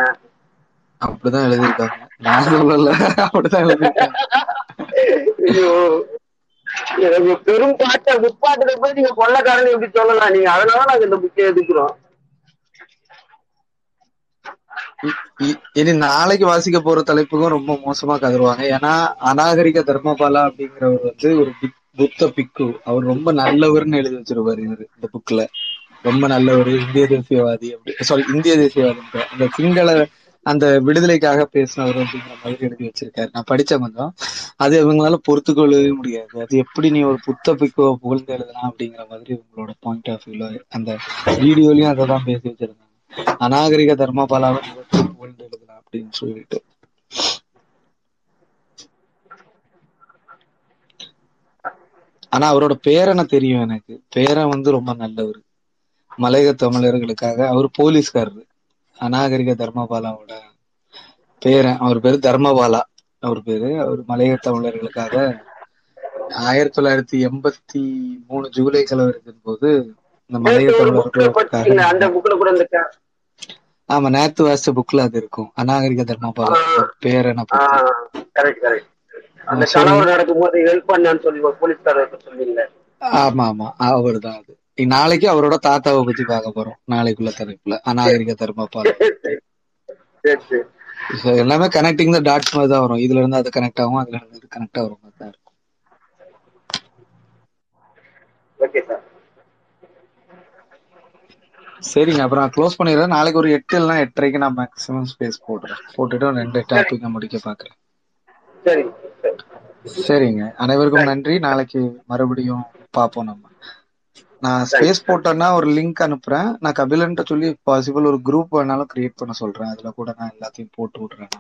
A: அப்படிதான் எழுதியிருக்காங்க. நான் சொல்லல. அப்படிதான் எழுதியிருக்காங்க.
B: ஐயோ எனக்கு பெரும் பாட்ட முப்பாட்டுல போய் நீங்க கொள்ளக்காரன் எப்படி சொல்லலாம்? நீங்க அதனால நாங்க இந்த புக்கை
A: இ- இனி நாளைக்கு வாசிக்க போற தலைப்புக்கும் ரொம்ப மோசமா கதருவாங்க. ஏன்னா அநாகரிக தர்மபாலா அப்படிங்கிறவர் வந்து ஒரு பிக்- புத்த பிக்கு. அவர் ரொம்ப நல்லவர்னு எழுதி வச்சிருப்பாரு இவரு இந்த புக்ல ரொம்ப நல்லவர் இந்திய தேசியவாதி அப்படி சாரி இந்திய தேசியவாதி. அந்த சிங்கள அந்த விடுதலைக்காக பேசினவர் அப்படிங்கிற மாதிரி எழுதி வச்சிருக்காரு. நான் படிச்ச கொஞ்சம் அது இவங்களால பொறுத்து கொள்ளவே முடியாது. அது எப்படி நீ ஒரு புத்த பிக்குவை புகழ்ந்து எழுதலாம் அப்படிங்கிற மாதிரி இவங்களோட பாயிண்ட் ஆஃப் வியூல அந்த வீடியோலயும் அதை தான் பேசி வச்சிருந்தாங்க. அநாகரிக தர்மபாலாவை நீ புகழ்ந்து எழுதலாம் அப்படின்னு சொல்லிட்டு. ஆனா அவரோட பேரனை தெரியும் எனக்கு? பேரன் வந்து ரொம்ப நல்லவர். மலையக தமிழர்களுக்காக அவர் போலீஸ்காரரு. அநாகரிக தர்மபாலாவோட பேரன் அவர் பேரு தர்மபாலா. அவர் பேரு அவர் மலையக தமிழர்களுக்காக ஆயிரத்தி தொள்ளாயிரத்தி எண்பத்தி மூணு ஜூலை கலவரத்தின் போது இந்த
B: அந்த
A: தமிழர்களுக்காக ஆமா நேத்து வாசிச்ச புக்ல அது இருக்கும். அநாகரிக தர்மபாலம் பேரனை
B: அந்த நடக்கும்போது ஹெல்ப் பண்ணான்னு சொல்லி போலீஸ்காரர்
A: ஆமா ஆமா. அவர் தான் அது. நாளைக்கு அவரோட தாத்தாவை பத்தி பார்க்க போறோம். நாளைக்குள்ள தலைப்புல. அநாகரிக So, எல்லாமே கனெக்டிங் த டாட்ஸ் மாதிரி தான் வரும். இதுல இருந்து அது கனெக்ட் ஆகும் அதுல இருந்து இது கனெக்ட் ஆகிற மாதிரி தான் இருக்கும். சரிங்க அப்புறம் நான் க்ளோஸ் பண்ணிடுறேன். நாளைக்கு ஒரு எட்டு இல்லைன்னா எட்டரைக்கு நான் மேக்ஸிமம் ஸ்பேஸ் போடுறேன் போட்டுட்டு ரெண்டு டாபிக் முடிக்க பாக்குறேன்
B: சரி சரி.
A: சரிங்க. அனைவருக்கும் நன்றி. நாளைக்கு மறுபடியும் பார்ப்போம் நம்ம. நான் ஸ்பேஸ் போட்டேன்னா ஒரு லிங்க் அனுப்புறேன். நான் கபிலன்ட்ட சொல்லி பாசிபிள் ஒரு குரூப் வேணாலும் கிரியேட் பண்ண சொல்றேன். அதுல கூட நான் எல்லாத்தையும் போட்டு விடுறேன்.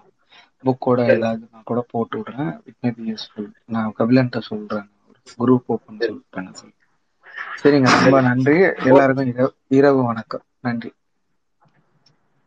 A: புக்கோட ஏதாவது நான் கூட போட்டு விடுறேன். இட் மே பி யூஸ்ஃபுல் நான் கபிலன்ட்ட சொல்றேன். குரூப் ஓப்பன் பண்ண சொல்லி. சரிங்க ரொம்ப நன்றி. எல்லாருக்கும் இரவு இரவு வணக்கம். நன்றி.